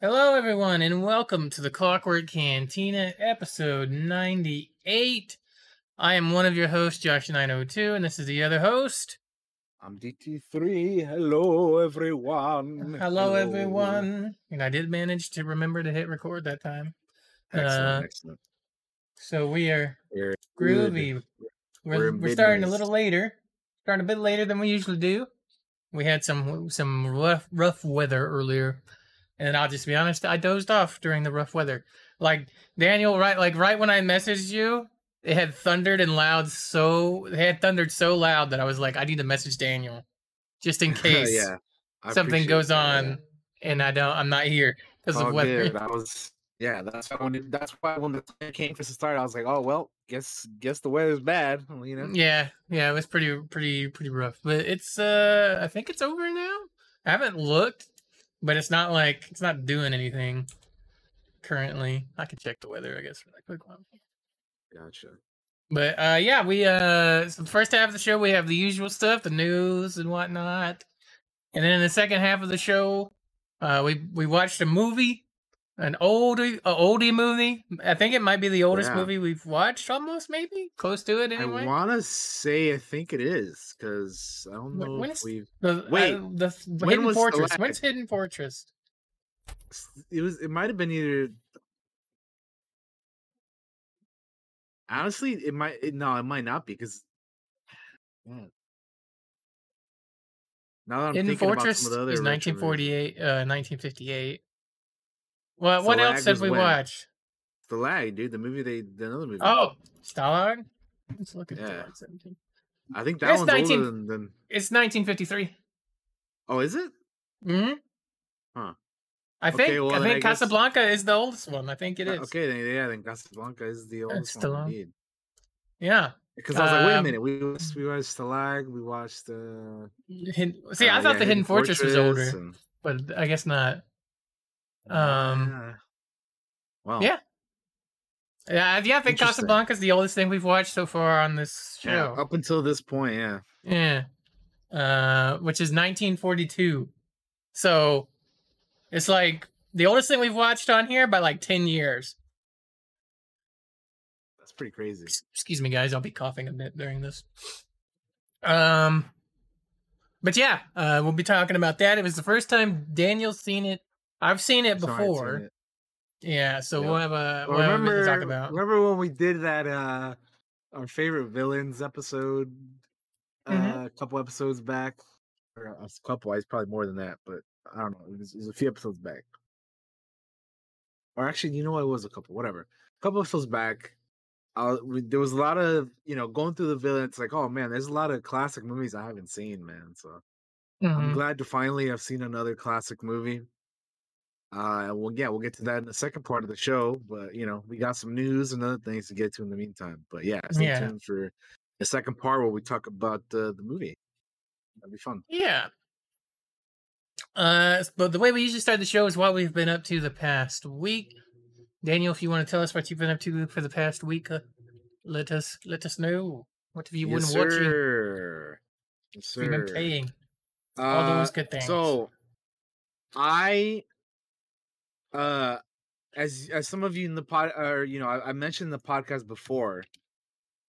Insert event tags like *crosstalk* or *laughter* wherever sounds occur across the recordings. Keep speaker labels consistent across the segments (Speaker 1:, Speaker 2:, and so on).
Speaker 1: Hello, everyone, and welcome to the Clockwork Cantina, episode 98. I am one of your hosts, Josh902, and this is the other host.
Speaker 2: I'm DT3. Hello, everyone.
Speaker 1: Hello, everyone. And I did manage to remember to hit record that time.
Speaker 2: Excellent,
Speaker 1: Uh,
Speaker 2: excellent.
Speaker 1: So we are
Speaker 2: We're
Speaker 1: groovy.
Speaker 2: We're
Speaker 1: We're, we're starting a little later. Starting a bit later than we usually do. We had some some rough rough weather earlier, and I'll just be honest, I dozed off during the rough weather. Like Daniel, right? Like right when I messaged you, it had thundered and loud so it had thundered so loud that I was like, I need to message Daniel, just in *laughs* case
Speaker 2: yeah. I
Speaker 1: something goes
Speaker 2: that,
Speaker 1: on
Speaker 2: yeah.
Speaker 1: and I don't, I'm not here because of weather.
Speaker 2: good. I was yeah, that's why when that's why when the time came for to start, I was like, oh well, guess guess the weather's bad. You know.
Speaker 1: Yeah, yeah, it was pretty, pretty, pretty rough. But it's, uh, I think it's over now. I haven't looked, but it's not like it's not doing anything currently. I can check the weather, I guess, for that quick one.
Speaker 2: Gotcha.
Speaker 1: But uh, yeah, we uh, so the first half of the show we have the usual stuff, the news and whatnot, and then in the second half of the show, uh, we we watched a movie, an oldie, a oldie movie. I think it might be the oldest
Speaker 2: Yeah.
Speaker 1: movie we've watched, almost maybe close to it anyway.
Speaker 2: I want to say I think it is because I don't know
Speaker 1: when
Speaker 2: if we've.
Speaker 1: The,
Speaker 2: Wait,
Speaker 1: uh, the, the
Speaker 2: when
Speaker 1: Hidden
Speaker 2: was the
Speaker 1: Fortress.
Speaker 2: lag?
Speaker 1: When's Hidden Fortress?
Speaker 2: It was. It might have been either. Honestly, it might. It, no, it might not be because. Man. Now that I'm
Speaker 1: Hidden
Speaker 2: thinking
Speaker 1: Fortress
Speaker 2: about some of the other movies.
Speaker 1: 1948, uh, 1958. Well, what else did we
Speaker 2: when?
Speaker 1: watch?
Speaker 2: The lag, dude. The movie they the another movie.
Speaker 1: Oh, Stalag. Let's look at
Speaker 2: Yeah.
Speaker 1: 17.
Speaker 2: I think that
Speaker 1: That's
Speaker 2: one's
Speaker 1: 19
Speaker 2: older than, than.
Speaker 1: It's 1953.
Speaker 2: Oh, is it?
Speaker 1: Hmm.
Speaker 2: Huh.
Speaker 1: I
Speaker 2: Okay,
Speaker 1: think
Speaker 2: well,
Speaker 1: I
Speaker 2: I
Speaker 1: think
Speaker 2: guess-
Speaker 1: Casablanca is the oldest one. I think it
Speaker 2: Uh. Okay, then yeah, then Casablanca is the oldest
Speaker 1: Stallone.
Speaker 2: one indeed.
Speaker 1: Yeah.
Speaker 2: Because I was like, wait a
Speaker 1: Um,
Speaker 2: minute, we watched we watched Stalag, we watched uh
Speaker 1: Hidden, see, I
Speaker 2: uh,
Speaker 1: thought
Speaker 2: yeah,
Speaker 1: the Hidden Fortress, was older,
Speaker 2: and-
Speaker 1: but I guess not. Um,
Speaker 2: Yeah. Wow.
Speaker 1: yeah. Yeah, yeah, I think. Casablanca is the oldest thing we've watched so far on this
Speaker 2: Yeah,
Speaker 1: show.
Speaker 2: Up until this point, yeah.
Speaker 1: Yeah. Uh, which is 1942. So it's like the oldest thing we've watched on here by like 10 years.
Speaker 2: That's pretty crazy.
Speaker 1: Excuse me, guys. I'll be coughing a bit during this. Um, but yeah, uh, we'll be talking about that. It was the first time Daniel's seen it. I've seen it
Speaker 2: So I seen
Speaker 1: before.
Speaker 2: it.
Speaker 1: Yeah, so
Speaker 2: Yep.
Speaker 1: we'll have a
Speaker 2: Well,
Speaker 1: we'll have
Speaker 2: remember,
Speaker 1: talk about.
Speaker 2: remember when we did that uh our favorite villains episode uh
Speaker 1: Mhm.
Speaker 2: a couple episodes back? Or a couple, it's probably more than that, but I don't know. It was, it was a few episodes back. Or actually, you know what? It was a couple, whatever. A couple episodes back, uh, we, there was a lot of, you know, going through the villains, like, oh man, there's a lot of classic movies I haven't seen, man. So I'm
Speaker 1: Mhm.
Speaker 2: glad to finally have seen another classic movie. Uh, well, yeah, we'll get to that in the second part of the show, but you know, we got some news and other things to get to in the meantime. But yeah, stay
Speaker 1: Yeah.
Speaker 2: tuned for the second part where we talk about uh, the movie. That'd be fun.
Speaker 1: Yeah. Uh, but the way we usually start the show is what we've been up to the past week. Daniel, if you want to tell us what you've been up to for the past week, uh, let us let us know. What have you
Speaker 2: yes,
Speaker 1: been watching?
Speaker 2: sir. Yes,
Speaker 1: What have been
Speaker 2: sir.
Speaker 1: playing? All those
Speaker 2: Uh,
Speaker 1: good things.
Speaker 2: So, I, uh, as as some of you in the pod, or you know, I, I mentioned the podcast before,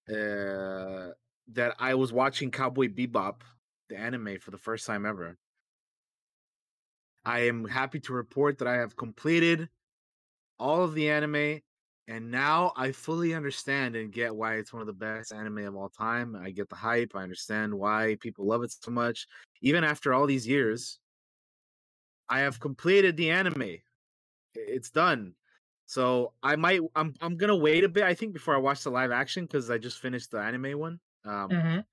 Speaker 2: uh, that I was watching Cowboy Bebop, the anime, for the first time ever. I am happy to report that I have completed all of the anime, and now I fully understand and get why it's one of the best anime of all time. I get the hype. I understand why people love it so much. Even after all these years, I have completed the anime. It's done. So I might I'm I'm gonna wait a bit, I think, before I watch the live action because I just finished the anime one. Um
Speaker 1: Mhm.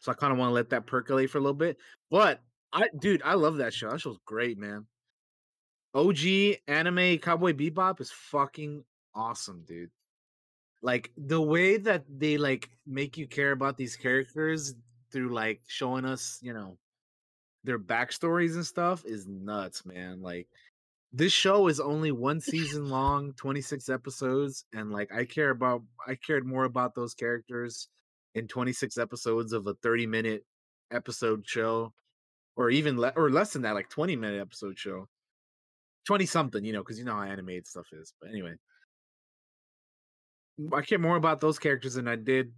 Speaker 2: so I kind of want to let that percolate for a little bit. But I dude, I love that show. That show's great, man. OG anime Cowboy Bebop is fucking awesome, dude. Like the way that they like make you care about these characters through like showing us, you know, their backstories and stuff is nuts, man. Like this show is only one *laughs* season long, 26 episodes, and like I care about I cared more about those characters in 26 episodes of a 30 minute episode show or even le- or less than that like 20 minute episode show twenty something, you know, because you know how animated stuff is. But anyway, I care more about those characters than I did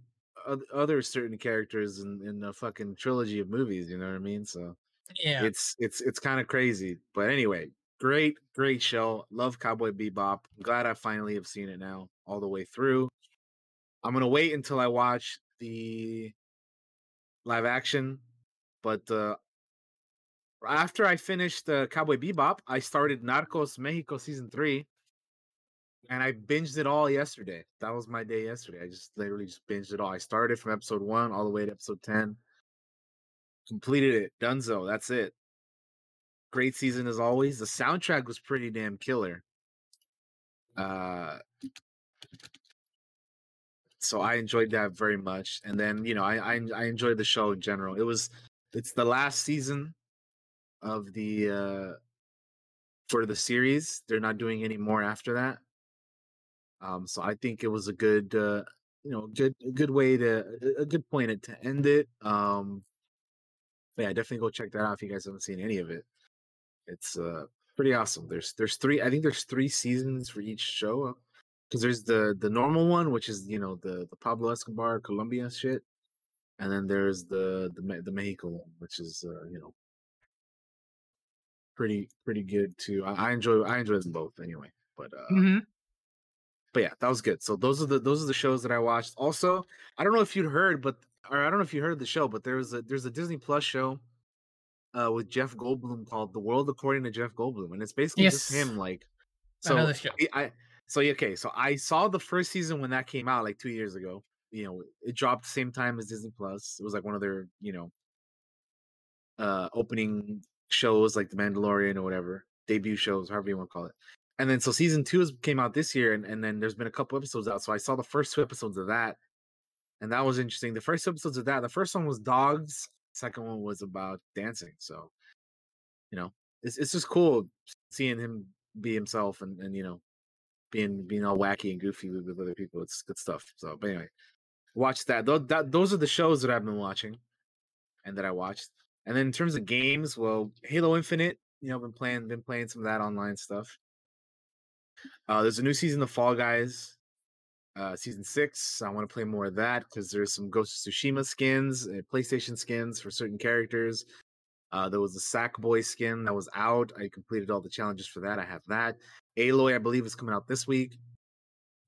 Speaker 2: other certain characters in in the fucking trilogy of movies. You know what I mean? So
Speaker 1: Yeah.
Speaker 2: it's it's it's kind of crazy. But anyway, great great show. Love Cowboy Bebop. I'm glad I finally have seen it now all the way through. I'm gonna wait until I watch the live action, but uh after I finished uh, Cowboy Bebop, I started Narcos Mexico season three, and I binged it all yesterday. That was my day yesterday. I just literally just binged it all. I started from episode one all the way to episode ten, completed it, Dunzo. That's it. Great season as always. The soundtrack was pretty damn killer. Uh, so I enjoyed that very much. And then you know I I, I enjoyed the show in general. It was it's the last season of the uh for the series. They're not doing any more after that. Um, so I think it was a good uh you know good good way to a good point to end it. Um, yeah, definitely go check that out if you guys haven't seen any of it. It's uh pretty awesome. There's there's three I think there's three seasons for each show because there's the the normal one which is you know the the Pablo Escobar Colombia shit, and then there's the the the Mexico one which is uh, you know pretty pretty good too. I, I enjoy I enjoy them both anyway. But uh
Speaker 1: hmm
Speaker 2: but yeah, that was good. So those are the those are the shows that I watched. Also, I don't know if you'd heard, but or I don't know if you heard the show, but there's a there's a Disney Plus show uh with Jeff Goldblum called The World According to Jeff Goldblum, and it's basically just him like so
Speaker 1: know the show.
Speaker 2: I, I so okay, so I saw the first season when that came out like two years ago. You know, it dropped the same time as Disney Plus. It was like one of their, you know, uh opening shows like The Mandalorian or whatever, debut shows, however you want to call it. And then so season two came out this year, and, and then there's been a couple episodes out. So I saw the first two episodes of that, and that was interesting. The first episodes of that, the first one was dogs, second one was about dancing. So, you know, it's it's just cool seeing him be himself and, and you know, being being all wacky and goofy with, with other people. It's good stuff. So, but anyway, watch that. Those that those are the shows that I've been watching, and that I watched. And then in terms of games, well, Halo Infinite, you know, been playing been playing some of that online stuff. Uh, there's a new season of Fall Guys, uh, season six. I want to play more of that because there's some Ghost of Tsushima skins, uh, PlayStation skins for certain characters. Uh, there was a Sackboy skin that was out. I completed all the challenges for that. I have that. Aloy, I believe, is coming out this week.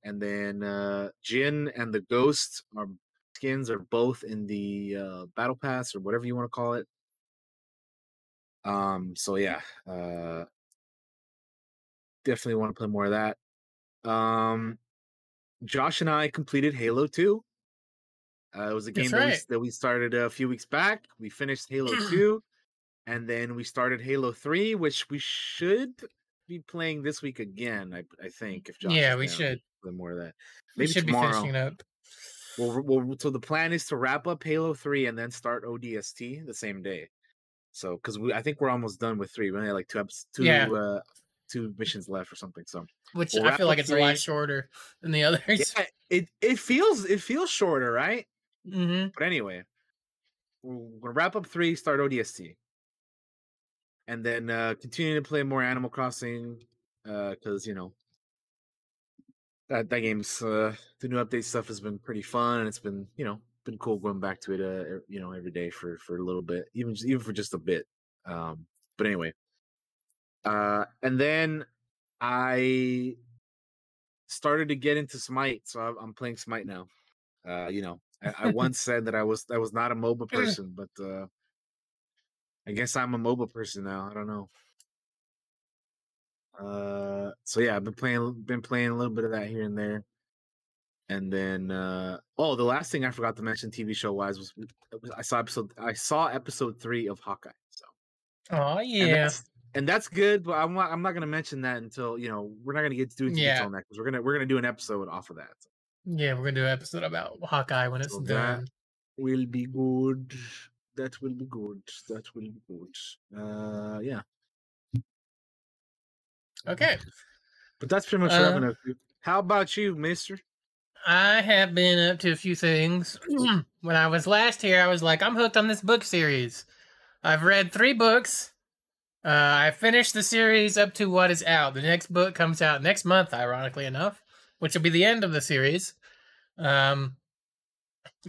Speaker 2: And then uh, Jin and the Ghost are skins are both in the uh, Battle Pass or whatever you want to call it. Um. So yeah, uh, definitely want to play more of that. Um, Josh and I completed Halo Two. Uh, it was a game that, we,
Speaker 1: right.
Speaker 2: s- that we started a few weeks back. We finished Halo *clears throat* Two, and then we started Halo Three, which we should be playing this week again. I I think if Josh
Speaker 1: Yeah, we
Speaker 2: down,
Speaker 1: should.
Speaker 2: more of that.
Speaker 1: We
Speaker 2: Maybe
Speaker 1: should
Speaker 2: tomorrow.
Speaker 1: be finishing it up.
Speaker 2: Well, well, so the plan is to wrap up Halo Three and then start ODST the same day. So, because we, I think we're almost done with three. We only have like two episodes, two,
Speaker 1: Yeah.
Speaker 2: uh, two missions left or something. So,
Speaker 1: Which
Speaker 2: We'll
Speaker 1: I feel like it's a lot shorter *laughs* than the others.
Speaker 2: yeah, it it feels it feels shorter, right?
Speaker 1: hmm
Speaker 2: But anyway, we're gonna wrap up three, start ODST, and then uh continue to play more Animal Crossing, uh, because you know that that game's uh the new update stuff has been pretty fun, and it's been you know been cool going back to it, uh, you know, every day for for a little bit, even just- even for just a bit. Um, but anyway, uh, and then I started to get into Smite, so I'm- playing Smite now. Uh, you know, I, I *laughs* once said that I was I was not a MOBA *laughs* person, but uh I guess I'm a MOBA person now. I don't know. Uh, so yeah, I've been playing been playing a little bit of that here and there, and then uh oh, the last thing I forgot to mention TV show wise was I saw episode I saw episode three of Hawkeye. So
Speaker 1: Oh
Speaker 2: and
Speaker 1: yeah.
Speaker 2: that's, and that's good, but I'm not I'm not gonna mention that until you know we're not gonna get to do
Speaker 1: Yeah.
Speaker 2: on that because we're gonna we're gonna do an episode off of that.
Speaker 1: Yeah, we're gonna do an episode about Hawkeye when it's
Speaker 2: So
Speaker 1: done.
Speaker 2: will be good. That will be good. That will be good. Uh, yeah.
Speaker 1: Okay.
Speaker 2: But that's pretty much what I've
Speaker 1: Uh,
Speaker 2: been up to. How about you, Mister?
Speaker 1: I have been up to a few things. *clears throat* when I was last here, I was like, I'm hooked on this book series. I've read three books. Uh, I finished the series up to what is out. The next book comes out next month, ironically enough, which will be the end of the series. Um,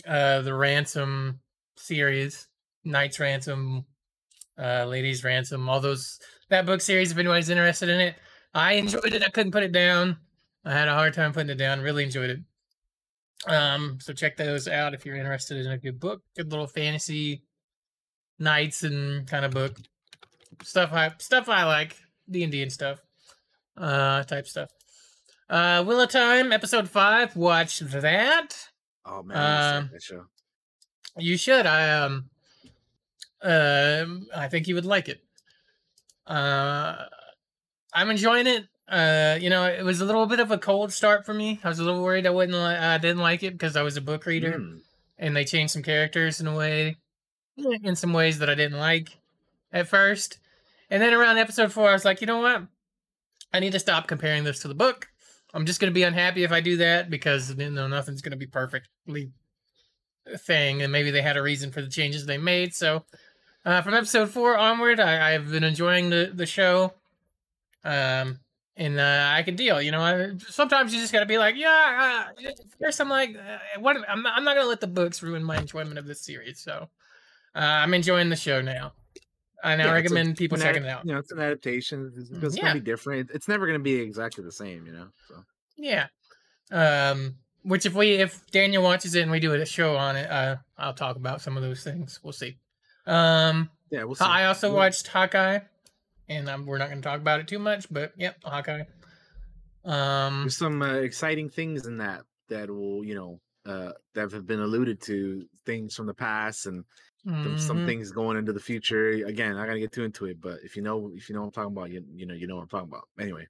Speaker 1: uh, the Ransom series, Knight's Ransom, uh, Ladies Ransom, all those that book series. If anybody's interested in it, I enjoyed it. I couldn't put it down. I had a hard time putting it down. Really enjoyed it. Um, so check those out if you're interested in a good book, good little fantasy knights and kind of book stuff. I stuff I like D and stuff, uh, type stuff. Uh, Wheel of Time episode five. Watch that.
Speaker 2: Oh man,
Speaker 1: Um,
Speaker 2: that show.
Speaker 1: You should. I um, um, I think you would like it. Uh, I'm enjoying it. Uh, you know, it was a little bit of a cold start for me. I was a little worried I wouldn't. Li- I didn't like it because I was a book reader,
Speaker 2: Mm.
Speaker 1: and they changed some characters in a way, in some ways that I didn't like at first. And then around episode four, I was like, you know what? I need to stop comparing this to the book. I'm just gonna be unhappy if I do that because you know nothing's gonna be perfectly thing, and maybe they had a reason for the changes they made. So, uh, from episode four onward, I, I've been enjoying the the show, um, and uh, I can deal. You know, I, sometimes you just gotta be like, yeah, uh, there's some like, uh, what? I'm I'm not gonna let the books ruin my enjoyment of this series. So, uh, I'm enjoying the show now. And I
Speaker 2: Yeah, a-
Speaker 1: recommend people checking
Speaker 2: ad-
Speaker 1: it out.
Speaker 2: You know, it's an adaptation. It's, it's
Speaker 1: Yeah.
Speaker 2: gonna be different. It's never gonna be exactly the same. You know. So
Speaker 1: Yeah. Um which if we if Daniel watches it and we do a show on it, uh I'll talk about some of those things. We'll see. Um
Speaker 2: yeah, we'll see.
Speaker 1: I also
Speaker 2: We'll-
Speaker 1: watched Hawkeye and um, we're not going to talk about it too much, but yep, Hawkeye. Um
Speaker 2: There's some uh, exciting things in that that will, you know, uh, that have been alluded to, things from the past and some, some things going into the future. Again, I gotta get too into it, but if you know, if you know what I'm talking about, you, you know, you know what I'm talking about. Anyway,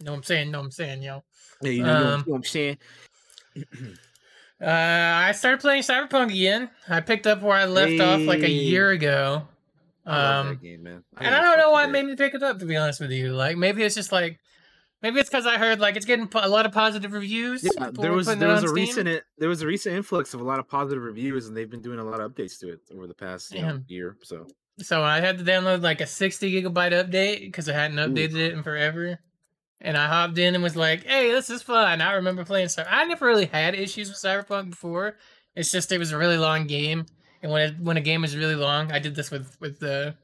Speaker 1: know what I'm saying, know what I'm saying, yo.
Speaker 2: yeah, you know, you know
Speaker 1: Um,
Speaker 2: what I'm saying. *clears throat*
Speaker 1: Uh I started playing Cyberpunk again. I picked up where I left off like a year ago.
Speaker 2: I
Speaker 1: Um
Speaker 2: that game, man.
Speaker 1: and I don't know why it made me pick it up. To be honest with you, like maybe it's just like maybe it's because I heard like it's getting a lot of positive reviews.
Speaker 2: Yeah, there was there was a
Speaker 1: Steam.
Speaker 2: recent it- there was a recent influx of a lot of positive reviews, and they've been doing a lot of updates to it over the past you know, year. So
Speaker 1: So I had to download like a 60 gigabyte update because I hadn't
Speaker 2: Ooh.
Speaker 1: updated it in forever. And I hopped in and was like, "Hey, this is fun." I remember playing Cyber. I never really had issues with Cyberpunk before. It's just it was a really long game, and when it, when a game is really long, I did this with with the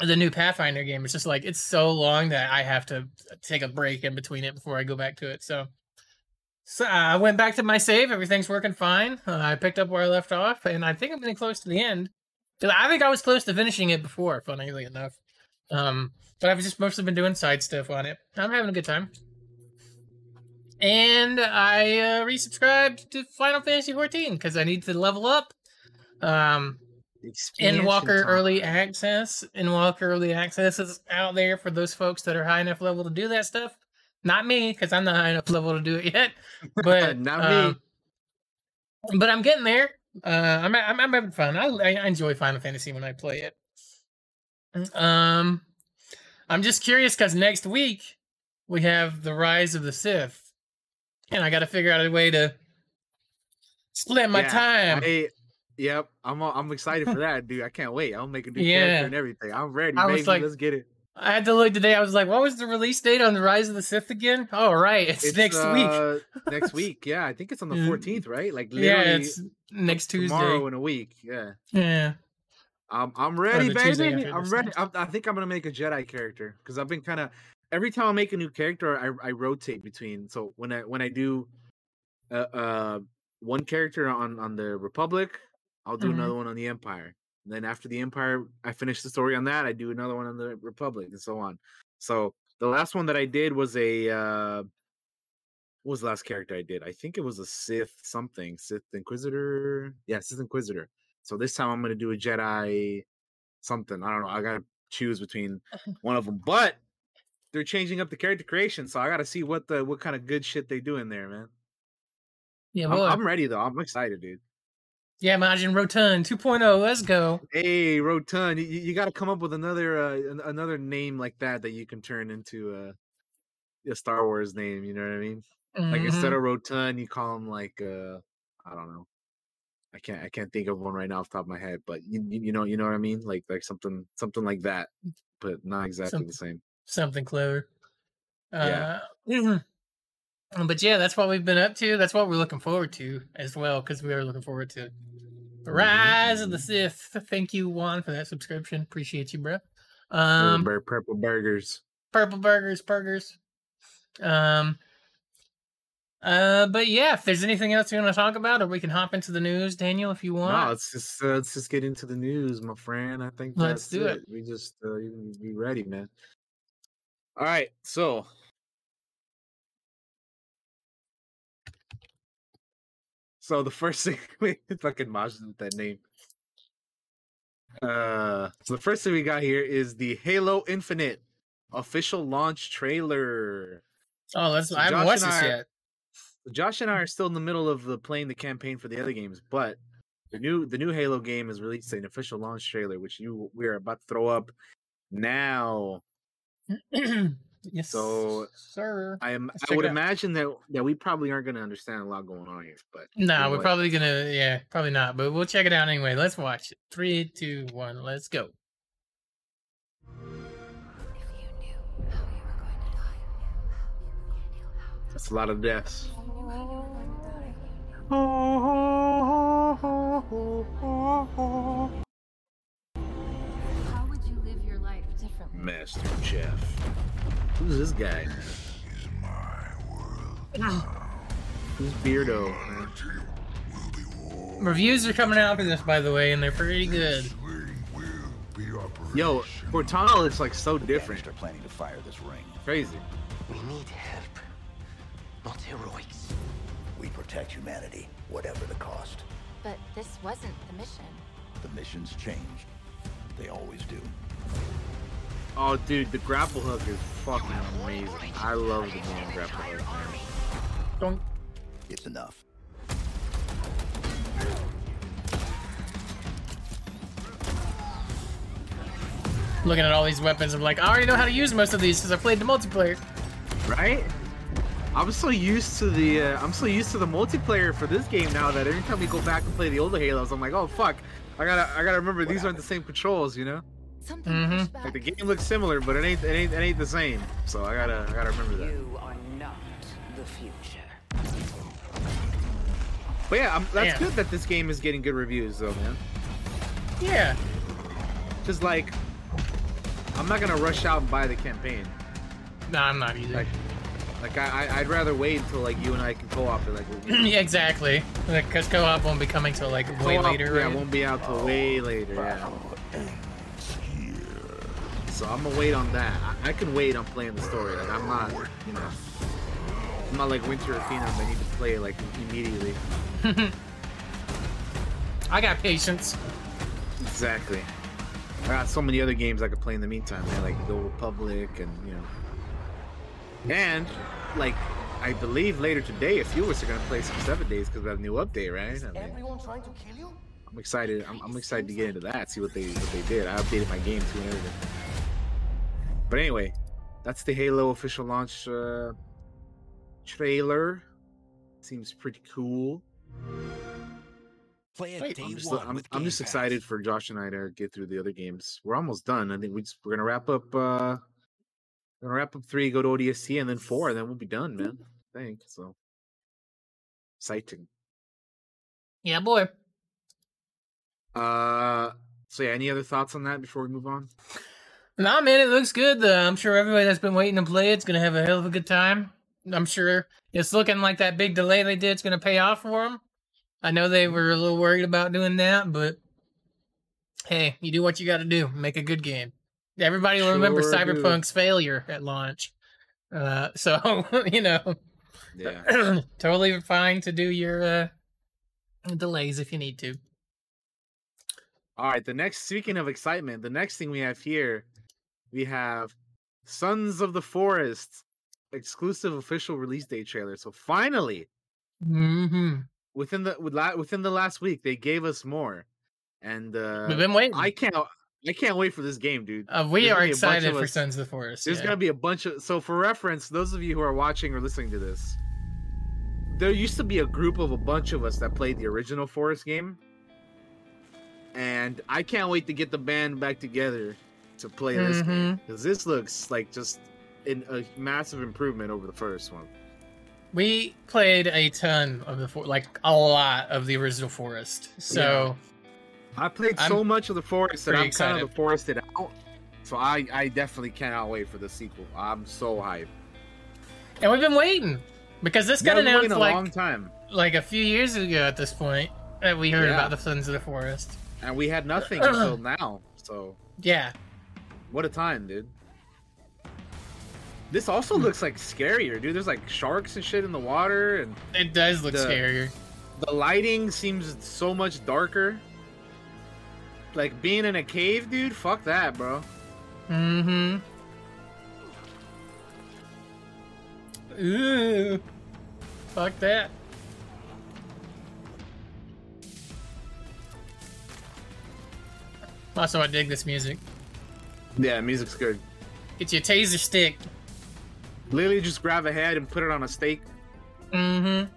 Speaker 1: the new Pathfinder game. It's just like it's so long that I have to take a break in between it before I go back to it. So, so I went back to my save. Everything's working fine. Uh, I picked up where I left off, and I think I'm getting close to the end. I think I was close to finishing it before, funnily enough. Um, but I've just mostly been doing side stuff on it. I'm having a good time. And I uh, resubscribed to Final Fantasy 14 because I need to level up. Um, Endwalker Early Access, Endwalker Early Access is out there for those folks that are high enough level to do that stuff. Not me, because I'm not high enough level to do it yet. *laughs* But
Speaker 2: Not me.
Speaker 1: um, But I'm getting there. Uh, I'm, I'm I'm having fun. I I enjoy Final Fantasy when I play it. Um, I'm just curious because next week we have the Rise of the Sith, and I got to figure out a way to split my
Speaker 2: Yeah,
Speaker 1: time.
Speaker 2: I, yep, I'm I'm excited for that, dude. I can't wait. I'll make a new
Speaker 1: Yeah.
Speaker 2: character and everything. I'm ready,
Speaker 1: I was
Speaker 2: baby.
Speaker 1: like-
Speaker 2: Let's get it.
Speaker 1: I had to look today. I was like, "What was the release date on the Rise of the Sith again?" Oh, right, it's, next week.
Speaker 2: uh, next *laughs* week, yeah. I think it's on the
Speaker 1: Mm.
Speaker 2: 14th, right? Like
Speaker 1: Yeah, it's next Tuesday.
Speaker 2: tomorrow in a week. Yeah.
Speaker 1: Yeah.
Speaker 2: I'm I'm ready, baby. I'm ready.
Speaker 1: next.
Speaker 2: I, I think I'm gonna make a Jedi character because I've been kind of every time I make a new character, I I rotate between. So when I when I do uh, uh one character on on the Republic, I'll do
Speaker 1: Mhm.
Speaker 2: another one on the Empire. And then after the Empire, I finish the story on that. I do another one on the Republic, and so on. So the last one that I did was a uh what was the last character I did? I think it was a Sith something, Sith Inquisitor. Yeah, Sith Inquisitor. So this time I'm gonna do a Jedi something. I don't know. I gotta choose between *laughs* one of them, but they're changing up the character creation, so I gotta see what the what kind of good shit they do in there, man.
Speaker 1: Yeah,
Speaker 2: I'm. I'm ready though. I'm excited, dude.
Speaker 1: Yeah, Majin Rotund 2.0. Let's go.
Speaker 2: Hey, Rotund, you, you got to come up with another uh, another name like that that you can turn into a, a Star Wars name. You know what I mean? Like instead
Speaker 1: Mhm.
Speaker 2: of Rotund, you call him like uh, I don't know. I can't I can't think of one right now off the top of my head, but you you know you know what I mean? Like like something something like that. but not exactly the same.
Speaker 1: something clever.
Speaker 2: Yeah.
Speaker 1: But yeah, that's what we've been up to. That's what we're looking forward to as well, because we are looking forward to the Rise of the Sith. Thank you, Juan, for that subscription. Appreciate you, bro. Um,
Speaker 2: Purple, purple burgers.
Speaker 1: purple burgers, burgers. Um. Uh, but yeah, if there's anything else you want to talk about, or we can hop into the news, Daniel, if you want.
Speaker 2: No, let's just uh, let's just get into the news, my friend. I think
Speaker 1: Let's
Speaker 2: that's
Speaker 1: do it.
Speaker 2: We just uh, you- be ready, man. All right, so so the first *laughs* thing we fucking Majin with that name. Uh, so the first thing we got here is the Halo Infinite official launch trailer.
Speaker 1: oh, that's
Speaker 2: So
Speaker 1: I haven't
Speaker 2: Josh
Speaker 1: watched this
Speaker 2: I-
Speaker 1: yet.
Speaker 2: Josh and I are still in the middle of the playing the campaign for the other games, but the new the new Halo game has released an official launch trailer, which you we are about to throw up now. *clears throat*
Speaker 1: yes,
Speaker 2: So,
Speaker 1: sir.
Speaker 2: I am
Speaker 1: Let's
Speaker 2: I would imagine that that we probably aren't going to understand a lot going on here, but
Speaker 1: No,
Speaker 2: know
Speaker 1: we're
Speaker 2: what?
Speaker 1: probably gonna yeah, probably not, but we'll check it out anyway. Let's watch it. Three, two, one, let's go.
Speaker 3: If you knew how you were going to die,
Speaker 2: that's a lot of deaths.
Speaker 3: if you knew how you were going to die, how would you live your life differently?
Speaker 2: Master Chief. Who's this guy? Who's Beardo?
Speaker 1: Reviews are coming out for this, by the way, and they're pretty good.
Speaker 2: Yo, Cortana looks like so different.
Speaker 4: They're planning to fire this ring.
Speaker 2: Crazy.
Speaker 5: We need help, not heroics.
Speaker 4: We protect humanity, whatever the cost.
Speaker 3: But this wasn't the mission.
Speaker 4: The missions change. They always do.
Speaker 2: Oh, dude, the grapple hook is fucking amazing. I love the damn grapple hook, man.
Speaker 1: Don't
Speaker 4: It's enough.
Speaker 1: looking at all these weapons. I'm like, I already know how to use most of these because I played the multiplayer.
Speaker 2: Right? I'm so used to the uh, I'm so used to the multiplayer for this game now that every time we go back and play the older Halos, I'm like, oh fuck, I gotta I gotta remember these aren't the same controls, you know?
Speaker 3: Something
Speaker 1: Mhm.
Speaker 3: pushed back.
Speaker 2: Like the game looks similar, but it ain't it ain't it ain't the same. So I gotta I gotta remember that.
Speaker 5: You are not the future.
Speaker 2: But yeah, I'm, that's
Speaker 1: Yeah.
Speaker 2: good that this game is getting good reviews though, man.
Speaker 1: Yeah.
Speaker 2: Just like, I'm not gonna rush out and buy the campaign.
Speaker 1: No, I'm not either.
Speaker 2: Like, like I I- I'd rather wait until like you and I can co-op it. Like *clears throat*
Speaker 1: yeah, exactly. Because co-op won't be coming till like way
Speaker 2: co-op,
Speaker 1: later.
Speaker 2: Yeah,
Speaker 1: right?
Speaker 2: won't be out till way later. Yeah. So I'm gonna wait on that. I, I can wait on playing the story. Like I'm not, you know, I'm not like Winter or Phenom. I need to play like immediately. *laughs*
Speaker 1: I got patience.
Speaker 2: Exactly. I got so many other games I could play in the meantime, man. Like The Old Republic and you know, and like I believe later today, a few of us are gonna play some Seven Days because we have a new update, right? I mean,
Speaker 5: Everyone trying to kill you?
Speaker 2: I'm excited. I'm, I'm excited to get into that. See what they what they did. I updated my game too and everything. But anyway, that's the Halo official launch uh, trailer. Seems pretty cool.
Speaker 4: Play it
Speaker 1: Wait,
Speaker 4: day
Speaker 2: I'm just
Speaker 4: one
Speaker 2: I'm,
Speaker 4: with
Speaker 2: I'm just excited for Josh and I to get through the other games. We're almost done. I think we just, we're gonna wrap up. uh We're gonna wrap up three, go to ODST, and then four, and then we'll be done, man. I think so. Exciting.
Speaker 1: Yeah, boy.
Speaker 2: Uh, so yeah, any other thoughts on that before we move on?
Speaker 1: Nah, man, it looks good. Uh, I'm sure everybody that's been waiting to play it's gonna have a hell of a good time. I'm sure it's looking like that big delay they did is gonna pay off for them. I know they were a little worried about doing that, but hey, you do what you got to do. Make a good game. Everybody will remember
Speaker 2: Sure do.
Speaker 1: Cyberpunk's failure at launch. Uh, *laughs* so *laughs* you know,
Speaker 2: Yeah. *clears throat*
Speaker 1: totally fine to do your uh, delays if you need to.
Speaker 2: All right. The next, speaking of excitement, the next thing we have here, we have Sons of the Forest exclusive official release date trailer. So finally,
Speaker 1: hmm
Speaker 2: within the with la- within the last week, they gave us more, and uh
Speaker 1: We've been waiting.
Speaker 2: I can't I can't wait for this game, dude.
Speaker 1: uh, we
Speaker 2: there's
Speaker 1: are
Speaker 2: gonna be a bunch
Speaker 1: excited for
Speaker 2: us-
Speaker 1: Sons of the Forest.
Speaker 2: There's
Speaker 1: yeah.
Speaker 2: gonna be a bunch of so for reference, those of you who are watching or listening to this, there used to be a group of a bunch of us that played the original Forest game, and I can't wait to get the band back together to play this game
Speaker 1: Mhm.
Speaker 2: because this looks like just in a massive improvement over the first one.
Speaker 1: We played a ton of the for- like a lot of the original Forest. So
Speaker 2: I played
Speaker 1: I'm
Speaker 2: so much of the forest that I'm kind of the forested out. So I, I definitely cannot wait for the sequel. I'm so hyped.
Speaker 1: and we've been waiting because this got
Speaker 2: Yeah, been
Speaker 1: announced
Speaker 2: a
Speaker 1: like
Speaker 2: long time,
Speaker 1: like a few years ago at this point that we heard
Speaker 2: Yeah.
Speaker 1: about the Sons of the Forest.
Speaker 2: and we had nothing *clears throat* until now. So
Speaker 1: Yeah.
Speaker 2: What a time, dude. This also
Speaker 1: Hmm.
Speaker 2: looks like scarier, dude. There's like sharks and shit in the water, and
Speaker 1: It does look
Speaker 2: The-
Speaker 1: scarier.
Speaker 2: the lighting seems so much darker. Like being in a cave, dude. Fuck that, bro.
Speaker 1: Mm-hmm. Ooh. Fuck that. Also, I dig this music.
Speaker 2: Yeah, music's good.
Speaker 1: Get your taser stick.
Speaker 2: Literally, just grab a head and put it on a stake.
Speaker 1: Mm-hmm.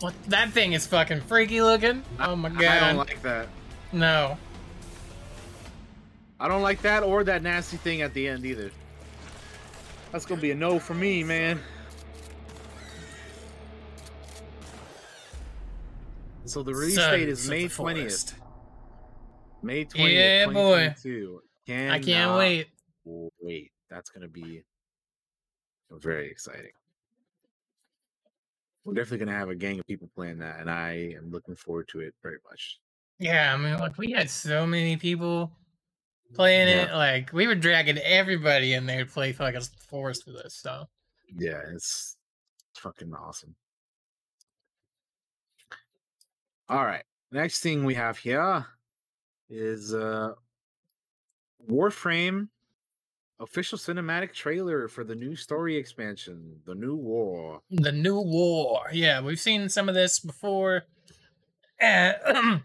Speaker 1: What? That thing is fucking freaky looking. Oh my god.
Speaker 2: I don't like that.
Speaker 1: no.
Speaker 2: I don't like that or that nasty thing at the end either. That's gonna be a no for me, man. So the release date is May twentieth. May twentieth,
Speaker 1: Yeah, boy.
Speaker 2: twenty-two.
Speaker 1: I can't wait.
Speaker 2: Wait, that's gonna be very exciting. We're definitely gonna have a gang of people playing that, and I am looking forward to it very much.
Speaker 1: Yeah, I mean, like we had so many people playing it. Like we were dragging everybody in there to play fucking Forest with us. So
Speaker 2: Yeah, it's fucking awesome. All right. Next thing we have here is uh Warframe official cinematic trailer for the new story expansion, The New War.
Speaker 1: the new war. Yeah, we've seen some of this before. Uh, *clears throat*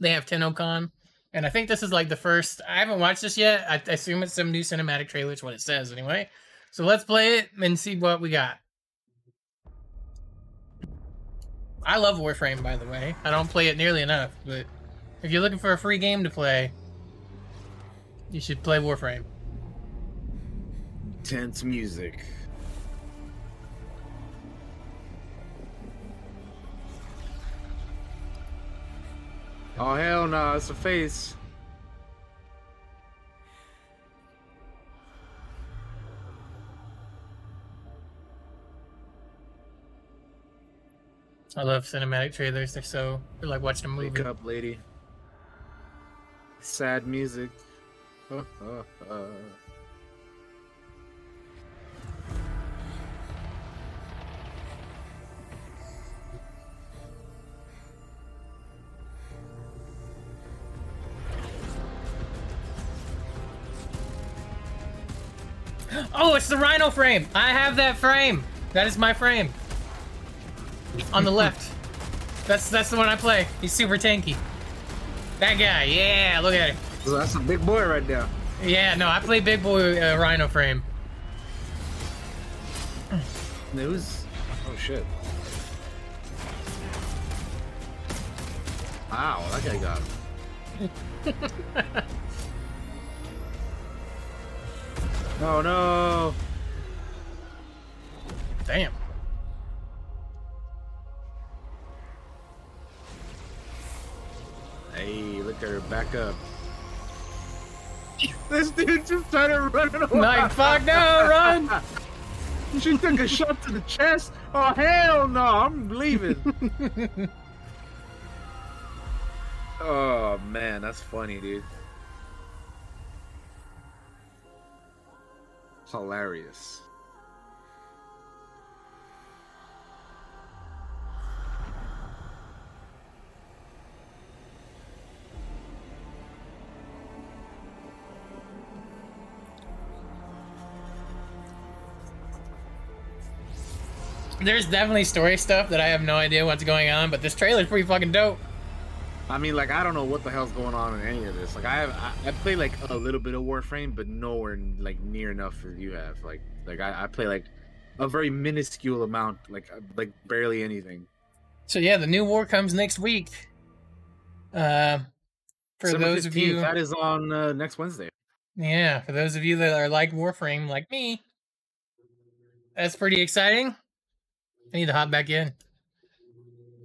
Speaker 1: they have TennoCon, and I think this is like the first. I haven't watched this yet. I, I assume it's some new cinematic trailer. It's what it says anyway. So let's play it and see what we got. I love Warframe, by the way. I don't play it nearly enough, but if you're looking for a free game to play, you should play Warframe.
Speaker 2: Tense music. Oh hell no, it's a face.
Speaker 1: I love cinematic trailers. They're so they're like watching a movie.
Speaker 2: Wake up, lady. Sad music.
Speaker 1: Oh, oh, oh. Oh, it's the Rhino frame. I have that frame. That is my frame. On the left. *laughs* That's that's the one I play. He's super tanky. That guy. Yeah, look at him.
Speaker 2: That's a big boy right there.
Speaker 1: Yeah, no, I play big boy uh, Rhino frame.
Speaker 2: News. Oh shit. Wow, that guy got. *laughs* oh no!
Speaker 1: Damn.
Speaker 2: Hey, look at her back up. *laughs* This dude just started running away.
Speaker 1: Like fuck no, run. *laughs*
Speaker 2: She took a shot to the chest. Oh hell no! I'm leaving. *laughs* oh man, that's funny, dude. Hilarious.
Speaker 1: There's definitely story stuff that I have no idea what's going on, but this trailer's pretty fucking dope.
Speaker 2: I mean, like I don't know what the hell's going on in any of this. Like I have, I, I play like a little bit of Warframe, but nowhere like near enough as you have. Like, like I, I play like a very minuscule amount, like uh, like barely anything.
Speaker 1: So yeah, the new war comes next week. Uh, for
Speaker 2: December
Speaker 1: those of
Speaker 2: 15th,
Speaker 1: you,
Speaker 2: that is on uh, next Wednesday.
Speaker 1: yeah, for those of you that are like Warframe, like me, that's pretty exciting. I need to hop back in.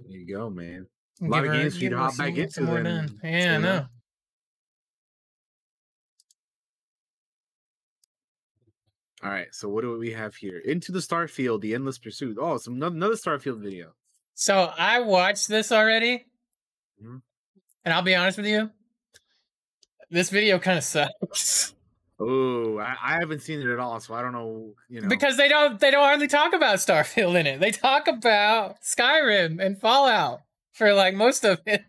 Speaker 2: There you go, man. A lot
Speaker 1: give
Speaker 2: of games for you to hop back into
Speaker 1: more done. Yeah, I
Speaker 2: know?
Speaker 1: know.
Speaker 2: All right, so what do we have here? Into the Starfield, the Endless Pursuit. Oh, some another Starfield video.
Speaker 1: So I watched this already,
Speaker 2: Mhm.
Speaker 1: and I'll be honest with you, this video kind of sucks *laughs*
Speaker 2: Oh, I, I haven't seen it at all, so I don't know. You know,
Speaker 1: because they don't they don't hardly talk about Starfield in it. They talk about Skyrim and Fallout for like most of it.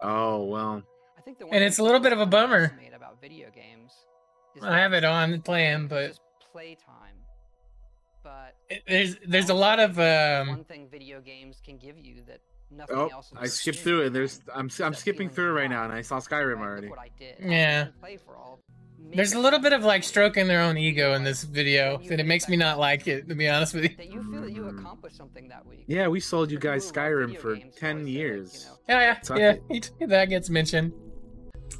Speaker 2: oh well,
Speaker 6: I think the one And
Speaker 1: it's a little bit of a bummer.
Speaker 6: underestimate About video games. is
Speaker 1: I have it on playing,
Speaker 6: it's
Speaker 1: but
Speaker 6: just playtime. But
Speaker 1: it- there's there's a lot of
Speaker 6: one
Speaker 1: um
Speaker 6: thing video games can give you that nothing
Speaker 2: oh,
Speaker 6: else. in
Speaker 2: I
Speaker 6: the
Speaker 2: skipped through it. There's I'm I'm skipping through it right now, and I saw Skyrim already.
Speaker 6: what I did.
Speaker 1: Yeah.
Speaker 6: I didn't play for all-
Speaker 1: there's a little bit of like stroking their own ego in this video,
Speaker 6: you
Speaker 1: and it makes me not like it to be honest with you.
Speaker 6: That you feel that you accomplished something that week.
Speaker 2: Yeah, we sold you guys Skyrim for ten
Speaker 6: always say, like, you
Speaker 2: years.
Speaker 1: Yeah, yeah, yeah. That gets mentioned.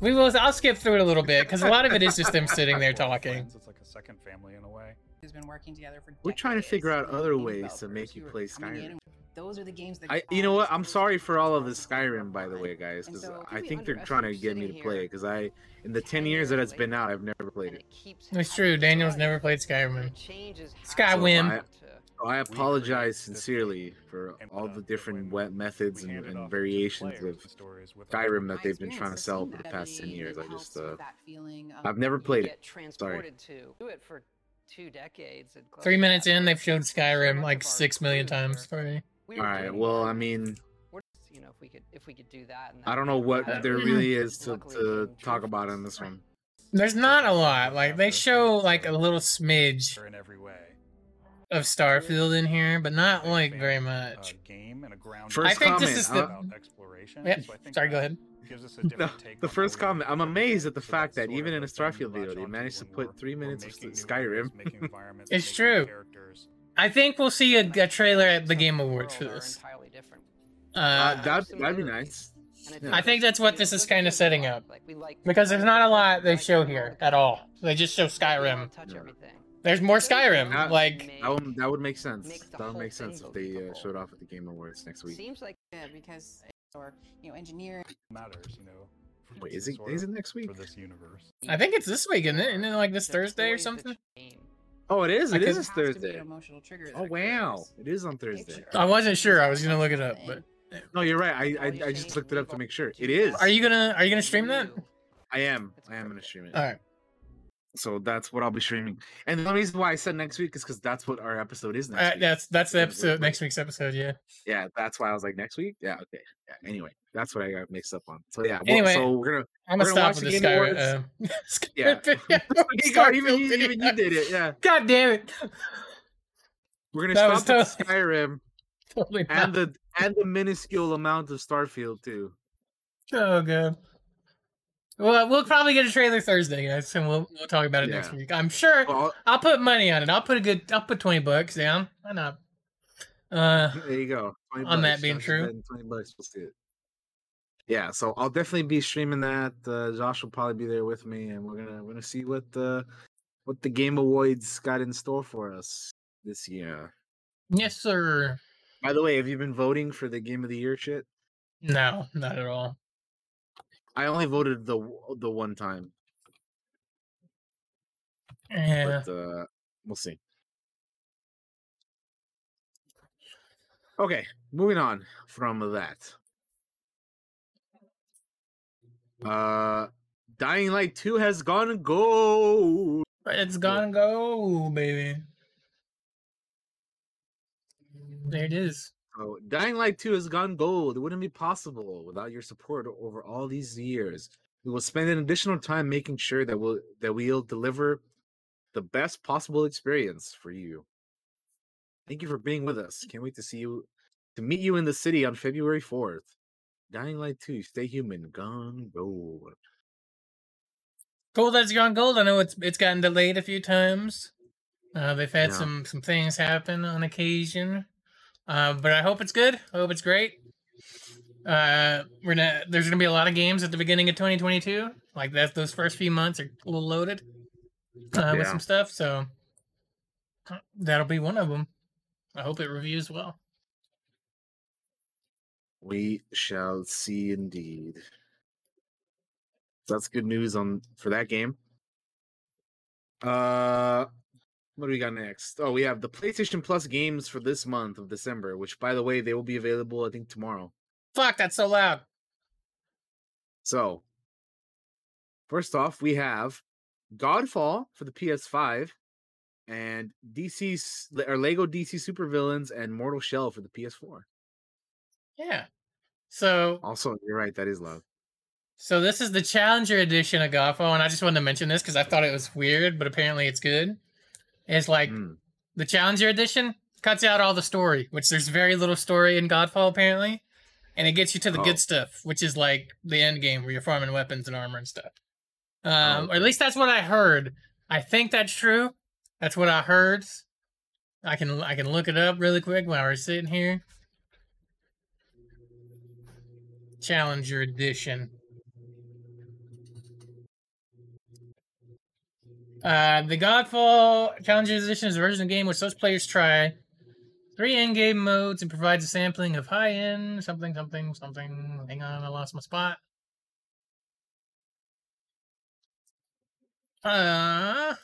Speaker 1: We will. I'll skip through it a little bit because a lot of it is just them sitting there talking.
Speaker 7: It's like a second family in a way.
Speaker 8: who's been working together for
Speaker 2: We're trying to figure out other ways to make you play Skyrim.
Speaker 8: Those are the games that
Speaker 2: I, you know what? I'm sorry for all of this Skyrim, by the way, guys, because
Speaker 8: so-
Speaker 2: I think they're trying to get me to play it. Because I, in the ten years that it's been out, I've never played it.
Speaker 1: It's true. Daniel's never played Skyrim. Skywim.
Speaker 6: how
Speaker 2: I- So I apologize sincerely for all the different wet methods and, and variations of
Speaker 7: the stories with
Speaker 2: Skyrim that they've been trying to sell for the past ten years. I just, uh,
Speaker 8: with that feeling of-
Speaker 2: I've never played it.
Speaker 6: transported to do it for two decades.
Speaker 1: Three minutes in, they've showed Skyrim like six million times already.
Speaker 2: All right. Well. I mean,
Speaker 6: We're just, you know, if we could if we could do that. And
Speaker 2: I don't know what
Speaker 6: have-
Speaker 2: there really *clears throat* is to, to talk about in this one.
Speaker 1: There's not a lot. Like they show like a little smidge
Speaker 7: in every way.
Speaker 1: of Starfield in here, but not like very
Speaker 7: uh,
Speaker 1: much.
Speaker 7: game and a ground.
Speaker 2: First
Speaker 1: I think this is the- uh,
Speaker 7: about exploration.
Speaker 1: Yeah,
Speaker 7: so I think
Speaker 1: sorry, go ahead.
Speaker 7: Gives us a *laughs*
Speaker 2: No,
Speaker 7: take
Speaker 2: the first comment. I'm amazed at the fact that even in a
Speaker 7: the thing we
Speaker 2: Starfield video,
Speaker 7: latch
Speaker 2: they managed to put three minutes of Skyrim.
Speaker 7: making *laughs* environments,
Speaker 1: It's true. I think we'll see a,
Speaker 6: And
Speaker 1: a
Speaker 6: I
Speaker 1: trailer at the Game Awards for this.
Speaker 6: Entirely different.
Speaker 2: Uh,
Speaker 1: Uh,
Speaker 2: that that'd be nice.
Speaker 6: And
Speaker 2: I
Speaker 1: I think that's what this is kind of setting up
Speaker 6: Like, we like
Speaker 1: because there's not a lot they show here at all. They just show Skyrim.
Speaker 6: Touch
Speaker 2: Yeah.
Speaker 6: everything.
Speaker 1: There's more Skyrim.
Speaker 2: That-
Speaker 1: Like
Speaker 2: That would, that would make sense. That would make sense if they uh, showed off at the Game Awards next week.
Speaker 6: Seems like
Speaker 8: Yeah, because or you know engineering
Speaker 7: matters, you know.
Speaker 2: Wait, is it
Speaker 7: sort
Speaker 2: is
Speaker 7: of-
Speaker 2: it next week?
Speaker 7: for this universe?
Speaker 1: I think it's this week, isn't it? Isn't it like this Thursday or something?
Speaker 2: Oh, it is. It is this
Speaker 8: has to be an
Speaker 2: Thursday. Oh wow, it is on Thursday.
Speaker 1: I wasn't sure. I was gonna look it up, but
Speaker 2: No, you're right. I I, I just looked it up to make sure. It is.
Speaker 1: are you gonna are you gonna stream that?
Speaker 2: I am. I am gonna stream it.
Speaker 1: All right.
Speaker 2: So that's what I'll be streaming. And the reason why I said next week is because that's what our episode is next
Speaker 1: Uh,
Speaker 2: week.
Speaker 1: that's that's the episode
Speaker 2: wait,
Speaker 1: next week's episode. Yeah.
Speaker 2: Yeah, that's why I was like next week. Yeah, okay. Yeah. Anyway, that's what I got mixed up on. So yeah. Well,
Speaker 1: Anyway,
Speaker 2: so we're gonna.
Speaker 1: I'm gonna
Speaker 2: gonna
Speaker 1: stop
Speaker 2: watch
Speaker 1: with
Speaker 2: the
Speaker 1: the
Speaker 2: Game
Speaker 1: Skyrim. Uh, *laughs*
Speaker 2: Yeah.
Speaker 1: Skyrim *laughs* video.
Speaker 2: You got- even you, even you did it. Yeah.
Speaker 1: God damn it!
Speaker 2: We're gonna
Speaker 1: That was
Speaker 2: stop with
Speaker 1: totally-
Speaker 2: Skyrim *laughs*
Speaker 1: Totally
Speaker 2: and
Speaker 1: not.
Speaker 2: the and the minuscule amount of Starfield too.
Speaker 1: Oh god. Well, we'll probably get a trailer Thursday, guys, and we'll we'll talk about it next week. I'm sure.
Speaker 2: Well,
Speaker 1: I'll put money on it. I'll put a good. I'll put twenty bucks down. Why not? Uh, *laughs*
Speaker 2: there you go. 20
Speaker 1: On that being
Speaker 2: Josh
Speaker 1: true.
Speaker 2: Twenty bucks. We'll see it. Yeah, so I'll definitely be streaming that. Uh, Josh will probably be there with me, and we're gonna we're gonna see what the what the Game Awards got in store for us this year.
Speaker 1: yes, sir.
Speaker 2: By the way, have you been voting for the Game of the Year shit?
Speaker 1: No, not at all.
Speaker 2: I only voted the the one time,
Speaker 1: Yeah.
Speaker 2: but uh, we'll see. Okay, moving on from that. Uh, Dying Light Two has gone gold.
Speaker 1: It's gone go, baby. There it is.
Speaker 2: So, Dying Light 2 has gone gold. It wouldn't be possible without your support over all these years. We will spend an additional time making sure that we'll that we'll deliver the best possible experience for you. Thank you for being with us. Can't wait to see you to meet you in the city on February 4th. Dying Light 2, Stay Human, Gone Gold.
Speaker 1: Gold has gone gold. I know it's it's gotten delayed a few times. Uh, they've had
Speaker 2: Yeah.
Speaker 1: some some things happen on occasion, uh, but I hope it's good. I hope it's great. Uh, we're gonna there's gonna be a lot of games at the beginning of 2022. Like that, those first few months are a little loaded uh, with some stuff. So that'll be one of them. I hope it reviews well.
Speaker 2: We shall see indeed. That's good news on for that game. Uh what do we got next? Oh, we have the PlayStation Plus games for this month of December, which by the way, they will be available I think tomorrow.
Speaker 1: Fuck, that's so loud.
Speaker 2: So, first off, we have Godfall for the PS5 and DC's or Lego DC Supervillains and Mortal Shell for the PS4.
Speaker 1: Yeah. So
Speaker 2: Also, you're right, that is loud.
Speaker 1: So this is the Challenger edition of Godfall, and I just wanted to mention this because I thought it was weird, but apparently it's good. It's like
Speaker 2: Mm.
Speaker 1: the Challenger edition cuts out all the story, which there's very little story in Godfall apparently, and it gets you to the
Speaker 2: Oh.
Speaker 1: good stuff, which is like the end game where you're farming weapons and armor and stuff. Um,
Speaker 2: Oh,
Speaker 1: or at least that's what I heard. I think that's true. That's what I heard. I can I can look it up really quick while we're sitting here. Challenger edition. Uh, the Godfall Challenger Edition is a version of the game which lets players try three in-game modes and provides a sampling of high-end something, something, something. Hang on, I lost my spot. Uh,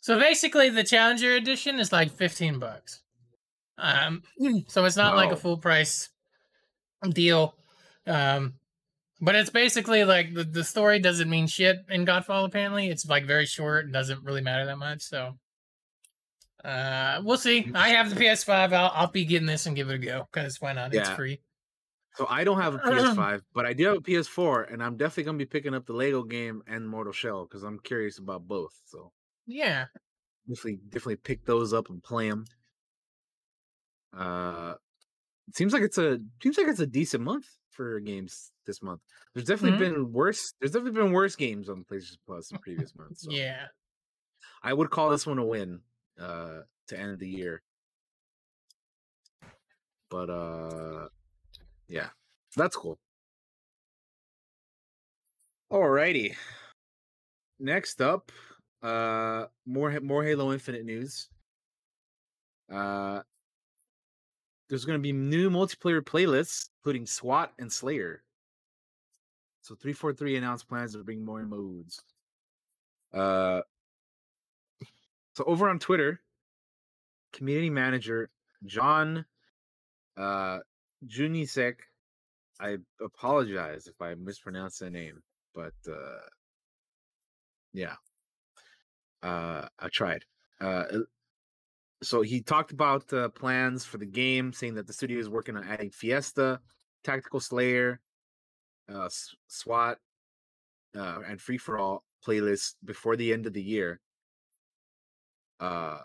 Speaker 1: so basically, the Challenger Edition is like fifteen bucks. Um, *clears throat* so it's not like a full price deal. Um, but it's basically like the, the story doesn't mean shit in Godfall, apparently. It's like very short and doesn't really matter that much. So uh we'll see. I have the PS5. I'll I'll be getting this and give it a go. Because why not? It's free.
Speaker 2: So I don't have a *clears throat* PS5, but I do have a PS4, and I'm definitely gonna be picking up the Lego game and Mortal Shell because I'm curious about both. So
Speaker 1: Yeah.
Speaker 2: definitely, definitely pick those up and play them. Uh, seems like it's a seems like it's a decent month for games this month. There's definitely
Speaker 1: Mhm.
Speaker 2: been worse. There's definitely been worse games on PlayStation Plus in previous months. So
Speaker 1: Yeah.
Speaker 2: I would call this one a win uh, to end the year. But uh, yeah, that's cool. Alrighty. Next up, uh, more more Halo Infinite news. Uh, there's going to be new multiplayer playlists, including SWAT and Slayer. So 343 announced plans to bring more modes. Uh, so over on Twitter, community manager John uh Junyszek, I apologize if I mispronounce the name, but uh yeah. Uh I tried. Uh so he talked about uh, plans for the game, saying that the studio is working on adding Fiesta, Tactical Slayer, uh, SWAT, uh, and Free for All playlists before the end of the year. Uh,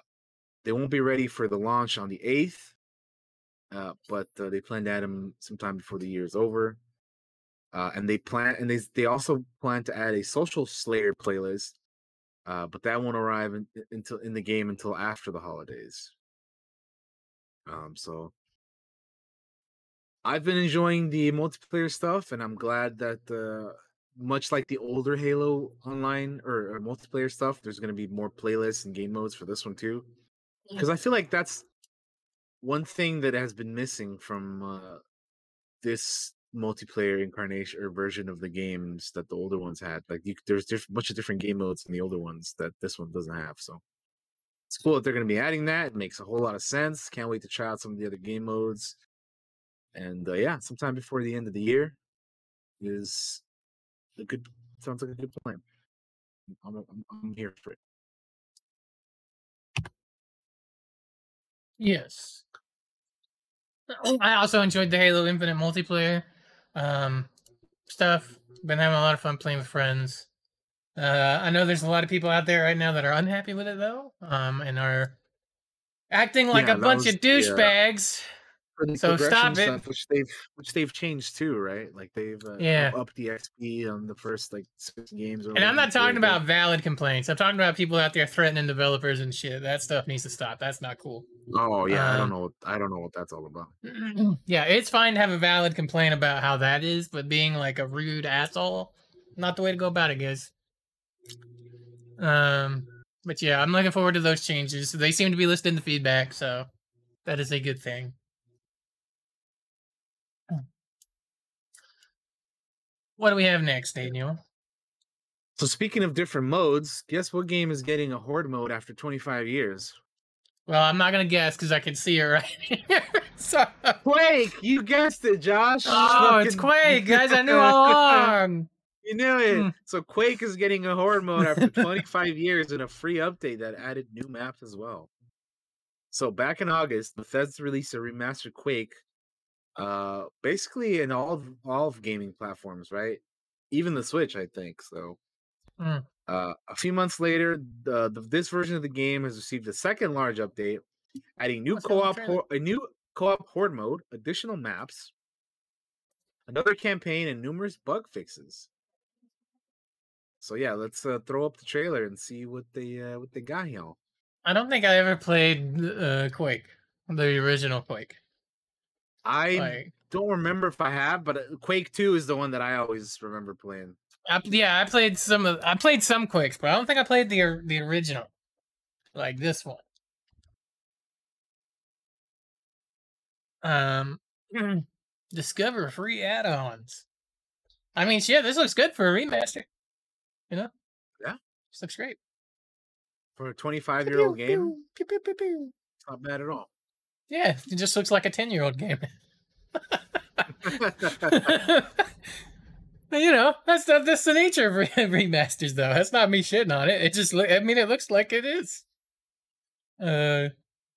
Speaker 2: they won't be ready for the launch on the eighth, uh, but uh, they plan to add them sometime before the year is over. Uh, and they plan, and they they also plan to add a Social Slayer playlist, uh, but that won't arrive in, until in the game until after the holidays. Um, so I've been enjoying the multiplayer stuff, and I'm glad that uh, much like the older Halo online or, or multiplayer stuff, there's going to be more playlists and game modes for this one too. Because I feel like that's one thing that has been missing from uh, this multiplayer incarnation or version of the games that the older ones had. Like you, there's diff- bunch of different game modes in the older ones that this one doesn't have. So it's cool that they're going to be adding that. It makes a whole lot of sense. Can't wait to try out some of the other game modes. And uh, yeah, sometime before the end of the year is a good. Sounds like a good plan. I'm, I'm, I'm here for it.
Speaker 1: Yes. I also enjoyed the Halo Infinite multiplayer um, stuff. Been having a lot of fun playing with friends. Uh, I know there's a lot of people out there right now that are unhappy with it though, um, and are acting like
Speaker 2: Yeah,
Speaker 1: a bunch
Speaker 2: was
Speaker 1: of douchebags.
Speaker 2: For the
Speaker 1: So
Speaker 2: progression
Speaker 1: stop it.
Speaker 2: stuff, which they've which they've changed too, right? Like they've uh,
Speaker 1: Yeah.
Speaker 2: upped the XP on the first like six games.
Speaker 1: And I'm not talking about valid complaints. I'm talking about people out there threatening developers and shit. That stuff needs to stop. That's not cool.
Speaker 2: Oh yeah, I
Speaker 1: um,
Speaker 2: don't know. What, I don't know what that's all about. *clears throat*
Speaker 1: yeah, it's fine to have a valid complaint about how that is, but being like a rude asshole, not the way to go about it, guys. Um, but yeah, I'm looking forward to those changes. They seem to be listed in the feedback, so that is a good thing. What do we have next, Daniel?
Speaker 2: So speaking of different modes, guess what game is getting a horde mode after 25 years?
Speaker 1: Well, I'm not gonna guess because I can see it right *laughs* here. so,
Speaker 2: Quake, you guessed it, Josh.
Speaker 1: oh, it's *laughs* Quake, guys! I knew all along.
Speaker 2: You knew it.
Speaker 1: Hmm.
Speaker 2: So Quake is getting a horde mode after 25 years and a free update that added new maps as well. So back in August, Bethesda released a remastered Quake, uh, basically in all of, all of gaming platforms, right? Even the Switch, I think. So,
Speaker 1: Hmm.
Speaker 2: uh, a few months later, the, the this version of the game has received a second large update, adding new
Speaker 1: What's that on the
Speaker 2: co-op a new co-op horde mode, additional maps, another campaign, and numerous bug fixes. So yeah, let's uh, throw up the trailer and see what they uh, what they got here.
Speaker 1: I don't think I ever played uh, Quake, the original Quake.
Speaker 2: I
Speaker 1: Like,
Speaker 2: don't remember if I have, but uh, Quake Two is the one that I always remember playing.
Speaker 1: I, yeah, I played some of. I played some Quakes, but I don't think I played the the original, like this one. Um, *clears throat* discover free add-ons. I mean, yeah, this looks good for a remaster. You know?
Speaker 2: Yeah.
Speaker 1: this looks great.
Speaker 2: For a 25 year old game,
Speaker 1: pew, pew, pew, pew.
Speaker 2: not bad at all.
Speaker 1: Yeah, it just looks like a ten-year-old game. *laughs* you know, that's the, that's the nature of re- *laughs* remasters, though. That's not me shitting on it. It just, look, I mean, it looks like it is. Uh,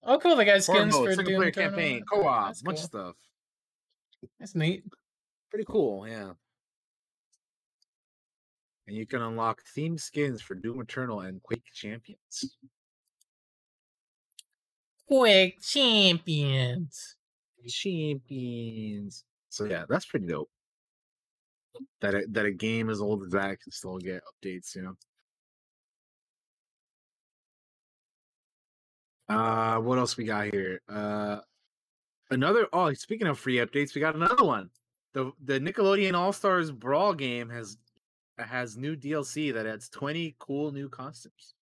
Speaker 1: oh, cool. They got skins for Doom
Speaker 2: player
Speaker 1: Eternal.
Speaker 2: campaign, co-op,
Speaker 1: that's
Speaker 2: much
Speaker 1: cool.
Speaker 2: stuff.
Speaker 1: That's neat.
Speaker 2: Pretty cool, yeah. And you can unlock themed skins for Doom Eternal and Quake Champions.
Speaker 1: Quick champions.
Speaker 2: Champions. So yeah, that's pretty dope. That a, that a game as old as that can still get updates, you know. Uh, what else we got here? Uh, another. Oh, speaking of free updates, we got another one. the The Nickelodeon All Stars Brawl game has has new DLC that adds twenty cool new costumes.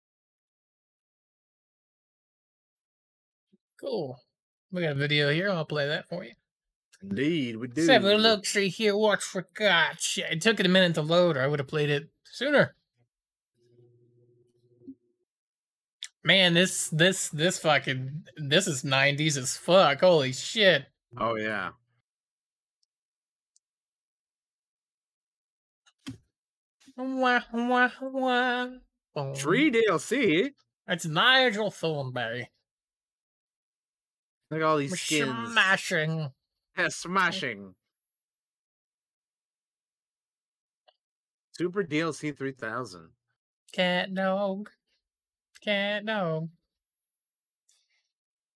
Speaker 1: Cool. We got a video here. I'll play that for you.
Speaker 2: Indeed, we do.
Speaker 1: Let's have a look. See here. Watch for God. Shit, it took it a minute to load, or I would have played it sooner. Man, this this this fucking this is nineties as fuck. Holy shit.
Speaker 2: Oh yeah.
Speaker 1: Wah, wah, wah.
Speaker 2: Free DLC.
Speaker 1: That's Nigel Thornberry.
Speaker 2: Look at all these skins.
Speaker 1: Smashing.
Speaker 2: Yeah, smashing. Super DLC 3000.
Speaker 1: Cat dog. Cat dog.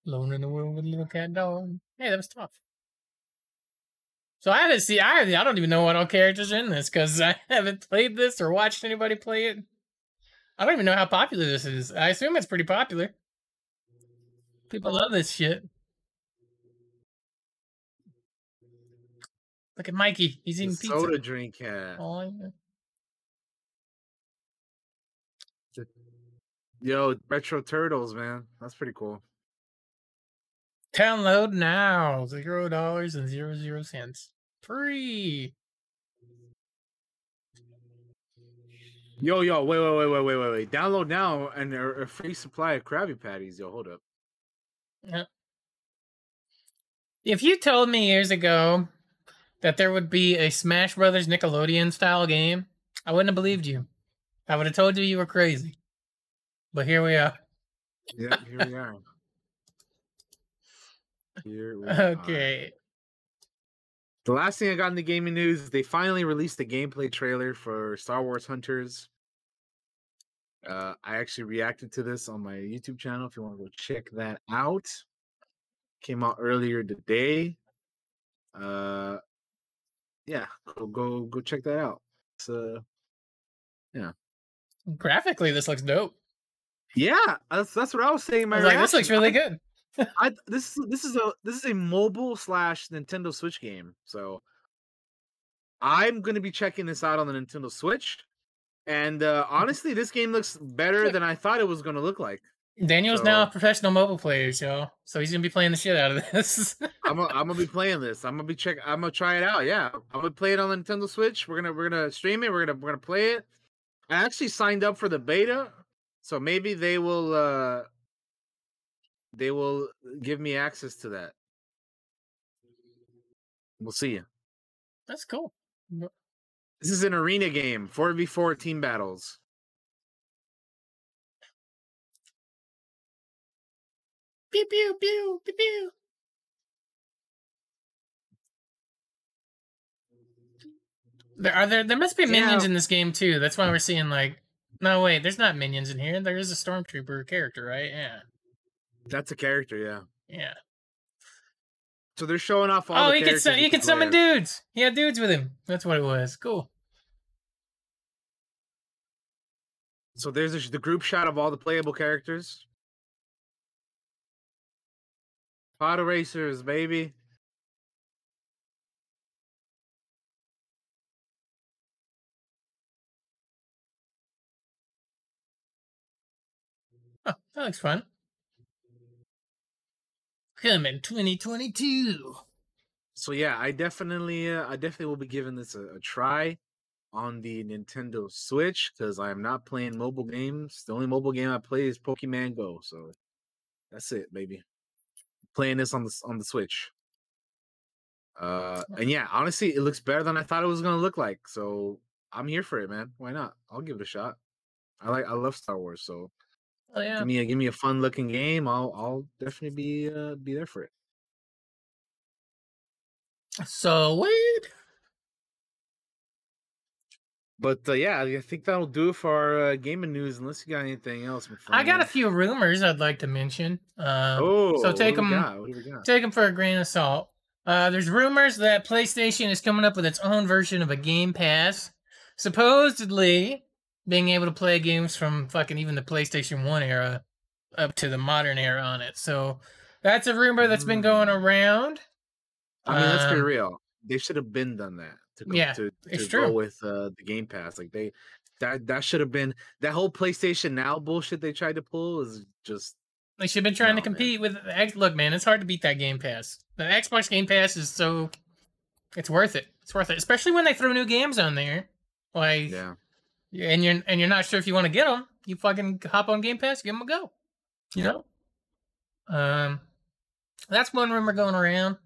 Speaker 1: Alone in the world with a little cat dog. Hey, that was tough. So I haven't seen. I I don't even know what all characters are in this because I *laughs* haven't played this or watched anybody play it. I don't even know how popular this is. I assume it's pretty popular. People love this shit. Look at Mikey. He's
Speaker 2: The
Speaker 1: pizza.
Speaker 2: soda drink hat.
Speaker 1: Oh, yeah.
Speaker 2: Yo, Retro Turtles, man. That's pretty cool.
Speaker 1: Download now. Zero dollars and zero zero cents. Free.
Speaker 2: Yo, yo, wait, wait, wait, wait, wait, wait, wait. Download now and a, a free supply of Krabby Patties. Yo, hold up.
Speaker 1: If you told me years ago that there would be a Smash Brothers Nickelodeon style game, I wouldn't have believed you. I would have told you you were crazy. But here we are.
Speaker 2: Yeah, here we are. Here *laughs* we are.
Speaker 1: Okay.
Speaker 2: The last thing I got in the gaming news is they finally released the gameplay trailer for Star Wars Hunters. Uh, I actually reacted to this on my YouTube channel if you want to go check that out. came out earlier today. Uh, yeah, go go go check that out. It's, uh,
Speaker 1: Graphically, this looks dope.
Speaker 2: yeah, that's that's what I was saying. in
Speaker 1: I
Speaker 2: My
Speaker 1: was like, this looks really good. *laughs*
Speaker 2: I this is this is a this is a mobile slash Nintendo Switch game. So I'm gonna be checking this out on the Nintendo Switch. And uh, honestly, this game looks better than I thought it was gonna look like.
Speaker 1: Daniel's now a professional mobile player, y'all. So he's gonna be playing the shit out of this. *laughs*
Speaker 2: I'm gonna, I'm gonna be playing this. I'm gonna be check. I'm gonna try it out. Yeah, I'm gonna play it on the Nintendo Switch. We're gonna we're gonna stream it. We're gonna we're gonna play it. I actually signed up for the beta, so maybe they will uh they will give me access to that. We'll see.
Speaker 1: That's cool.
Speaker 2: This is an arena game, 4v4 team battles.
Speaker 1: Pew pew pew pew pew. There are there. There must be minions
Speaker 2: Yeah.
Speaker 1: in this game too. That's why we're seeing like. No wait, there's not minions in here. There is a stormtrooper character, right? Yeah,
Speaker 2: That's a character, yeah.
Speaker 1: yeah.
Speaker 2: So they're showing off all
Speaker 1: oh,
Speaker 2: the
Speaker 1: he can su-
Speaker 2: you
Speaker 1: he can summon dudes. He had dudes with him. That's what it was. Cool.
Speaker 2: So there's a, the group shot of all the playable characters. Pod racers, baby.
Speaker 1: Oh, that looks fun. Coming 2022.
Speaker 2: So yeah, I definitely, uh, I definitely will be giving this a, a try on the Nintendo Switch because I am not playing mobile games. The only mobile game I play is Pokemon Go. So that's it, baby. Playing this on the on the Switch. Uh, and yeah, honestly, it looks better than I thought it was gonna look like. So I'm here for it, man. Why not? I'll give it a shot. I like, I love Star Wars, so
Speaker 1: Oh yeah.
Speaker 2: give me a give me a fun looking game. I'll I'll definitely be uh be there for it.
Speaker 1: So weird.
Speaker 2: But uh, yeah, I think that'll do it for our uh, gaming news. Unless you got anything else,
Speaker 1: I got a few rumors I'd like to mention. Um,
Speaker 2: Oh,
Speaker 1: so take
Speaker 2: what do we
Speaker 1: them,
Speaker 2: got? What do we got?
Speaker 1: take them for a grain of salt. Uh, there's rumors that PlayStation is coming up with its own version of a Game Pass, supposedly being able to play games from fucking even the PlayStation One era up to the modern era on it. So that's a rumor that's been going
Speaker 2: Mm.
Speaker 1: around.
Speaker 2: I mean, let's be
Speaker 1: Um,
Speaker 2: real. They should have been done that to go,
Speaker 1: Yeah,
Speaker 2: to,
Speaker 1: it's
Speaker 2: to
Speaker 1: true.
Speaker 2: go with uh, the Game Pass. Like they that that should have been that whole PlayStation Now bullshit they tried to pull is just
Speaker 1: They should have been trying to
Speaker 2: No, man.
Speaker 1: compete with the X. Look, man, it's hard to beat that Game Pass. The Xbox Game Pass is so. It's worth it. It's worth it, especially when they throw new games on there. Like,
Speaker 2: yeah.
Speaker 1: Yeah, and you're and you're not sure if you want to get them, you fucking hop on Game Pass, give them a go. You know. Um, that's one rumor going around.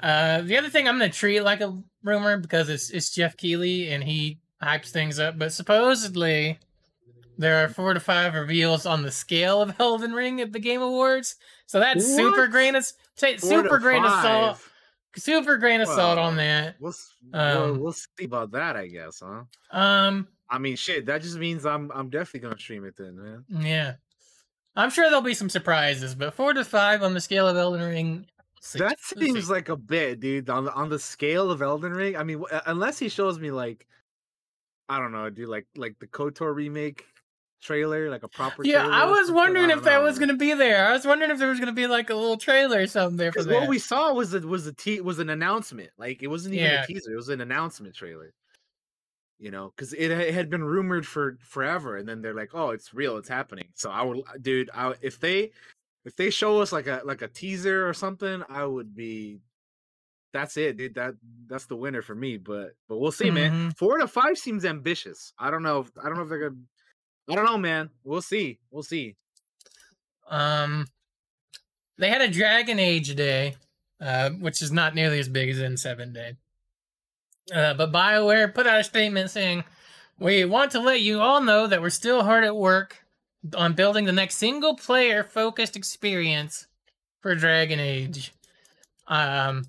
Speaker 1: Uh, the other thing I'm gonna treat like a rumor because it's it's Geoff Keighley and he hypes things up, but supposedly there are four to five reveals on the scale of *laughs* Elden Ring at the Game Awards. So that's super grain of take super grain of salt, super grain of salt on that.
Speaker 2: We'll, we'll
Speaker 1: Um,
Speaker 2: we'll see about that, I guess, huh?
Speaker 1: Um,
Speaker 2: I mean, shit. That just means I'm I'm definitely gonna stream it then, man.
Speaker 1: Yeah. I'm sure there'll be some surprises, but four to five on the scale of Elden Ring.
Speaker 2: That *laughs* seems like a bit, dude. On the on the scale of Elden Ring, I mean, w- unless he shows me like, I don't know, dude, like like the Kotor remake trailer, like a proper.
Speaker 1: Yeah, I was wondering
Speaker 2: I
Speaker 1: if
Speaker 2: don't
Speaker 1: that was gonna be there. I was wondering if there was gonna be like a little trailer or something there for
Speaker 2: Because
Speaker 1: that.
Speaker 2: what we saw was it was a te- was an announcement. Like it wasn't even
Speaker 1: Yeah.
Speaker 2: a teaser; it was an announcement trailer. You know, because it, it had been rumored for forever, and then they're like, "Oh, it's real, it's happening." So I would, dude, I, if they if they show us like a like a teaser or something, I would be. That's it, dude. That that's the winner for me. But but we'll see, man.
Speaker 1: Mhm.
Speaker 2: Four to five seems ambitious. I don't know. If, I don't know if they're gonna. I don't know, man. We'll see. We'll see.
Speaker 1: Um, they had a Dragon Age day, uh, which is not nearly as big as N7 Day. Uh, but BioWare put out a statement saying, "We want to let you all know that we're still hard at work on building the next single-player focused experience for Dragon Age." Um,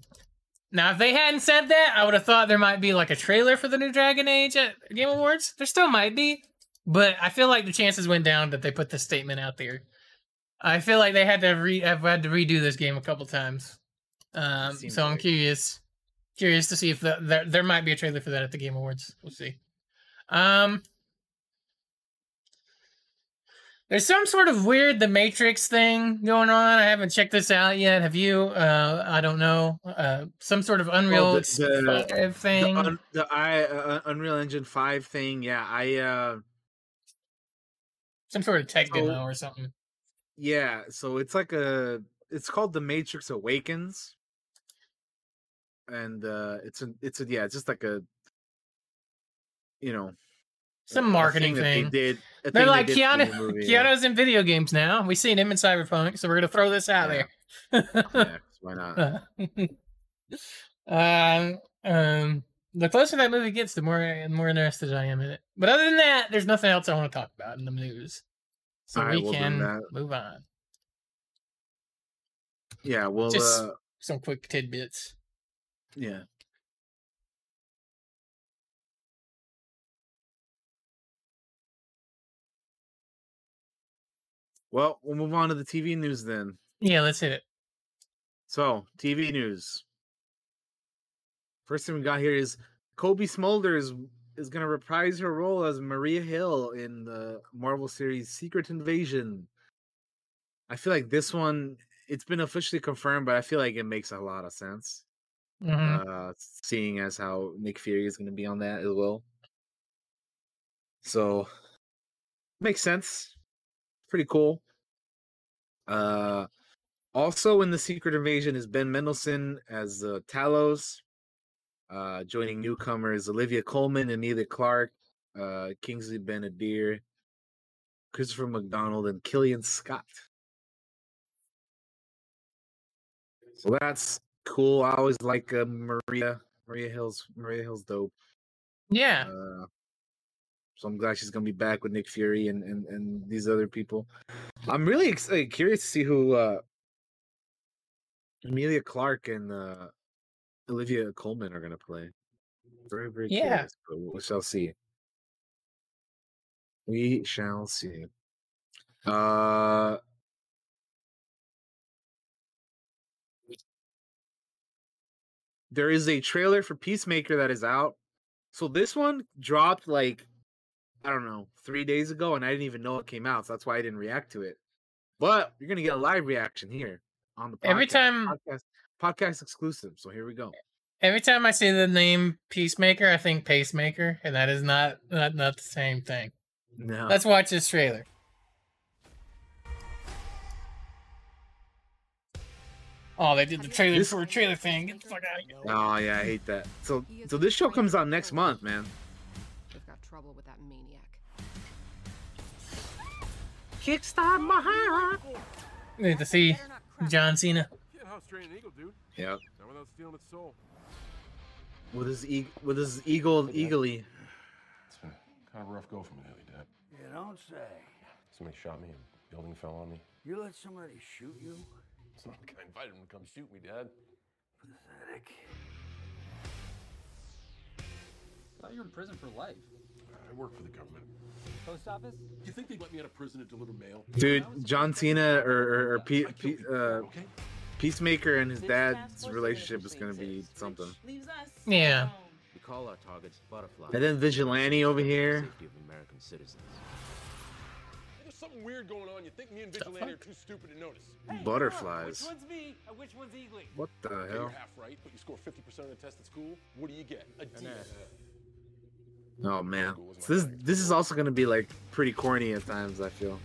Speaker 1: now, if they hadn't said that, I would have thought there might be like a trailer for the new Dragon Age at Game Awards. There still might be, but I feel like the chances went down that they put this statement out there. I feel like they had to re have had to redo this game a couple times. Um, so I'm
Speaker 2: like-
Speaker 1: curious, curious to see if the, there there might be a trailer for that at the Game Awards. We'll see. Um, there's some sort of weird The Matrix thing going on. I haven't checked this out yet. Have you? Uh, I don't know. Uh, some sort of Unreal
Speaker 2: the- the-
Speaker 1: thing.
Speaker 2: The, un, the I uh, Unreal Engine Five thing, yeah, I uh,
Speaker 1: some sort of tech
Speaker 2: so-
Speaker 1: demo or something.
Speaker 2: yeah. So it's like a, it's called The Matrix Awakens, and uh, it's a, it's a, yeah, it's just like a, you know,
Speaker 1: Some marketing thing.
Speaker 2: They did.
Speaker 1: They're
Speaker 2: thing they
Speaker 1: like
Speaker 2: did
Speaker 1: Keanu.
Speaker 2: the movie, yeah.
Speaker 1: Keanu's in video games now. We've seen him in Cyberpunk, so we're gonna throw this out
Speaker 2: Yeah.
Speaker 1: there.
Speaker 2: Yeah, why not? *laughs*
Speaker 1: um, um, the closer that movie gets, the more the more interested I am in it. But other than that, there's nothing else I want to talk about in the news, so
Speaker 2: Alright,
Speaker 1: we
Speaker 2: well,
Speaker 1: can move on.
Speaker 2: Yeah, well,
Speaker 1: Just-
Speaker 2: uh,
Speaker 1: Some quick tidbits.
Speaker 2: yeah. Well, we'll move on to the TV news then.
Speaker 1: Yeah, let's hit it.
Speaker 2: So, TV news. First thing we got here is Cobie Smulders is going to reprise her role as Maria Hill in the Marvel series Secret Invasion. I feel like this one it's been officially confirmed, but I feel like it makes a lot of sense.
Speaker 1: Mhm.
Speaker 2: Uh seeing as how Nick Fury is going to be on that as well. So makes sense. Pretty cool. Uh also in the Secret Invasion is Ben Mendelsohn as uh, Talos. Uh, joining newcomers Olivia Colman, Emilia Clarke, uh, Kingsley Ben-Adir, Christopher McDonald, and Killian Scott. So that's cool. I always like uh, Maria. Maria Hill's Maria Hill's dope.
Speaker 1: Yeah,
Speaker 2: Uh, so I'm glad she's gonna be back with Nick Fury and and, and these other people. I'm really excited, curious to see who uh, Emilia Clarke and uh, Olivia Colman are gonna play. Very very
Speaker 1: Yeah.
Speaker 2: curious, but we shall see. We shall see. Uh. There is a trailer for Peacemaker that is out. So this one dropped like I don't know, three days ago, and I didn't even know it came out. So that's why I didn't react to it. But you're gonna get a live reaction here on the podcast.
Speaker 1: Every time-
Speaker 2: podcast, podcast exclusive. So here we go.
Speaker 1: every time I see the name Peacemaker, I think Pacemaker, and that is not not, not the same thing.
Speaker 2: No,
Speaker 1: Let's watch this trailer. Oh, they did the trailer
Speaker 2: This-
Speaker 1: for a trailer thing. Get the fuck out of here.
Speaker 2: oh yeah, I hate that. So so this show comes out next month, man.
Speaker 9: We've got trouble with that maniac.
Speaker 2: Kickstart my heart.
Speaker 1: Need to see John Cena.
Speaker 10: Can't house train an eagle, dude.
Speaker 2: Yep.
Speaker 10: Not without stealing its soul.
Speaker 2: With his e- with his eagle eagly.
Speaker 10: It's been kind of a rough go for me lately, Dad.
Speaker 5: You don't say.
Speaker 10: Somebody shot me and building fell on me.
Speaker 5: You let somebody shoot you?
Speaker 10: It's not like I invited him to come shoot me, Dad.
Speaker 5: Pathetic.
Speaker 11: I thought you were in prison for life.
Speaker 10: I work for the government.
Speaker 11: Post office?
Speaker 10: Do you think they'd let me out of prison to deliver mail?
Speaker 2: Dude, John Cena or, or, or Pe-
Speaker 10: I
Speaker 2: Pe- uh,
Speaker 10: okay?
Speaker 2: Peacemaker and his dad's relationship is gonna be something.
Speaker 1: Yeah.
Speaker 5: We call our targets butterflies.
Speaker 2: And then Vigilante over here.
Speaker 5: American citizens.
Speaker 10: There's something weird going on. You think me and Vigilante are too stupid to notice?
Speaker 2: Butterflies.
Speaker 11: one's me and which one's Eagly?
Speaker 2: What the
Speaker 10: Okay, you're
Speaker 2: hell?
Speaker 10: half right, but you score 50% of the test at school. What do you get? A D.
Speaker 2: Oh man, so this this is also gonna be like pretty corny at times. I feel.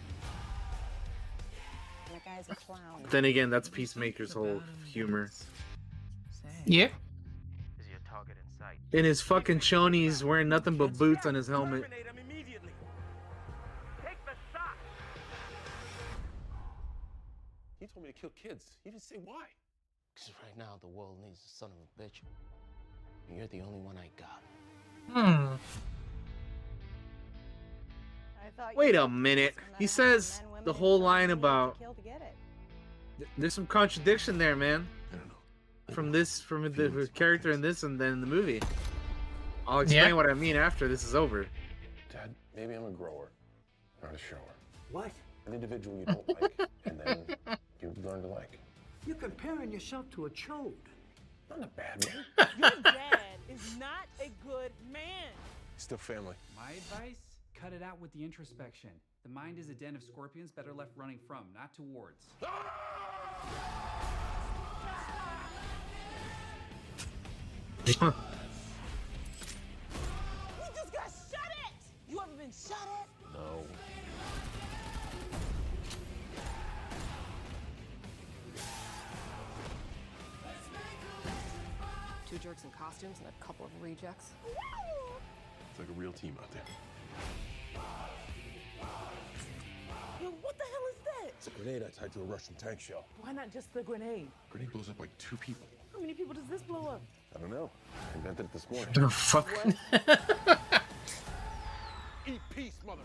Speaker 8: That guy's a clown.
Speaker 2: Then again, that's Peacemaker's whole humor.
Speaker 1: Yeah.
Speaker 2: In his fucking chonies, wearing nothing but boots on his helmet.
Speaker 10: He told me to kill kids. He didn't say why.
Speaker 5: Because right now the world needs a son of a bitch. And you're the only one I got.
Speaker 1: Hmm.
Speaker 2: Wait a minute. He says the whole line about. There's some contradiction there, man.
Speaker 10: I don't know.
Speaker 2: From this, from the, the character in this, and then in the movie. I'll explain
Speaker 1: Yeah.
Speaker 2: what I mean after this is over.
Speaker 10: Dad, maybe I'm a grower, not a shower.
Speaker 5: What?
Speaker 10: An individual you don't like
Speaker 5: and then *laughs* you learn to like.
Speaker 12: You're comparing yourself to a chode.
Speaker 5: Not a bad man. *laughs*
Speaker 13: Your dad is not a good man.
Speaker 5: Still family.
Speaker 11: My advice: cut it out with the introspection. The mind is a den of scorpions better left running from, not towards. *laughs* Ah!
Speaker 13: We just got shot at. You ever been shot at?
Speaker 9: Jerks in costumes and a couple of rejects.
Speaker 5: It's like a real team out there.
Speaker 13: Yo, what the hell is that?
Speaker 5: It's a grenade I tied to a Russian tank shell.
Speaker 13: Why not just the grenade?
Speaker 5: Grenade blows up like two people.
Speaker 13: How many people does this blow up?
Speaker 5: I don't know. I invented it this morning.
Speaker 2: The fuck? *laughs*
Speaker 10: Eat peace, mother.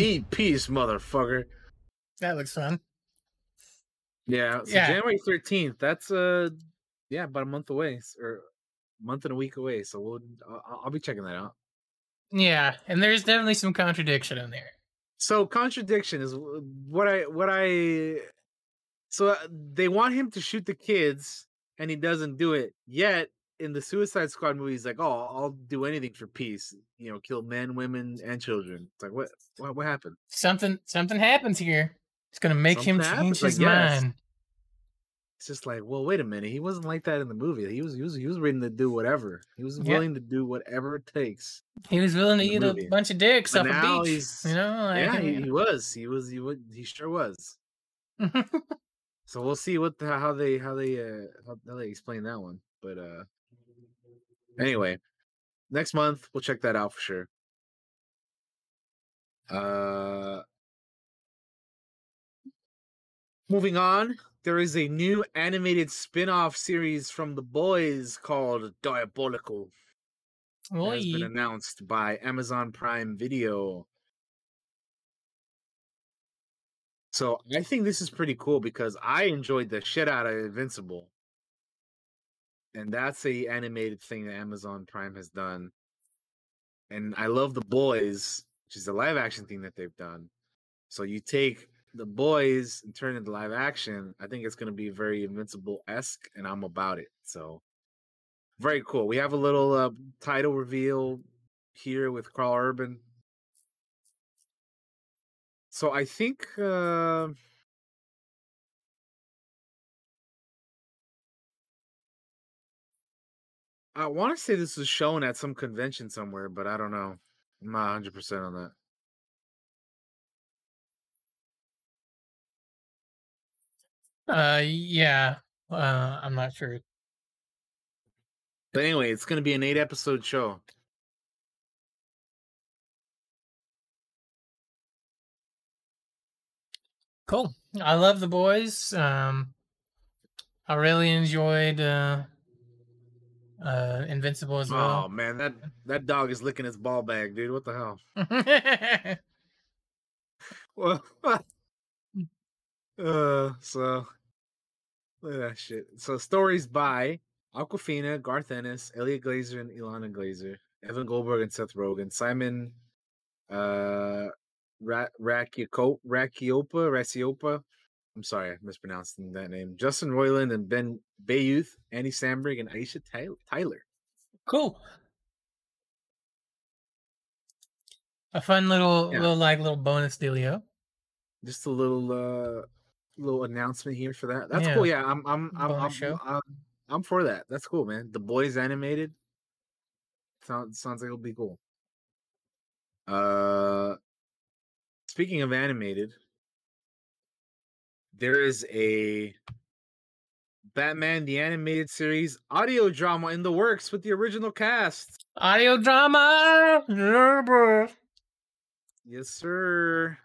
Speaker 2: Eat peace, motherfucker.
Speaker 1: That looks fun.
Speaker 2: Yeah, so
Speaker 1: Yeah.
Speaker 2: January thirteenth. That's uh, yeah, about a month away, or month and a week away. So we'll, I'll, I'll be checking that out.
Speaker 1: Yeah, and there's definitely some contradiction in there.
Speaker 2: So contradiction is what I what I. So uh, they want him to shoot the kids, and he doesn't do it. Yet in the Suicide Squad movie, he's like, "Oh, I'll do anything for peace. You know, kill men, women, and children." It's like, what what what happened?
Speaker 1: Something something happens here. It's gonna make him
Speaker 2: Something happens,
Speaker 1: change
Speaker 2: I
Speaker 1: his mind.
Speaker 2: It's just like, well, wait a minute. He wasn't like that in the movie. He was he was he was ready to do whatever. He was
Speaker 1: Yeah.
Speaker 2: willing to do whatever it takes.
Speaker 1: He was willing to eat
Speaker 2: the
Speaker 1: a bunch of dicks
Speaker 2: But
Speaker 1: off a beach. You know, like,
Speaker 2: yeah, he, he was. He was. He would. He sure was. *laughs* so we'll see what the, how they how they uh how, how they explain that one. But uh anyway, next month we'll check that out for sure. Uh moving on, there is a new animated spin-off series from the boys called Diabolical. It has been announced by Amazon Prime Video. So I think this is pretty cool because I enjoyed the shit out of Invincible. And that's a animated thing that Amazon Prime has done. And I love the boys, which is a live action thing that they've done. So you take the boys and turn into live action. I think it's gonna be very Invincible esque, and I'm about it. So very cool. We have a little uh, title reveal here with Karl Urban. So I think uh, I want to say this was shown at some convention somewhere, but I don't know. I'm not 100 percent on that.
Speaker 1: Uh, yeah. Uh, I'm not sure.
Speaker 2: But anyway, it's going to be an eight episode show.
Speaker 1: Cool. I love the boys. Um, I really enjoyed uh, uh, Invincible as well.
Speaker 2: Oh man, that that dog is licking his ball bag, dude. What the hell? *laughs* *laughs* Well, *laughs* uh, so look at that shit. So stories by Awkwafina, Garth Ennis, Eliot Glazer, and Ilana Glazer, Evan Goldberg and Seth Rogen, Simon, uh, Ra- Rakiopa, Rasiopa. I'm sorry, I mispronounced that name. Justin Roiland and Ben Bayouth, Andy Samberg, and Aisha Tyler.
Speaker 1: cool. A fun little,
Speaker 2: Yeah.
Speaker 1: little like little bonus dealio.
Speaker 2: just a little uh little announcement here for that. That's
Speaker 1: Yeah.
Speaker 2: cool. Yeah, I'm I'm I'm I'm,
Speaker 1: show.
Speaker 2: I'm I'm for that. That's cool, man. The boys animated sounds sounds like it'll be cool. Uh speaking of animated, there is a Batman the animated series audio drama in the works with the original cast.
Speaker 1: Audio drama.
Speaker 2: Yes, sir.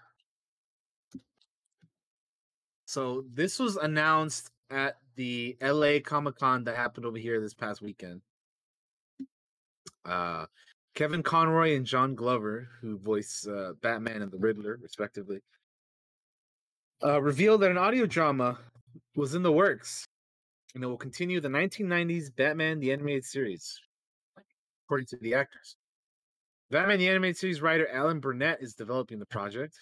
Speaker 2: So this was announced at the LA Comic Con that happened over here this past weekend. Uh, Kevin Conroy and John Glover, who voice uh, Batman and the Riddler, respectively, uh, revealed that an audio drama was in the works, and it will continue the 1990s Batman the Animated Series, according to the actors. Batman the Animated Series writer Alan Burnett is developing the project.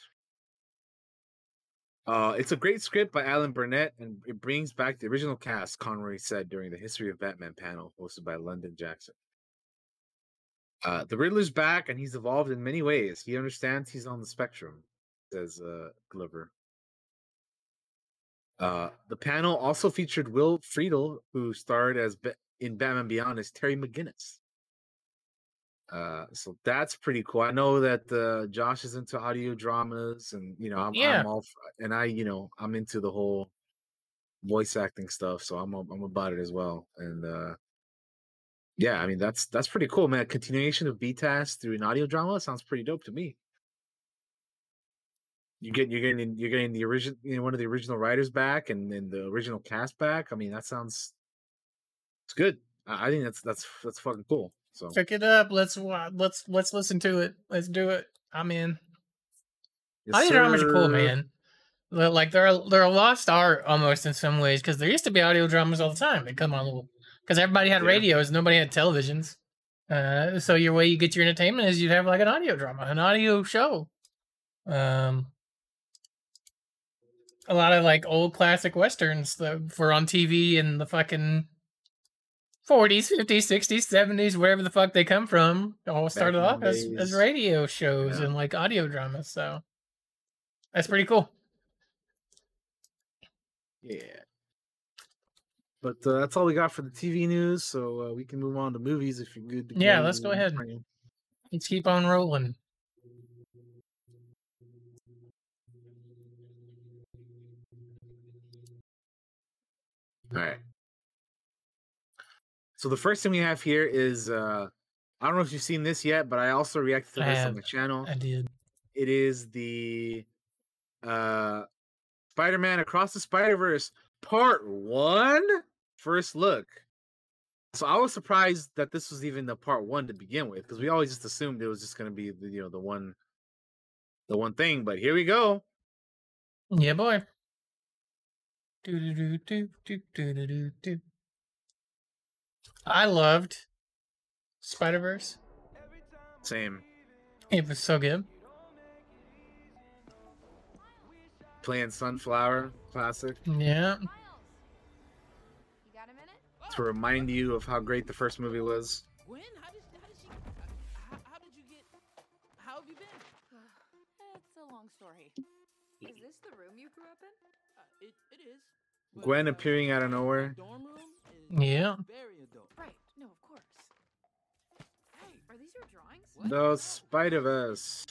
Speaker 2: Uh, it's a great script by Alan Burnett, and it brings back the original cast. Conroy said during the History of Batman panel hosted by London Jackson. Uh, the Riddler's back, and he's evolved in many ways. He understands he's on the spectrum, says uh, Glover. Uh, the panel also featured Will Friedle, who starred as Ba- in Batman Beyond as Terry McGinnis. Uh, so that's pretty cool. I know that uh, Josh is into audio dramas, and you know, I'm,
Speaker 1: Yeah.
Speaker 2: I'm all, and I, you know, I'm into the whole voice acting stuff, so I'm, I'm about it as well. And uh, yeah, I mean, that's that's pretty cool, man. Continuation of BTAS through an audio drama sounds pretty dope to me. You get you're getting you're getting the original you know, one of the original writers back and, then the original cast back. I mean, that sounds it's good. I, I think that's that's that's fucking cool. So
Speaker 1: Pick it up. Let's let's let's listen to it. Let's do it. I'm in.
Speaker 2: Yes,
Speaker 1: audio dramas are cool, man. Like they're a, they're a lost art almost in some ways because there used to be audio dramas all the time. They come on little because everybody had
Speaker 2: Yeah.
Speaker 1: radios, nobody had televisions. Uh, so your way you get your entertainment is you'd have like an audio drama, an audio show. Um, a lot of like old classic westerns that were on TV in the fucking 40s, 50s, 60s, 70s, wherever the fuck they come from, all started off as, as radio shows
Speaker 2: Yeah.
Speaker 1: and like audio dramas. So that's pretty cool.
Speaker 2: Yeah. But uh, that's all we got for the TV news. So uh, we can move on to movies if you're good. To
Speaker 1: Yeah, let's go ahead.
Speaker 2: Frank.
Speaker 1: Let's keep on rolling.
Speaker 2: All right. So the first thing we have here is uh I don't know if you've seen this yet, but I also reacted to this on the channel.
Speaker 1: I did.
Speaker 2: It is the uh Spider-Man Across the Spider-Verse Part 1 first look. So I was surprised that this was even the part 1 to begin with because we always just assumed it was just going to be the, you know the one the one thing, but here we go.
Speaker 1: Yeah, boy. Do do do do do do do do. I loved Spider Verse.
Speaker 2: Same.
Speaker 1: It was so good.
Speaker 2: Playing Sunflower classic
Speaker 1: Yeah.
Speaker 2: to remind you of how great the first movie was.
Speaker 13: Gwen, how did, how did she, how, how did you get, how have you been? *sighs*
Speaker 3: It's a long story. Is this the room you grew up in?
Speaker 13: Uh, it, it is.
Speaker 2: Gwen
Speaker 13: uh,
Speaker 2: appearing out of nowhere.
Speaker 13: Dorm room is
Speaker 1: Yeah.
Speaker 13: very adult.
Speaker 3: Right. No, of course. Hey, are these your drawings?
Speaker 2: The Spider Verse.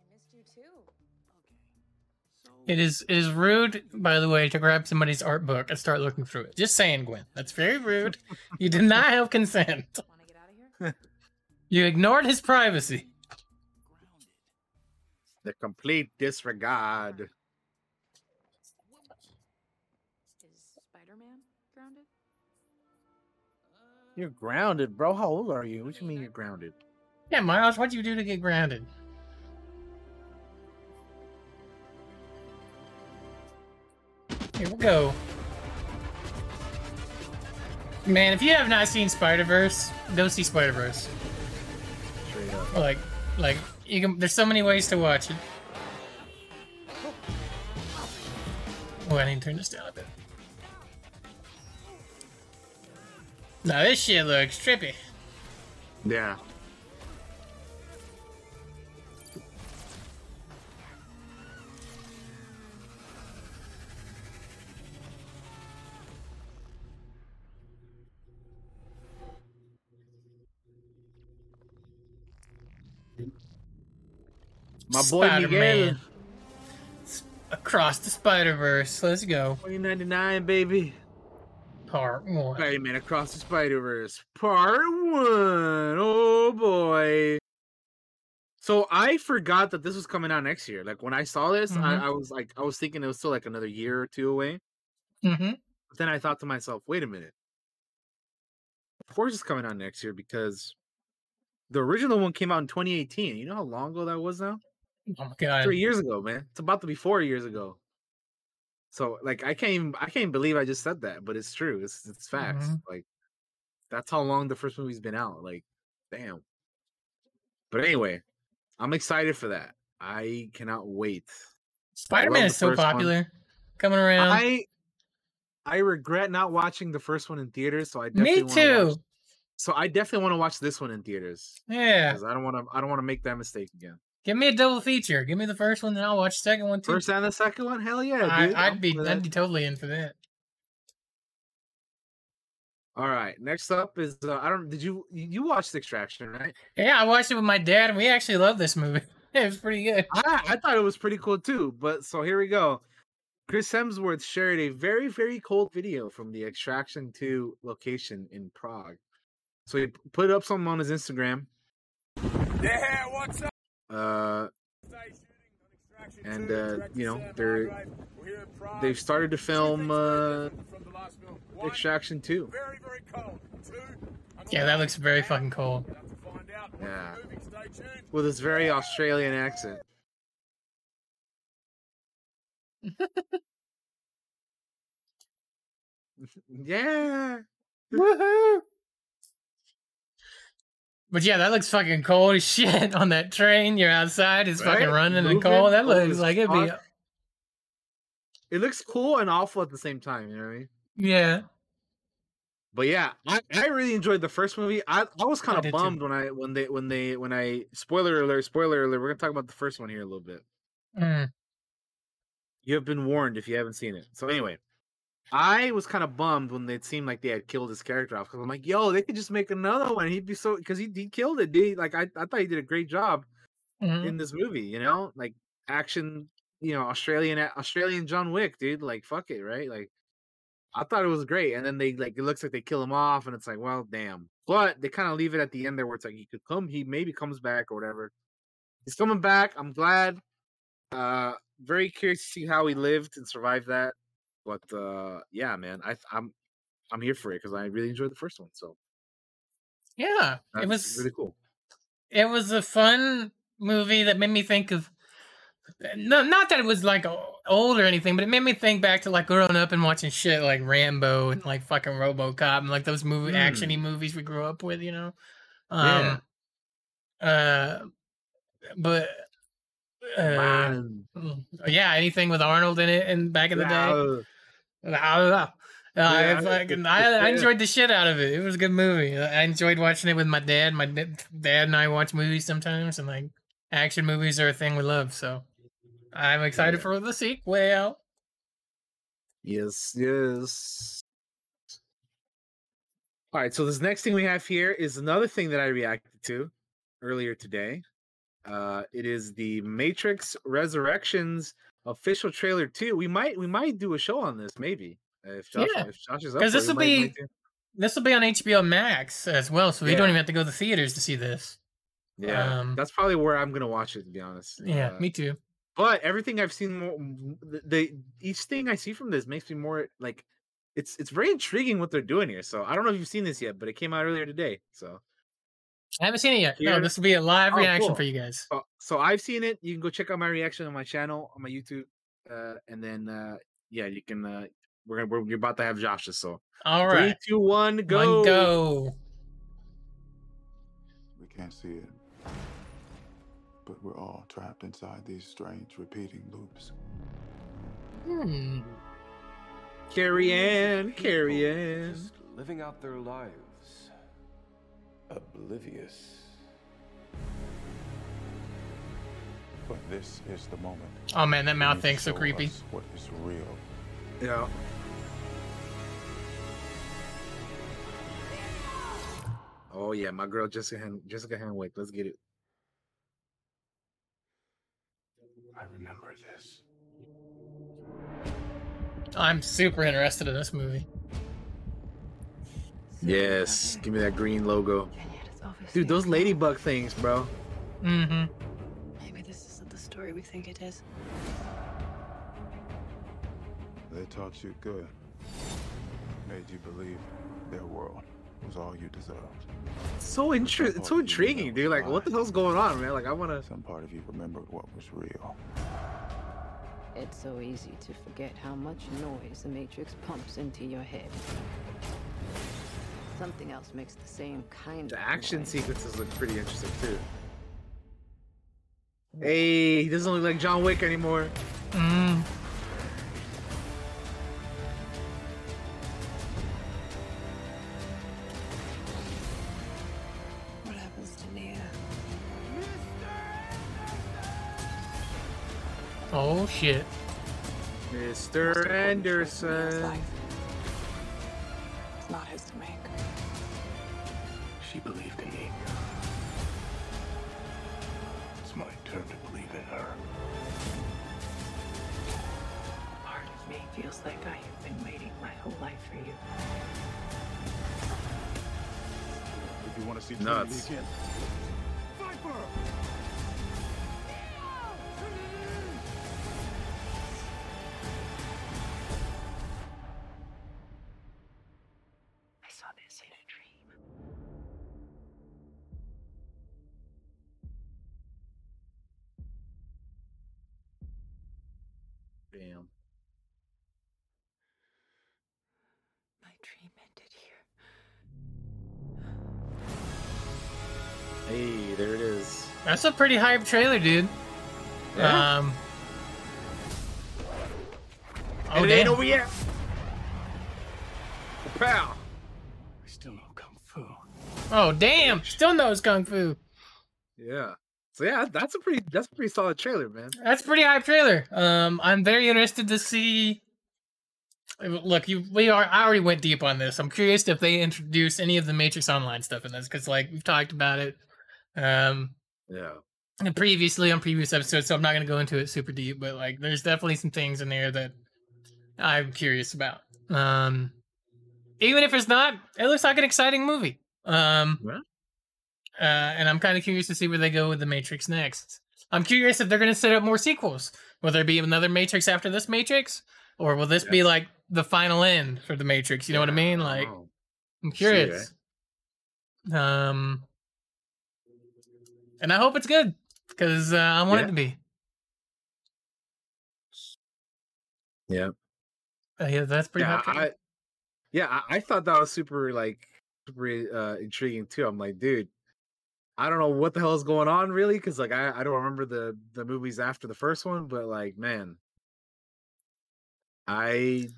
Speaker 3: I missed you too.
Speaker 1: It is it is rude, by the way, to grab somebody's art book and start looking through it. Just saying, Gwen. That's very rude. You did not have consent. *laughs*
Speaker 3: Want to get out of here? *laughs*
Speaker 1: You ignored his privacy.
Speaker 2: The complete disregard. You're grounded, bro. How old are you? What do you mean you're grounded?
Speaker 1: Yeah, Miles, what'd you do to get grounded? Here we go. Man, if you have not seen Spider Verse, go see Spider Verse. Like, like you can. There's so many ways to watch it. Oh, I need to turn this down a bit. Now this shit looks trippy.
Speaker 2: Yeah. My boy
Speaker 1: Spider-Man. S- Across the Spider Verse. Let's go.
Speaker 2: 2099, baby.
Speaker 1: Part one.
Speaker 2: Spider-Man Across the Spider-Verse, Part One. Oh boy. So I forgot that this was coming out next year. Like when I saw this,
Speaker 1: Mhm.
Speaker 2: I, I was like, I was thinking it was still like another year or two away.
Speaker 1: Mm-hmm.
Speaker 2: But then I thought to myself, wait a minute. Of course it's coming out next year because the original one came out in 2018. You know how long ago that was now?
Speaker 1: Oh my god.
Speaker 2: Three years ago, man. It's about to be four years ago. So like I can't even I can't believe I just said that, but it's true. It's it's facts.
Speaker 1: Mhm.
Speaker 2: Like That's how long the first movie's been out. Like, damn. But anyway, I'm excited for that. I cannot wait.
Speaker 1: Spider Man is so
Speaker 2: first one.
Speaker 1: popular. Coming around.
Speaker 2: I I regret not watching the first one in theaters, so I definitely
Speaker 1: Me too.
Speaker 2: watch- so I definitely want to watch this one in theaters.
Speaker 1: Yeah.
Speaker 2: because I don't want to. I don't want to make that mistake again.
Speaker 1: Give me a double feature. Give me the first one, then I'll watch the second one too.
Speaker 2: First and the second one, hell yeah,
Speaker 1: I,
Speaker 2: dude.
Speaker 1: I'd
Speaker 2: I'm
Speaker 1: be I'd be totally in for that.
Speaker 2: All right, next up is uh, I don't. Did you you you watched Extraction, right?
Speaker 1: Yeah, I watched it with my dad, and we actually love this movie. *laughs* It was pretty good.
Speaker 2: I, I thought it was pretty cool too. But so here we go. Chris Hemsworth shared a very very cold video from the Extraction Two location in Prague. So he put up something on his Instagram.
Speaker 10: Yeah, what's up?
Speaker 2: Uh, and uh, you know they're they've started to film uh, Extraction Two.
Speaker 1: Yeah, that looks very fucking cool.
Speaker 2: Yeah, with his very Australian accent. *laughs* *laughs* yeah.
Speaker 1: Woohoo! But yeah, that looks fucking cold as *laughs* shit on that train. You're outside, it's fucking
Speaker 2: Right?
Speaker 1: running and
Speaker 2: Moving,
Speaker 1: cold. That
Speaker 2: cold
Speaker 1: looks like it'd be.
Speaker 2: It looks cool and awful at the same time. You know what I mean?
Speaker 1: yeah.
Speaker 2: But yeah, I, I really enjoyed the first movie. I, I was kind of
Speaker 1: did too.
Speaker 2: bummed when I when they when they when I spoiler alert spoiler alert. We're gonna talk about the first one here a little bit.
Speaker 1: Mm.
Speaker 2: You have been warned if you haven't seen it. So anyway, I was kind of bummed when it seemed like they had killed his character off because I'm like, yo, they could just make another one. He'd be so because he, he killed it, dude. Like I, I thought he did a great job
Speaker 1: Mhm.
Speaker 2: in this movie. You know, like action. You know, Australian Australian John Wick, dude. Like fuck it, right? Like I thought it was great, and then they like it looks like they kill him off, and it's like, well, damn. But they kind of leave it at the end there where it's like he could come, he maybe comes back or whatever. He's coming back. I'm glad. Uh, very curious to see how he lived and survived that. But uh, yeah, man, I I'm I'm here for it because I really enjoyed the first one. So
Speaker 1: Yeah.
Speaker 2: that's
Speaker 1: It was
Speaker 2: really cool.
Speaker 1: it was a fun movie that made me think of no, not that it was like old or anything, but it made me think back to like growing up and watching shit like Rambo and like fucking RoboCop and like those movie
Speaker 2: Mm.
Speaker 1: actiony movies we grew up with, you know.
Speaker 2: Yeah.
Speaker 1: Um uh but uh
Speaker 2: Man.
Speaker 1: mm, yeah, anything with Arnold in it and back in the day.
Speaker 2: Yeah.
Speaker 1: Uh,
Speaker 2: Yeah,
Speaker 1: I, fucking, I, I enjoyed the shit out of it. It was a good movie. I enjoyed watching it with my dad. My da- dad and I watch movies sometimes, and like action movies are a thing we love. So I'm excited for the sequel.
Speaker 2: Yes, yes. All right, so this next thing we have here is another thing that I reacted to earlier today. Uh, it is the Matrix Resurrections official trailer too. We might we might do a show on this maybe if Josh
Speaker 1: Yeah.
Speaker 2: if Josh is up
Speaker 1: Because this will be
Speaker 2: might
Speaker 1: this will be on HBO Max as well, so we don't even have to go to the theaters to see this.
Speaker 2: yeah.
Speaker 1: um,
Speaker 2: that's probably where I'm gonna watch it to be honest.
Speaker 1: Yeah,
Speaker 2: Uh,
Speaker 1: me too.
Speaker 2: but everything I've seen more the, the each thing I see from this makes me more like it's it's very intriguing what they're doing here. So I don't know if you've seen this yet, but it came out earlier today. So
Speaker 1: I haven't seen it yet. No, this will be a live
Speaker 2: Oh,
Speaker 1: reaction
Speaker 2: cool.
Speaker 1: for you guys.
Speaker 2: So, so I've seen it. You can go check out my reaction on my channel on my YouTube, uh, and then uh, yeah, you can. Uh, we're gonna we're, we're about to have Josh's. So
Speaker 1: All
Speaker 2: three,
Speaker 1: right,
Speaker 2: two, one, go,
Speaker 1: one go.
Speaker 14: We can't see it. But we're all trapped inside these strange repeating loops.
Speaker 1: Hmm.
Speaker 2: Carrie Ann, Carrie Ann.
Speaker 5: Just living out their lives, oblivious.
Speaker 14: But this is the moment.
Speaker 1: Oh man, that mouth
Speaker 14: you
Speaker 1: thing's so creepy.
Speaker 14: What is real?
Speaker 2: Yeah. Oh yeah, my girl Jessica Han- Jessica Henwick. Let's get it.
Speaker 14: I remember this.
Speaker 1: I'm super interested in this movie.
Speaker 2: Yes, give me that green logo, dude. Those ladybug things, bro.
Speaker 1: Mm-hmm.
Speaker 9: Maybe this isn't the story we think it is.
Speaker 14: They taught you good. Made you believe their world was all you deserved.
Speaker 2: So interesting. It's so intriguing, dude. Like, what the hell's going on, man? Like, I wanna.
Speaker 14: Some part of you remembered what was real.
Speaker 15: It's so easy to forget how much noise the Matrix pumps into your head. Something else makes the same kind
Speaker 2: The
Speaker 15: of
Speaker 2: action
Speaker 15: noise.
Speaker 2: sequences look pretty interesting too. Hey, he doesn't look like John Wick anymore.
Speaker 1: Mm.
Speaker 9: What happens to Neo?
Speaker 1: Oh shit.
Speaker 2: Mr. Anderson.
Speaker 9: It's not his to make.
Speaker 4: She believed in me. It's my turn to believe in her.
Speaker 9: Part of me feels like I have been waiting my whole life for you.
Speaker 14: If you want to see
Speaker 2: Nuts.
Speaker 14: Trinity again,
Speaker 9: I
Speaker 1: That's a pretty hype trailer, dude.
Speaker 2: Yeah.
Speaker 1: Um. Oh
Speaker 2: And it ain't over yet. Pow.
Speaker 4: I still know Kung Fu.
Speaker 1: Oh damn. Still knows kung fu.
Speaker 2: Yeah. So yeah, that's a pretty that's a pretty solid trailer, man.
Speaker 1: That's a pretty hype trailer. Um, I'm very interested to see. Look, you we are. I already went deep on this. I'm curious if they introduce any of the Matrix Online stuff in this because, like, we've talked about it. Um,
Speaker 2: Yeah.
Speaker 1: and previously on previous episodes, so I'm not going to go into it super deep, but like there's definitely some things in there that I'm curious about. Um even if it's not, it looks like an exciting movie. Um
Speaker 2: Yeah.
Speaker 1: uh, and I'm kind of curious to see where they go with the Matrix next. I'm curious if they're going to set up more sequels. Will there be another Matrix after this Matrix, or will this be like the final end for the Matrix? You know what I mean? Like. I'm
Speaker 2: See,
Speaker 1: curious. Um, and I hope it's good because uh, I want
Speaker 2: Yeah.
Speaker 1: it to be.
Speaker 2: Yeah.
Speaker 1: Uh, yeah, that's pretty
Speaker 2: yeah,
Speaker 1: hot.
Speaker 2: I, yeah, I, I thought that was super like super uh, intriguing too. I'm like, dude, I don't know what the hell is going on really, because like I, I don't remember the the movies after the first one, but like man, I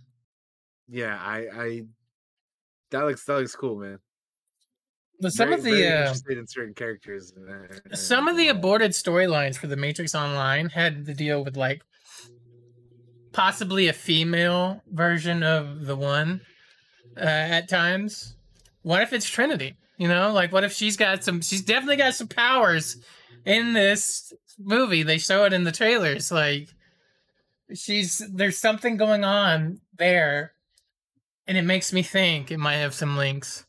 Speaker 2: yeah, I I that looks that looks cool, man.
Speaker 1: But some
Speaker 2: Very-
Speaker 1: of the uh,
Speaker 2: interested in certain characters.
Speaker 1: some of the aborted storylines for the Matrix Online had to deal with like possibly a female version of the one uh, at times. What if it's Trinity? You know, like what if she's got some? She's definitely got some powers in this movie. They show it in the trailers. Like she's there's something going on there, and it makes me think it might have some links.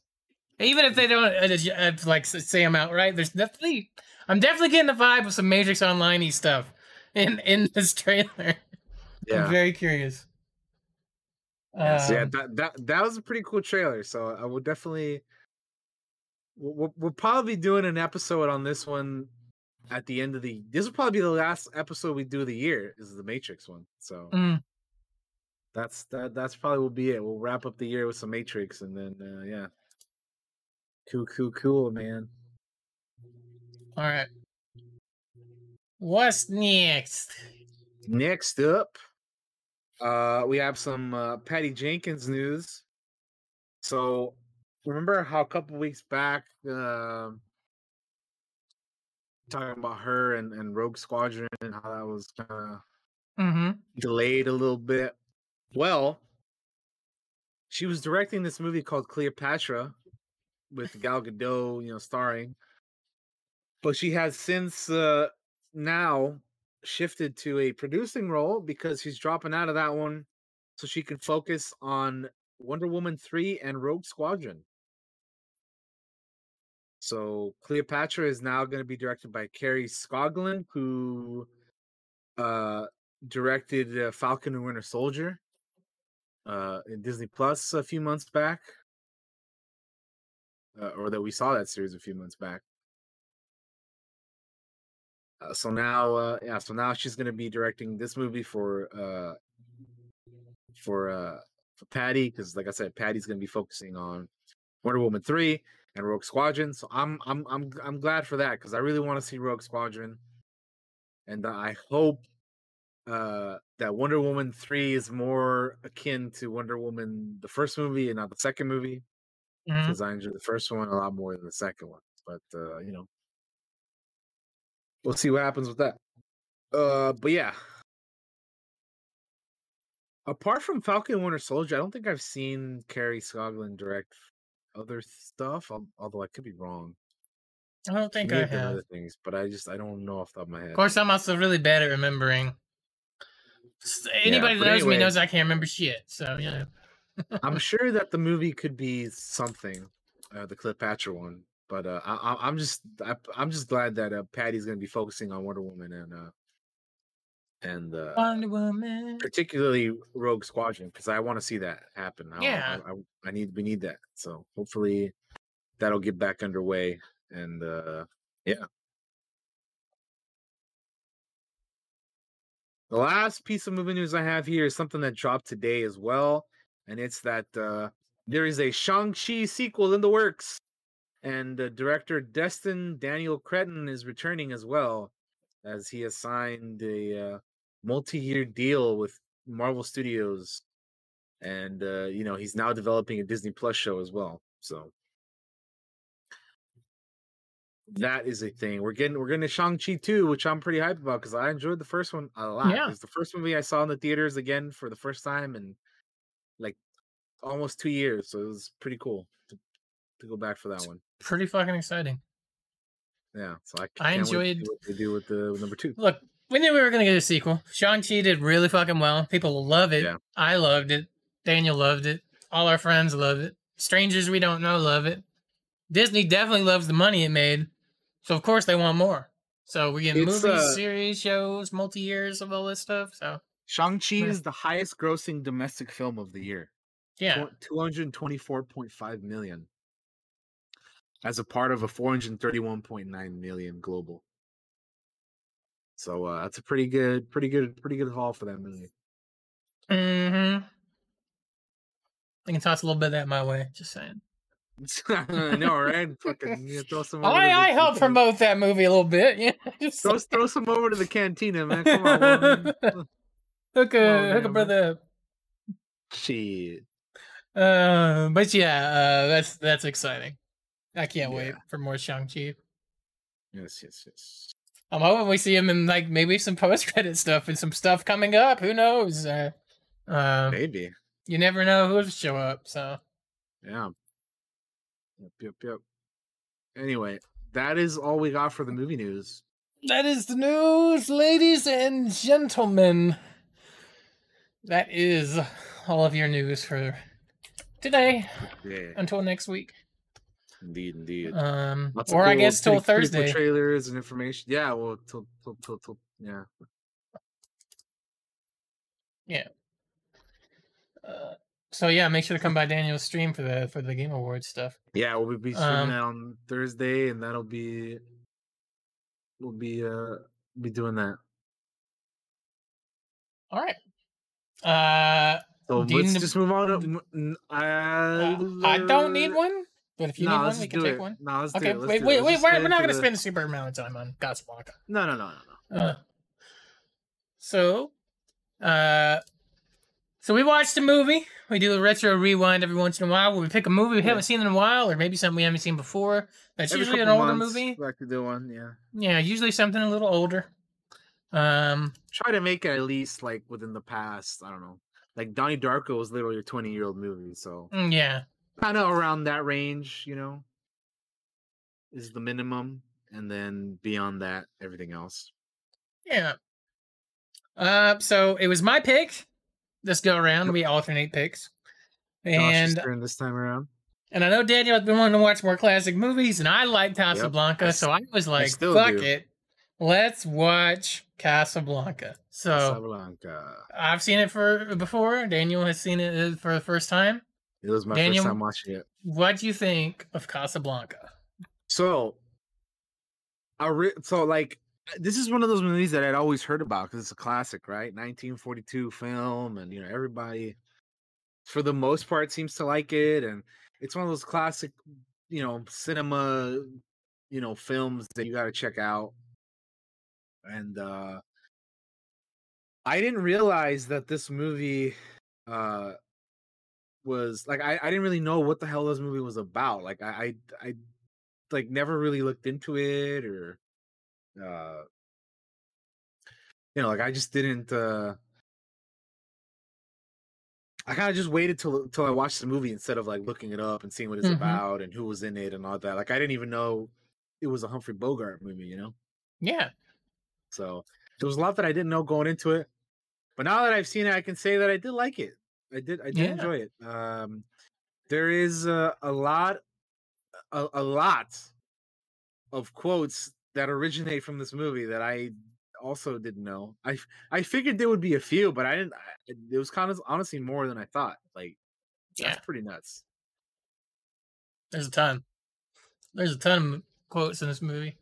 Speaker 1: Even if they don't uh, uh, like say them outright, there's definitely I'm definitely getting the vibe of some Matrix Online stuff in in *laughs* this trailer.
Speaker 2: Yeah.
Speaker 1: I'm very curious.
Speaker 2: Yeah, so yeah,
Speaker 1: Um,
Speaker 2: that that that was a pretty cool trailer. So I will definitely. We'll, we'll- we'll probably be doing an episode on this one at the end of the. This will probably be the last episode we do of the year. Is the Matrix one. So
Speaker 1: mm,
Speaker 2: that's that. That's probably will be it. We'll wrap up the year with some Matrix, and then uh, yeah. Cool, cool, cool, man.
Speaker 1: all right. What's next?
Speaker 2: Next up, uh, we have some uh, Patty Jenkins news. So, remember how a couple weeks back, um talking about her and, and Rogue Squadron and how that was kind of
Speaker 1: Mm-hmm.
Speaker 2: delayed a little bit. Well, she was directing this movie called Cleopatra with Gal Gadot, you know, starring. But she has since uh, now shifted to a producing role because she's dropping out of that one so she can focus on Wonder Woman 3 and Rogue Squadron. So Cleopatra is now going to be directed by Kari Skogland, who uh, directed uh, Falcon and Winter Soldier uh, in Disney Plus a few months back, uh, or that we saw that series a few months back. Uh, so now, uh, yeah, so now she's going to be directing this movie for uh, for uh, for Patty because, like I said, Patty's going to be focusing on Wonder Woman three, and Rogue Squadron. So I'm I'm I'm I'm glad for that because I really want to see Rogue Squadron, and I hope uh that Wonder Woman three is more akin to Wonder Woman the first movie and not the second movie
Speaker 1: Mhm.
Speaker 2: because I enjoyed the first one a lot more than the second one. But uh, you know, we'll see what happens with that. Uh, but yeah. Apart from Falcon Winter Soldier, I don't think I've seen Kari Skogland direct other stuff. Although I could be wrong.
Speaker 1: I don't think I
Speaker 2: have other things, but I just I don't know off the top of my head.
Speaker 1: Of course, I'm also really bad at remembering. Anybody that
Speaker 2: but
Speaker 1: knows me knows I can't remember shit. So you know.
Speaker 2: I'm sure that the movie could be something, uh, the Cleopatra one. But uh, I, I- I'm just I, I'm just glad that uh, Patty's going to be focusing on Wonder Woman and uh, and uh,
Speaker 1: Wonder Woman.
Speaker 2: particularly Rogue Squadron because I want to see that happen. I,
Speaker 1: Yeah.
Speaker 2: I, I, I need we need that. So hopefully that'll get back underway and uh, yeah. The last piece of movie news I have here is something that dropped today as well, and it's that uh, there is a Shang-Chi sequel in the works, and uh, director Destin Daniel Cretton is returning as well, as he has signed a uh, multi-year deal with Marvel Studios, and uh, you know he's now developing a Disney Plus show as well. So that is a thing. We're getting we're getting Shang Chi too, which I'm pretty hyped about because I enjoyed the first one a lot.
Speaker 1: Yeah.
Speaker 2: It's the first movie I saw in the theaters again for the first time in like almost two years, so it was pretty cool to, to go back for that one.
Speaker 1: Pretty fucking exciting.
Speaker 2: Yeah, so I,
Speaker 1: I
Speaker 2: can't wait to see
Speaker 1: enjoyed-
Speaker 2: what they do with the with number two.
Speaker 1: Look, we knew we were gonna get a sequel. Shang Chi did really fucking well. People love it.
Speaker 2: Yeah.
Speaker 1: I loved it. Daniel loved it. All our friends love it. Strangers we don't know love it. Disney definitely loves the money it made, so of course they want more. So we get
Speaker 2: It's,
Speaker 1: movies,
Speaker 2: uh,
Speaker 1: series, shows, multi years of all this stuff. So
Speaker 2: Shang Chi is the highest grossing domestic film of the year.
Speaker 1: yeah,
Speaker 2: two hundred twenty-four point five million, as a part of a four hundred thirty-one point nine million global. So uh, that's a pretty good, pretty good, pretty good haul for that movie.
Speaker 1: mm-hmm. I can toss a little bit of that my way. Just saying. *laughs*
Speaker 2: I know, right? Fucking yeah, throw some. *laughs*
Speaker 1: I, I help promote that movie a little bit. *laughs* Yeah, just
Speaker 2: Throw, throw some over to the cantina, man. Come on.
Speaker 1: Hook a
Speaker 2: on,
Speaker 1: hook a brother up.
Speaker 2: shit.
Speaker 1: Uh, but yeah, uh, that's that's exciting. I can't wait for more Shang Chi.
Speaker 2: Yes, yes, yes.
Speaker 1: I'm hoping we see him in like maybe some *laughs* post credit stuff and some stuff coming up. Who knows? Uh, uh,
Speaker 2: Maybe.
Speaker 1: you never know who'll show up. So
Speaker 2: Yeah. Yep, yep, yep. Anyway, that is all we got for the movie news.
Speaker 1: that is the news, ladies and gentlemen. That is all of your news for today.
Speaker 2: Yeah,
Speaker 1: Until next week.
Speaker 2: indeed, indeed.
Speaker 1: Um,
Speaker 2: Lots
Speaker 1: or I guess till
Speaker 2: cool
Speaker 1: Thursday.
Speaker 2: trailers and information. Yeah, well, till, till, till, till yeah.
Speaker 1: Yeah. Uh, so yeah, make sure to come by Daniel's stream for the for the Game Awards stuff.
Speaker 2: Yeah, we'll be streaming
Speaker 1: Um,
Speaker 2: that on Thursday, and that'll be we'll be uh be doing that.
Speaker 1: All right. Uh,
Speaker 2: So
Speaker 1: do
Speaker 2: let's just move on. To, m- n- uh,
Speaker 1: I don't need one, but if you
Speaker 2: No,
Speaker 1: need one, we can take
Speaker 2: it.
Speaker 1: one.
Speaker 2: No, let's do
Speaker 1: okay,
Speaker 2: it. Let's
Speaker 1: wait,
Speaker 2: do it.
Speaker 1: wait, wait. We're, we're not going to
Speaker 2: the-
Speaker 1: spend a super amount of time on Casablanca.
Speaker 2: No, no, no, no, no.
Speaker 1: Uh, so, uh, so we watched a movie. We do a retro rewind every once in a while where we pick a movie we haven't seen in a while, or maybe something we haven't seen before. That's
Speaker 2: Every
Speaker 1: usually an older
Speaker 2: months,
Speaker 1: movie.
Speaker 2: like to do one. Yeah,
Speaker 1: Yeah, usually something a little older. Um,
Speaker 2: try to make it at least like within the past. I don't know. Like Donnie Darko was literally a twenty year old movie, so
Speaker 1: mm, yeah.
Speaker 2: kind of around that range, you know, is the minimum, and then beyond that, everything else.
Speaker 1: Yeah. Uh, so it was my pick. This go around, we alternate picks, and
Speaker 2: this time around.
Speaker 1: and I know Daniel has been wanting to watch more classic movies, and I like Casablanca, so I was like,
Speaker 2: still
Speaker 1: "Fuck
Speaker 2: do.
Speaker 1: it, let's watch Casablanca." So
Speaker 2: Casablanca.
Speaker 1: I've seen it for before. Daniel has seen it uh, for the first time.
Speaker 2: It was my
Speaker 1: Daniel-
Speaker 2: first time watching it.
Speaker 1: What do you think of Casablanca?
Speaker 2: So, I re- so like this is one of those movies that I'd always heard about because it's a classic, right? 1942 film, and you know everybody, for the most part, seems to like it, and it's one of those classic, you know, cinema, you know, films that you got to check out. And uh I didn't realize that this movie uh was like I, I didn't really know what the hell this movie was about. Like I I, I like never really looked into it or uh you know like I just didn't uh I kind of just waited till till I watched the movie instead of like looking it up and seeing what it's
Speaker 1: Mhm.
Speaker 2: about and who was in it and all that. Like I didn't even know it was a Humphrey Bogart movie, you know.
Speaker 1: Yeah.
Speaker 2: So there was a lot that I didn't know going into it, but now that I've seen it, I can say that I did like it. I did. I did
Speaker 1: Yeah.
Speaker 2: enjoy it. Um, there is a, a lot, a, a lot of quotes that originate from this movie that I also didn't know. I I figured there would be a few, but I didn't. I, it was kind of honestly more than I thought. Like
Speaker 1: Yeah.
Speaker 2: that's pretty nuts.
Speaker 1: There's a ton. There's a ton of quotes in this movie.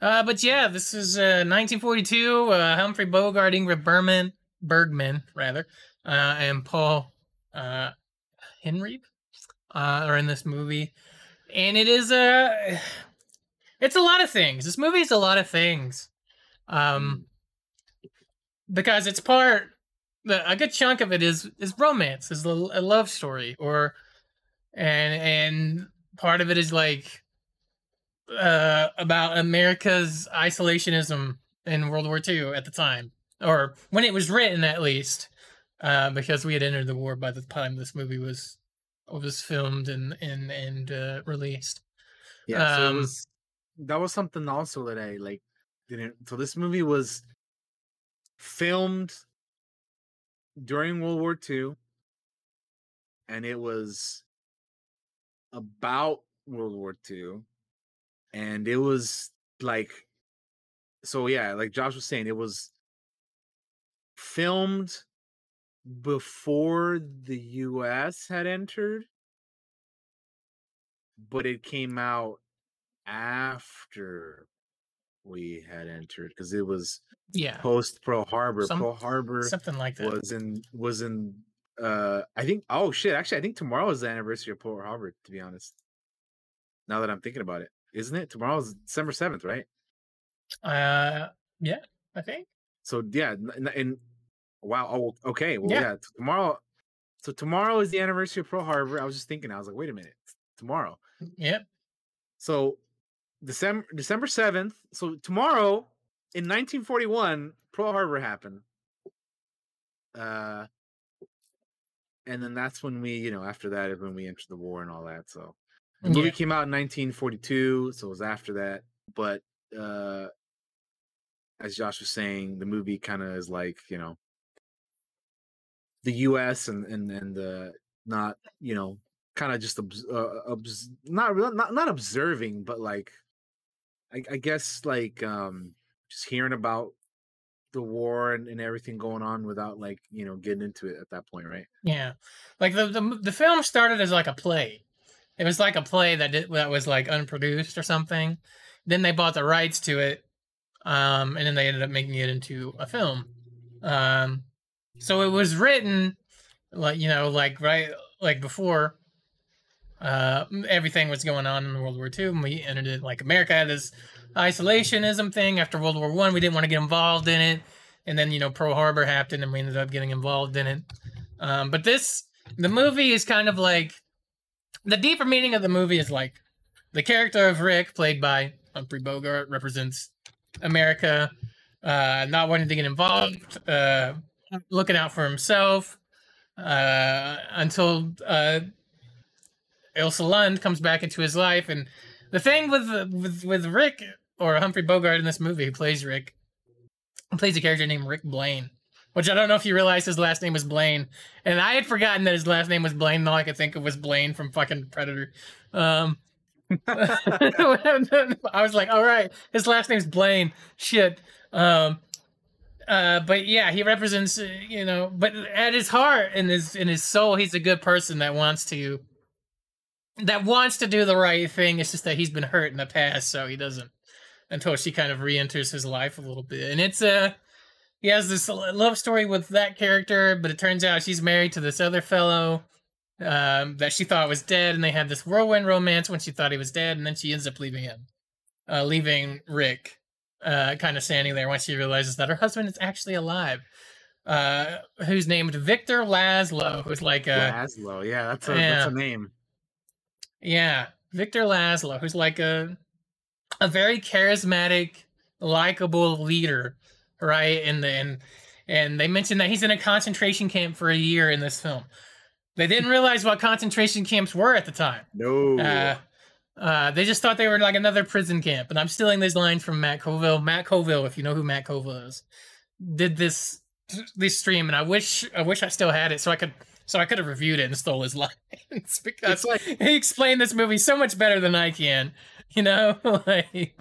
Speaker 1: Uh, but yeah, this is uh, 1942. Uh, Humphrey Bogart, Ingrid Bergman, Bergman rather, uh, and Paul uh, Henreid uh, are in this movie, and it is a. it's a lot of things. This movie is a lot of things, um, because it's part. A good chunk of it is is romance, is a, a love story, or and and part of it is like uh about America's isolationism in World War II at the time, or when it was written at least, uh, because we had entered the war by the time this movie was was filmed and and and uh, released.
Speaker 2: Yeah, so it
Speaker 1: Um,
Speaker 2: was that was something also that I like didn't. So this movie was filmed during World War II, and it was about World War II, and it was like, so yeah, like Josh was saying, it was filmed before the U.S. had entered, but it came out after we had entered because it was
Speaker 1: Yeah.
Speaker 2: post Pearl Harbor.
Speaker 1: Some-
Speaker 2: Pearl Harbor
Speaker 1: something like that.
Speaker 2: was in was in uh I think oh shit actually I think tomorrow is the anniversary of Pearl Harbor to be honest. Now that I'm thinking about it, isn't it? Tomorrow's December seventh, right?
Speaker 1: Uh, yeah, I think.
Speaker 2: So yeah, n- and wow. Oh, okay. Well,
Speaker 1: Yeah.
Speaker 2: yeah. tomorrow. So tomorrow is the anniversary of Pearl Harbor. I was just thinking. I was like, wait a minute. tomorrow.
Speaker 1: Yep.
Speaker 2: So December December seventh. So tomorrow in 1941, Pearl Harbor happened. Uh, and then that's when we, you know, after that is when we entered the war and all that. So the movie
Speaker 1: Yeah.
Speaker 2: came out in 1942, so it was after that. But uh, as Josh was saying, the movie kind of is like, you know, the U.S. and and and the not, you know, kind of just obs- uh, obs- not not not observing, but like, I, I guess like um just hearing about the war and, and everything going on without like you know getting into it at that point, right?
Speaker 1: Yeah, like the the the film started as like a play. It was like a play that did, that was like unproduced or something. Then they bought the rights to it, um, and then they ended up making it into a film. Um, so it was written like you know like right like before uh everything was going on in World War II and we entered it like America had this isolationism thing after World War One. We didn't want to get involved in it. And then, you know, Pearl Harbor happened and we ended up getting involved in it. Um, but this the movie is kind of like the deeper meaning of the movie is like the character of Rick, played by Humphrey Bogart, represents America, uh, not wanting to get involved, uh, looking out for himself, uh, until uh, Ilsa Lund comes back into his life. And the thing with with with Rick or Humphrey Bogart in this movie, who plays Rick, plays a character named Rick Blaine, which I don't know if you realize his last name was Blaine, and I had forgotten that his last name was Blaine. and All I could think of was Blaine from fucking Predator. Um, *laughs* I was like, all right, his last name's Blaine. Shit. Um, uh, but yeah, he represents, uh, you know, but at his heart and his in his soul, he's a good person that wants to that wants to do the right thing. It's just that he's been hurt in the past, so he doesn't until she kind of re-enters his life a little bit. And it's a he has this love story with that character, but it turns out she's married to this other fellow um, that she thought was dead, and they had this whirlwind romance when she thought he was dead, and then she ends up leaving him, uh, leaving Rick, uh, kind of standing there once she realizes that her husband is actually alive. Uh, who's named Victor Laszlo, who's like a
Speaker 2: Laszlo, yeah, that's a
Speaker 1: yeah.
Speaker 2: that's a name.
Speaker 1: yeah, Victor Laszlo, who's like a a very charismatic, likable leader, right? And and and they mentioned that he's in a concentration camp for a year in this film. They didn't realize what concentration camps were at the time.
Speaker 2: No.
Speaker 1: Uh, uh, they just thought they were like another prison camp. And I'm stealing these lines from Matt Colville. Matt Colville, if you know who Matt Colville is, did this this stream, and I wish I wish I still had it so I could so I could have reviewed it and stole his *laughs* lines because he explained this movie so much better than I can. You know, *laughs* like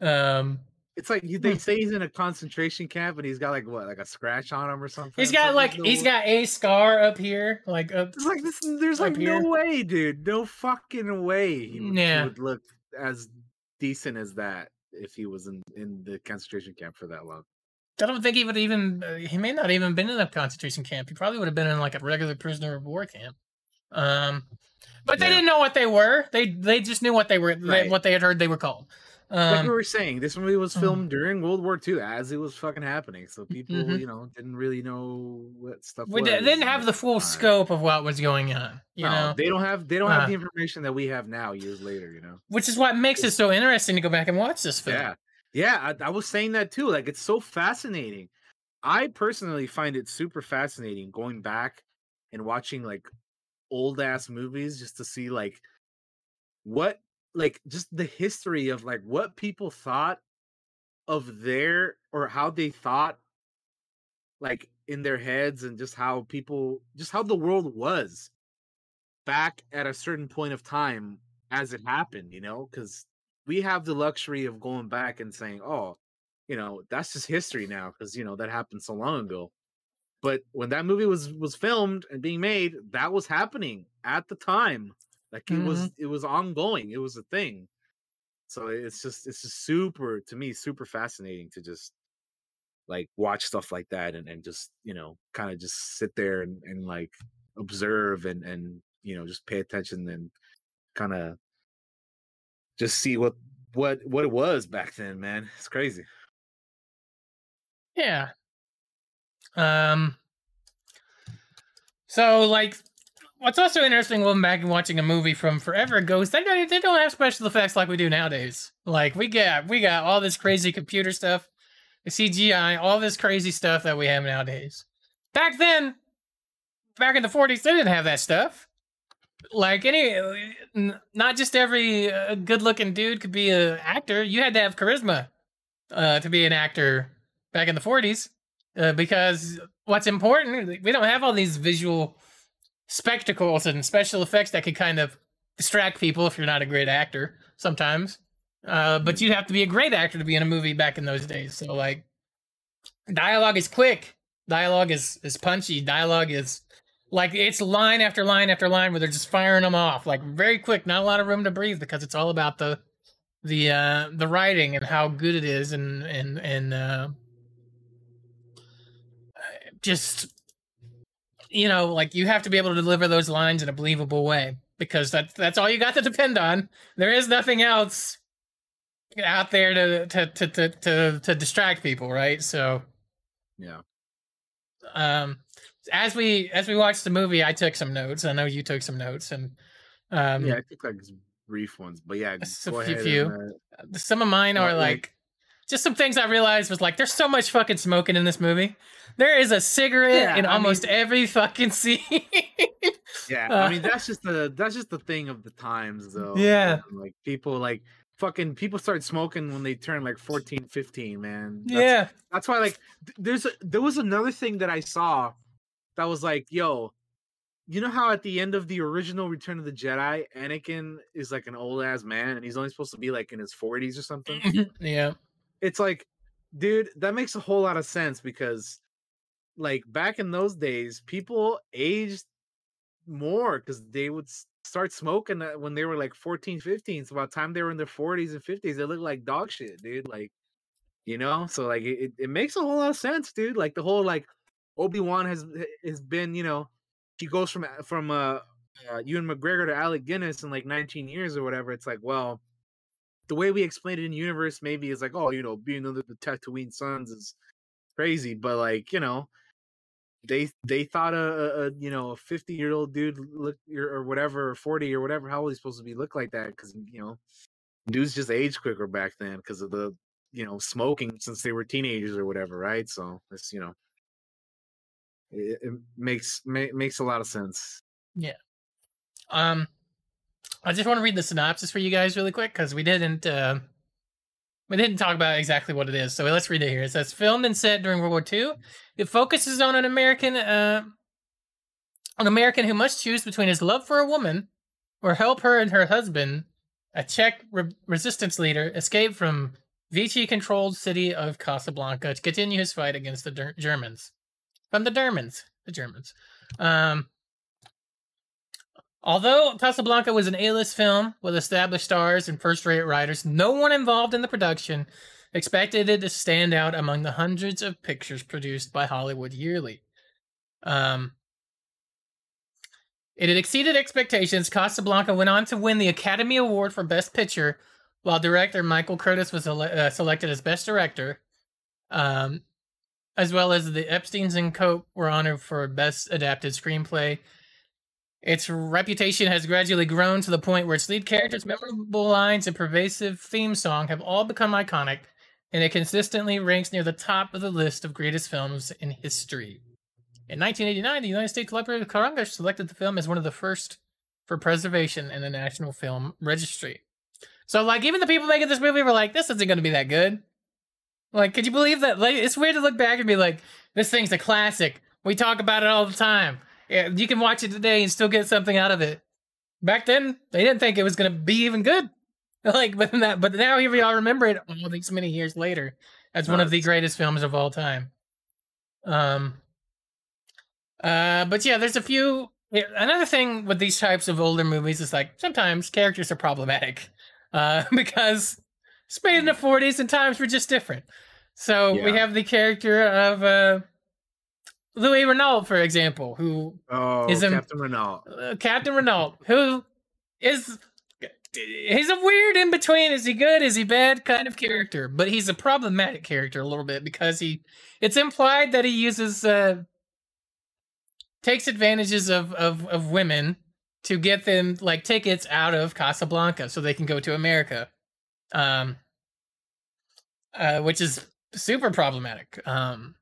Speaker 1: um.
Speaker 2: It's like they say he's in a concentration camp and he's got like what, like a scratch on him or something.
Speaker 1: He's got
Speaker 2: Something
Speaker 1: like
Speaker 2: no-
Speaker 1: he's got a scar up here, like up.
Speaker 2: It's like this. There's like
Speaker 1: here.
Speaker 2: no way, dude. No fucking way he would, he
Speaker 1: Yeah.
Speaker 2: would look as decent as that if he was in in the concentration camp for that long.
Speaker 1: I don't think he would even. Uh, he may not even been in a concentration camp. He probably would have been in like a regular prisoner of war camp. Um, but they
Speaker 2: Yeah.
Speaker 1: didn't know what they were. They they just knew what they were. they- what they had heard they were called.
Speaker 2: Like
Speaker 1: Um,
Speaker 2: we were saying, this movie was
Speaker 1: mm.
Speaker 2: filmed during World War II as it was fucking happening. So people,
Speaker 1: Mhm.
Speaker 2: you know, didn't really know what stuff.
Speaker 1: we
Speaker 2: was
Speaker 1: didn't have the full
Speaker 2: time.
Speaker 1: scope of what was going on. You
Speaker 2: No,
Speaker 1: know,
Speaker 2: they don't have they don't have
Speaker 1: Uh.
Speaker 2: the information that we have now years later. You know.
Speaker 1: which is what makes it so interesting to go back and watch this film.
Speaker 2: Yeah. Yeah, I, I was saying that too. Like it's so fascinating. I personally find it super fascinating going back and watching like old ass movies just to see like what like just the history of like what people thought of their or how they thought like in their heads and just how people just how the world was back at a certain point of time as it happened, you know, because we have the luxury of going back and saying, oh, you know, that's just history now because you know that happened so long ago. But when that movie was was filmed and being made, that was happening at the time. Like it was it was ongoing. It was a thing. So it's just it's just super to me super fascinating to just like watch stuff like that and, and just you know kind of just sit there and, and like observe and and you know just pay attention and kind of just see what what what it was back then man it's crazy
Speaker 1: Yeah. Um. So, like, what's also interesting looking back and watching a movie from forever ago is they don't, they don't have special effects like we do nowadays. Like, we got we got all this crazy computer stuff, the CGI, all this crazy stuff that we have nowadays. Back then, back in the '40s, they didn't have that stuff. Like any, not just every uh, good-looking dude could be an actor. You had to have charisma uh, to be an actor back in the 40s uh, because what's important we don't have all these visual spectacles and special effects that could kind of distract people if you're not a great actor sometimes. Uh, but you'd have to be a great actor to be in a movie back in those days. So like dialogue is quick. Dialogue is is punchy. Dialogue is like it's line after line after line where they're just firing them off like very quick not a lot of room to breathe because it's all about the the uh the writing and how good it is and and and uh just you know like you have to be able to deliver those lines in a believable way because that's that's all you got to depend on there is nothing else out there to to to to to, to distract people right so
Speaker 2: yeah
Speaker 1: um as we as we watched the movie i took some notes i know you took some notes and um
Speaker 2: yeah i took like brief ones but yeah go
Speaker 1: a few. few.
Speaker 2: and, uh,
Speaker 1: Some of mine are
Speaker 2: like-
Speaker 1: like just some things I realized was like there's so much fucking smoking in this movie. There is a cigarette
Speaker 2: Yeah,
Speaker 1: in
Speaker 2: I
Speaker 1: almost every fucking *laughs* scene.
Speaker 2: yeah
Speaker 1: Uh,
Speaker 2: i mean that's just the that's just the thing of the times though
Speaker 1: Yeah.
Speaker 2: and, like people like fucking people start smoking when they turn like 14 15 man That's-
Speaker 1: Yeah.
Speaker 2: that's why like there's a, there was another thing that i saw that was like yo you know how at the end of the original return of the jedi anakin is like an old ass man and he's only supposed to be like in his 40s or something *laughs*
Speaker 1: yeah.
Speaker 2: it's like dude that makes a whole lot of sense because like back in those days people aged more because they would start smoking uh, when they were like 14 15 so by the time they were in their 40s and 50s they looked like dog shit dude like you know so like it, it- makes a whole lot of sense dude like the whole like obi-wan has has been you know he goes from from uh, uh Ewan McGregor to Alec Guinness in like 19 years or whatever. It's like, well, the way we explain it in universe maybe is like, oh, you know, being the, the Tatooine Suns is crazy, but like, you know, they they thought a, a, you know a 50 year old dude look or whatever or 40 or whatever how old he's supposed to be look like that because you know dudes just age quicker back then because of the you know smoking since they were teenagers or whatever right so it's you know it, it makes ma- makes a lot of sense
Speaker 1: Yeah. Um, I just want to read the synopsis for you guys really quick because we didn't uh, we didn't talk about exactly what it is. So let's read it here. It says filmed and set during World War II. It focuses on an American uh, an American who must choose between his love for a woman or help her and her husband, a Czech re- resistance leader, escape from Vichy-controlled city of Casablanca to continue his fight against the Der- Germans. From the Germans, the Germans. Um, Although Casablanca was an A-list film with established stars and first-rate writers, no one involved in the production expected it to stand out among the hundreds of pictures produced by Hollywood yearly. Um, it had exceeded expectations. Casablanca went on to win the Academy Award for Best Picture, while director Michael Curtiz was ele- uh, selected as Best Director, um, as well as the Epstein's and Koch were honored for Best Adapted Screenplay. Its reputation has gradually grown to the point where its lead character's memorable lines and pervasive theme song have all become iconic, and it consistently ranks near the top of the list of greatest films in history. In 1989, the United States Library of Congress selected the film as one of the first for preservation in the National Film Registry. So, like, even the people making this movie were like, "This isn't going to be that good." Like, could you believe that? Like, it's weird to look back and be like, "This thing's a classic. We talk about it all the time." Yeah, you can watch it today and still get something out of it. Back then, they didn't think it was going to be even good. *laughs* Like, but that, but now here we all remember it all these many years later as one of the greatest films of all time. Um. Uh, but yeah, there's a few. yeah, Another thing with these types of older movies is like sometimes characters are problematic, *laughs* uh, *laughs* because it's made in the 40s and times were just different. So we have the character of uh, Louis Renault, for example, who
Speaker 2: oh
Speaker 1: is a-
Speaker 2: captain renault
Speaker 1: uh, Captain Renault, who is he's a weird in between. Is he good? Is he bad? Kind of character, but he's a problematic character a little bit because he. It's implied that he uses uh, takes advantages of of of women to get them like tickets out of Casablanca so they can go to America, um, uh, which is super problematic. Um,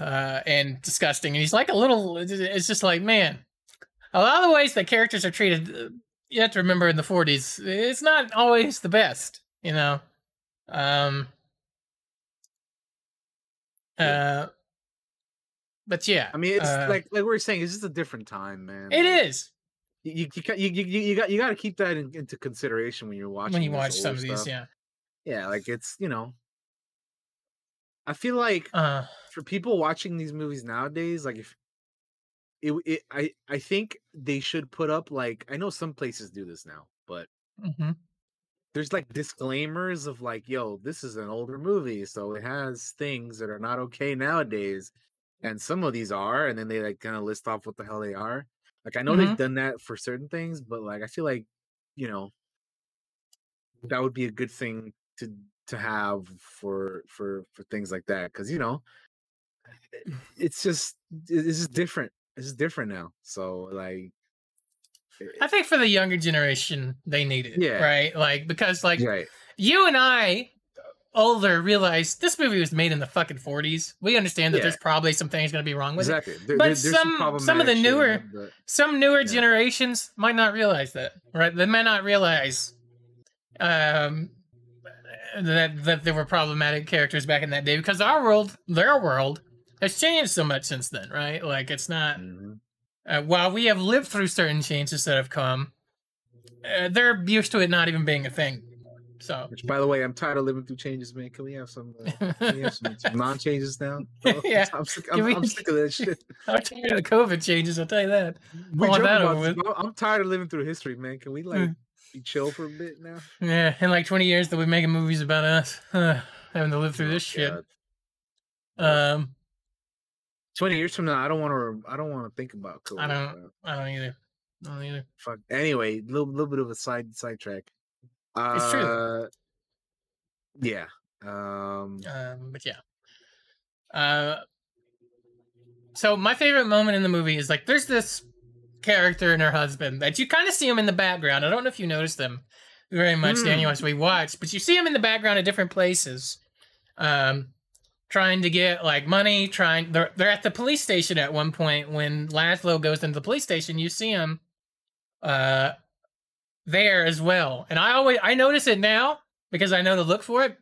Speaker 1: uh, and disgusting. And he's like a little. It's just like man, a lot of the ways that characters are treated. uh, You have to remember in the '40s, it's not always the best. You know. Um. Uh. But yeah,
Speaker 2: i mean it's
Speaker 1: uh,
Speaker 2: like like we were saying it's just a different time man
Speaker 1: it
Speaker 2: Like,
Speaker 1: is
Speaker 2: you you, you, you, you, got you got to keep that in, into consideration when you're watching
Speaker 1: when you watch some of these. Yeah.
Speaker 2: yeah like it's you know i feel like
Speaker 1: Uh.
Speaker 2: for people watching these movies nowadays like if it, it i i think they should put up like i know some places do this now but
Speaker 1: hmm
Speaker 2: there's like disclaimers of like yo this is an older movie so it has things that are not okay nowadays and some of these are and then they like kind of list off what the hell they are like i know
Speaker 1: Mhm.
Speaker 2: they've done that for certain things but like i feel like you know that would be a good thing to to have for for for things like that because you know eh, mm. it's just it's just different it's just different now so like
Speaker 1: I eh, think for the younger generation, they need it.
Speaker 2: Yeah.
Speaker 1: Right. Like because like
Speaker 2: right
Speaker 1: you and I, uh, older, realize this movie was made in the fucking forties. We understand that
Speaker 2: Yeah.
Speaker 1: there's probably some things going to be wrong with
Speaker 2: exactly
Speaker 1: it.
Speaker 2: There-
Speaker 1: But
Speaker 2: there's
Speaker 1: some some of the
Speaker 2: shit
Speaker 1: newer
Speaker 2: but-
Speaker 1: some newer generations might not realize that. Right. They might not realize um that that there were problematic characters back in that day because our world, their world, has changed so much since then. Right. Like it's not.
Speaker 2: Mhm.
Speaker 1: Uh, while we have lived through certain changes that have come, uh, they're used to it not even being a thing. So,
Speaker 2: Which, by the way, I'm tired of living through changes, man. Can we have some, uh, we have some, *laughs* non-changes now? *laughs*
Speaker 1: Yeah.
Speaker 2: I'm sick, I'm,
Speaker 1: we-
Speaker 2: I'm sick of that shit. *laughs*
Speaker 1: I'm tired of the COVID changes. I'll tell you that.
Speaker 2: We joke
Speaker 1: that
Speaker 2: about
Speaker 1: over
Speaker 2: this,
Speaker 1: with.
Speaker 2: I'm tired of living through history, man. Can we like
Speaker 1: Mm.
Speaker 2: be chill for a bit now?
Speaker 1: Yeah, in like 20 years, they'll be making movies about us *sighs* having to live through this shit. Um,
Speaker 2: Twenty years from now, I don't want to. I don't want to think about COVID.
Speaker 1: I don't.
Speaker 2: bro.
Speaker 1: I don't either. I don't either.
Speaker 2: Fuck. Anyway, little little bit of a side sidetrack. Uh,
Speaker 1: It's true.
Speaker 2: Yeah. Um.
Speaker 1: Um, but yeah. Uh, so my favorite moment in the movie is like there's this character and her husband that you kind of see him in the background. I don't know if you noticed them very much,
Speaker 2: Hmm.
Speaker 1: Daniel, as we watched, but you see him in the background at different places, um, trying to get like money. Trying they're they're at the police station at one point when Laszlo goes into the police station. You see him, uh, there as well, and I always I notice it now because I know to look for it.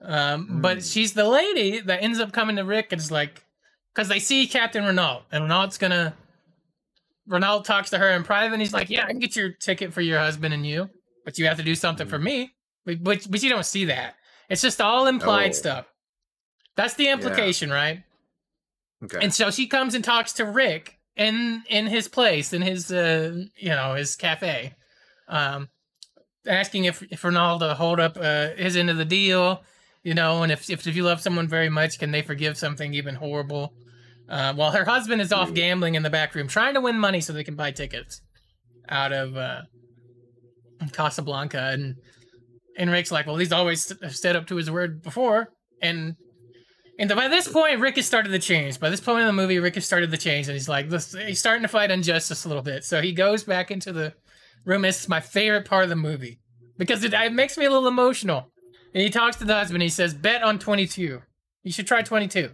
Speaker 1: Um, but she's the lady that ends up coming to Rick and is like, because they see Captain Renault, and Renault's gonna. Renault talks to her in private, and he's like, "Yeah, I can get your ticket for your husband and you, but you have to do something for me." But but, but you don't see that. It's just all implied
Speaker 2: Oh.
Speaker 1: stuff. That's the implication, right?
Speaker 2: Okay.
Speaker 1: And so she comes and talks to Rick in in his place, in his uh you know his cafe, um, asking if if Ronaldo hold up uh, his end of the deal, you know, and if, if if you love someone very much, can they forgive something even horrible? Uh, while her husband is off gambling in the back room, trying to win money so they can buy tickets out of uh, Casablanca, and and Rick's like, well, he's always stood up to his word before, and and by this point, Rick has started to change. By this point in the movie, Rick has started to change, and he's like, this, he's starting to fight injustice a little bit. So he goes back into the room. It's my favorite part of the movie because it, it makes me a little emotional. And he talks to the husband. He says, "Bet on 22. You should try 22."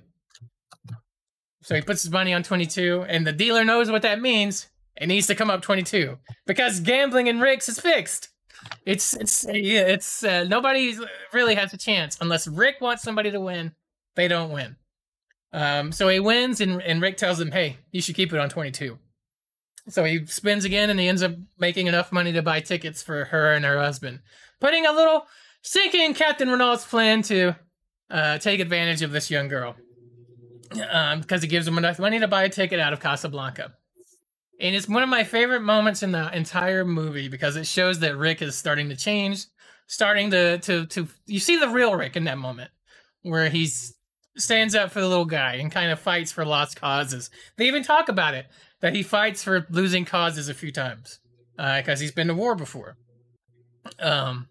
Speaker 1: So he puts his money on 22, and the dealer knows what that means. It needs to come up 22 because gambling in Rick's is fixed. It's it's it's uh, nobody really has a chance unless Rick wants somebody to win. They don't win. Um, so he wins, and and Rick tells him, "Hey, you should keep it on 22." So he spins again, and he ends up making enough money to buy tickets for her and her husband, putting a little sinking Captain Renault's plan to uh, take advantage of this young girl um, because it gives him enough money to buy a ticket out of Casablanca. And it's one of my favorite moments in the entire movie because it shows that Rick is starting to change, starting to to to you see the real Rick in that moment where he's stands up for the little guy and kind of fights for lost causes. They even talk about it that he fights for losing causes a few times because he's been to war before. Um.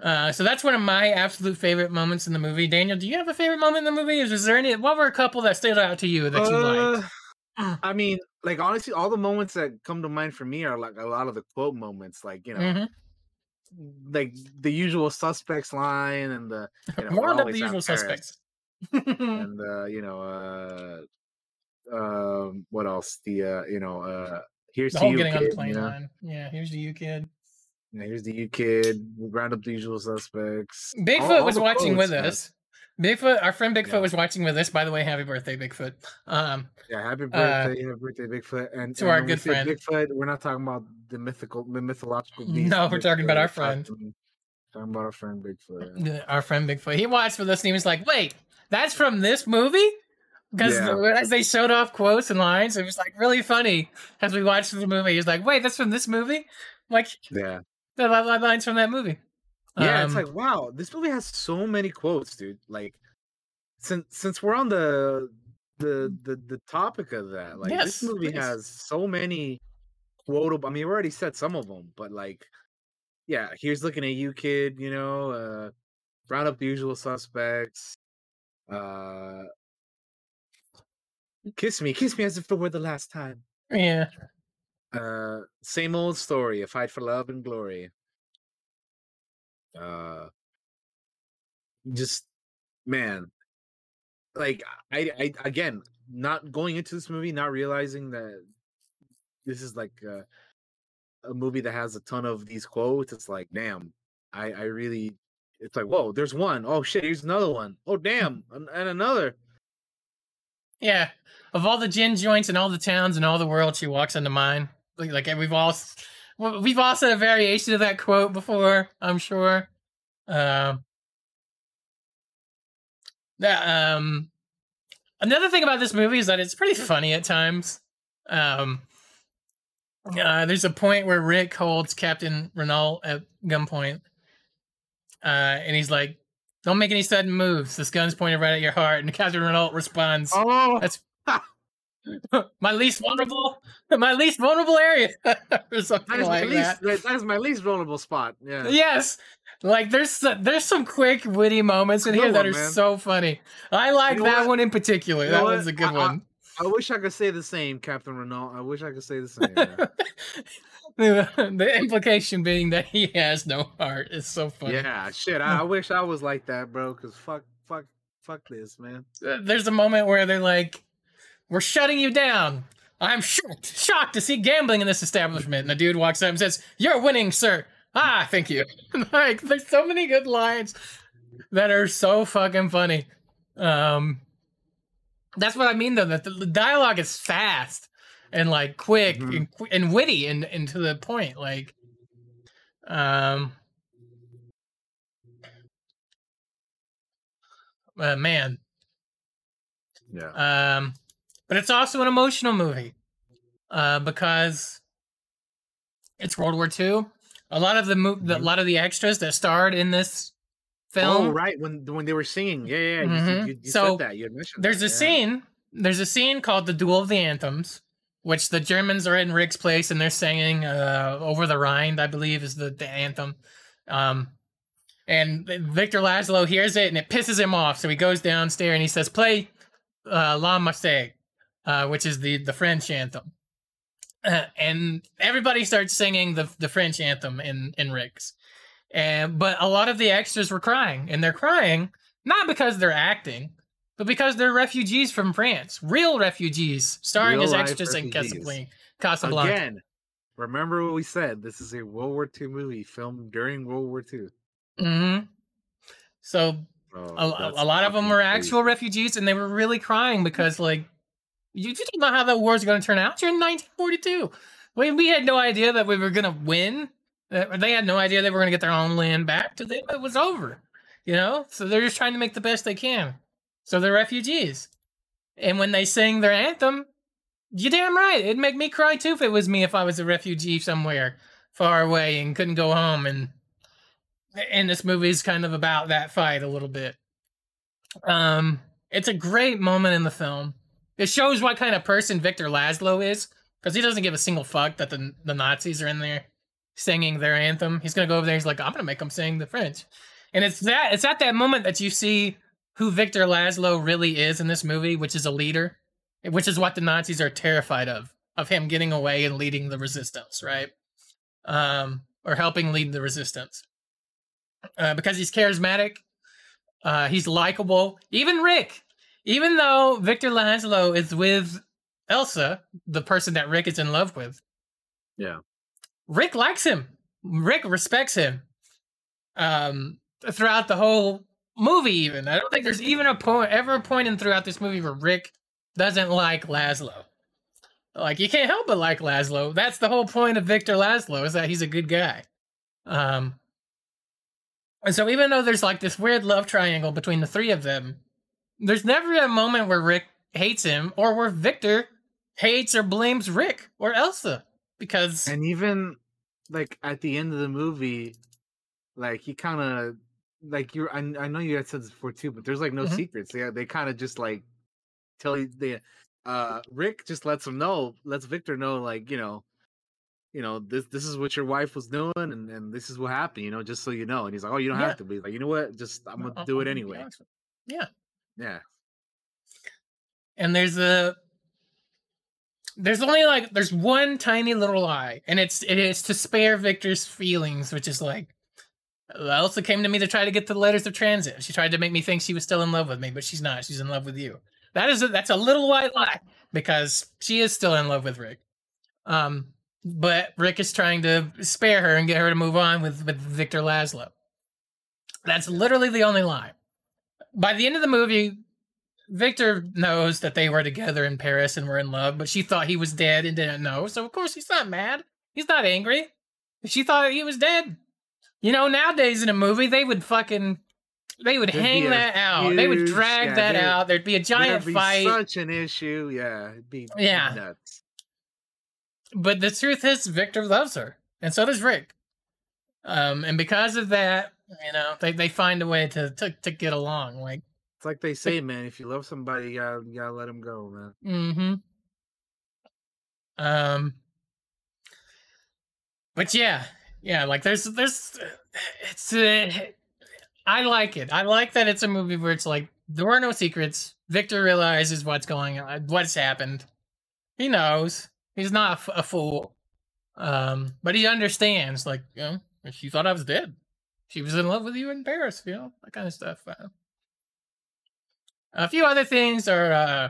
Speaker 1: Uh, so that's one of my absolute favorite moments in the movie. Daniel, do you have a favorite moment in the movie? Is there any? What were a couple that stood out to you that you liked?
Speaker 2: Uh, I mean, like honestly, all the moments that come to mind for me are like a lot of the quote moments, like you know,
Speaker 1: Mhm.
Speaker 2: like the usual suspects line and the you *laughs* know,
Speaker 1: up
Speaker 2: always
Speaker 1: the usual suspects.
Speaker 2: and uh, you know, uh, um, what else? The uh, you know, uh, here's
Speaker 1: the whole
Speaker 2: you,
Speaker 1: getting on the
Speaker 2: kid,
Speaker 1: plane
Speaker 2: know?
Speaker 1: line. Yeah, here's the you, kid.
Speaker 2: Yeah, here's the you kid. Round up the usual suspects.
Speaker 1: Bigfoot
Speaker 2: all
Speaker 1: was watching with us. Bigfoot, our friend Bigfoot
Speaker 2: Yeah.
Speaker 1: was watching with us. By the way, happy birthday, Bigfoot. Um,
Speaker 2: Yeah, happy
Speaker 1: Uh,
Speaker 2: birthday, happy birthday, Bigfoot. And
Speaker 1: to
Speaker 2: and
Speaker 1: our good friend.
Speaker 2: Bigfoot. We're not talking about the mythical, the mythological beast.
Speaker 1: No, we're talking about our friend.
Speaker 2: Talking, talking about our friend Bigfoot. yeah.
Speaker 1: our friend Bigfoot. He watched with us and he was like, "Wait, that's from this movie?" Because
Speaker 2: Yeah.
Speaker 1: as they showed off quotes and lines, it was like really funny as we watched the movie. He was like, "Wait, that's from this movie?" Like
Speaker 2: Yeah.
Speaker 1: the li- li- lines from that movie.
Speaker 2: Yeah, it's
Speaker 1: Um,
Speaker 2: like wow, this movie has so many quotes, dude. Like since since we're on the the the, the topic of that, like
Speaker 1: Yes,
Speaker 2: this movie
Speaker 1: please.
Speaker 2: has so many quotable. I mean, we already said some of them, but like, yeah, here's looking at you, kid. You know, uh, round up the usual suspects. Uh, kiss me, kiss me as if it were the last time.
Speaker 1: yeah,
Speaker 2: Uh, same old story, a fight for love and glory. Uh, just man, like I, I again, not going into this movie, not realizing that this is like a, a movie that has a ton of these quotes. It's like, damn, I, I really, it's like, whoa, there's one. Oh shit, here's another one. Oh damn, and, and another.
Speaker 1: Yeah. Of all the gin joints and all the towns and all the world, she walks into mine. Like, like we've all we've all said a variation of that quote before. I'm sure. Um. that um. Another thing about this movie is that it's pretty funny at times. Um. Uh, there's a point where Rick holds Captain Renault at gunpoint, uh, and he's like, Don't make any sudden moves. This gun's pointed right at your heart. And *laughs* Captain Renault responds,
Speaker 2: Oh,
Speaker 1: That's *laughs* my least vulnerable, *laughs* my least vulnerable area, or something like
Speaker 2: least.
Speaker 1: that.
Speaker 2: That. that is my least vulnerable spot. Yeah.
Speaker 1: Yes, like there's there's some quick witty moments in here that
Speaker 2: one,
Speaker 1: are
Speaker 2: man.
Speaker 1: so funny. I like
Speaker 2: You know
Speaker 1: that
Speaker 2: what?
Speaker 1: one in particular.
Speaker 2: You know
Speaker 1: that
Speaker 2: what?
Speaker 1: was a good
Speaker 2: I- I-
Speaker 1: one.
Speaker 2: I wish I could say the same, Captain Renault. I wish I could say the same. *laughs*
Speaker 1: the implication being that he has no heart is so funny.
Speaker 2: yeah, shit. I, I wish I was like that, bro. Cause fuck, fuck, fuck this, man.
Speaker 1: Uh, There's a moment where they're like, "We're shutting you down." I'm shocked, shocked to see gambling in this establishment. And the dude walks up and says, "You're winning, sir." Ah, thank you. *laughs* like, there's so many good lines that are so fucking funny. Um, that's what I mean, though. That the dialogue is fast and like quick and, qu- and witty and, and to the point. Like, um, uh, man,
Speaker 2: Yeah.
Speaker 1: um, but it's also an emotional movie uh, because it's World War II. A lot of the, mo- the a lot of the extras that starred in this film.
Speaker 2: Oh, right. When when they were singing, yeah, yeah. You,
Speaker 1: Mhm.
Speaker 2: you, you
Speaker 1: So,
Speaker 2: said that. You had mentioned.
Speaker 1: There's
Speaker 2: that,
Speaker 1: a
Speaker 2: yeah.
Speaker 1: scene. There's a scene called the Duel of the Anthems, which the Germans are in Rick's place and they're singing uh, "Over the Rhine," I believe, is the, the anthem. Um, and Victor Laszlo hears it and it pisses him off, so he goes downstairs and he says, "Play uh, La Marseillaise," uh, which is the the French anthem. Uh, and everybody starts singing the the French anthem in in Rick's. And but a lot of the extras were crying, and they're crying not because they're acting, but because they're refugees from France, real refugees, starring as
Speaker 2: Real-life
Speaker 1: extras in. Casablanca. Casablanca.
Speaker 2: Again, remember what we said. This is a World War II movie filmed during World War II.
Speaker 1: Mm-hmm. So
Speaker 2: Oh,
Speaker 1: a, a lot of them were
Speaker 2: crazy.
Speaker 1: actual refugees, and they were really crying because, like, you just don't know how the war's going to turn out. You're in 1942. We, we had no idea that we were going to win. Uh, They had no idea they were going to get their own land back. till they- It was over, you know. So they're just trying to make the best they can. So they're refugees, and when they sing their anthem, you damn right, it'd make me cry too if it was me if I was a refugee somewhere far away and couldn't go home and and this movie is kind of about that fight a little bit. Um, it's a great moment in the film. It shows what kind of person Victor Laszlo is because he doesn't give a single fuck that the the Nazis are in there singing their anthem. He's gonna go over there. He's like, I'm gonna make them sing the French, and it's that it's at that moment that you see who Victor Laszlo really is in this movie, which is a leader, which is what the Nazis are terrified of of him getting away and leading the resistance, right? Um, or helping lead the resistance uh, because he's charismatic. Uh, he's likable. Even Rick, even though Victor Laszlo is with Elsa, the person that Rick is in love with,
Speaker 2: Yeah.
Speaker 1: Rick likes him. Rick respects him. Um, throughout the whole movie, even I don't think there's even a point ever a point in throughout this movie where Rick doesn't like Laszlo. Like you can't help but like Laszlo. That's the whole point of Victor Laszlo is that he's a good guy. Um, and so even though there's like this weird love triangle between the three of them, there's never a moment where Rick hates him or where Victor hates or blames Rick or Elsa because
Speaker 2: And even like at the end of the movie, like he kind of like you. I, I know you had said this before too, but there's like no
Speaker 1: Mhm.
Speaker 2: secrets. Yeah, they kind of just like tell you they. Uh, Rick just lets him know, lets Victor know, like you know, you know this this is what your wife was doing, and and this is what happened, you know, just so you know. And he's like, oh, you don't
Speaker 1: Yeah.
Speaker 2: have to be like, you know what, just I'm gonna
Speaker 1: I'll-
Speaker 2: do it anyway.
Speaker 1: you. Yeah.
Speaker 2: Yeah,
Speaker 1: and there's a there's only like there's one tiny little lie and it's it is to spare victor's feelings which is like elsa came to me to try to get the letters of transit she tried to make me think she was still in love with me but she's not she's in love with you that is a, that's a little white lie because she is still in love with rick um but rick is trying to spare her and get her to move on with with victor laszlo that's literally the only lie by the end of the movie Victor knows that they were together in Paris and were in love, but she thought he was dead and didn't know. So of course he's not mad. He's not angry. She thought he was dead. You know, nowadays in a movie they would fucking they would
Speaker 2: There'd
Speaker 1: hang that out. They would drag
Speaker 2: yeah,
Speaker 1: that out. There'd be a giant
Speaker 2: There'd be
Speaker 1: fight.
Speaker 2: Such an issue. Yeah, it'd be
Speaker 1: Yeah.
Speaker 2: nuts.
Speaker 1: But the truth is Victor loves her. And so does Rick. Um, and because of that, You know, they they find a way to to, to get along. Like,
Speaker 2: It's like they say, man. If you love somebody, you gotta, you gotta let them go, man.
Speaker 1: mm-hmm. Um, but yeah, yeah. Like, there's there's it's uh, I like it. I like that it's a movie where it's like there were no secrets. Victor realizes what's going on, what's happened. He knows he's not a fool. Um, but he understands. Like, you know, she thought I was dead. She was in love with you in Paris. You know, that kind of stuff. Uh, a few other things are. uh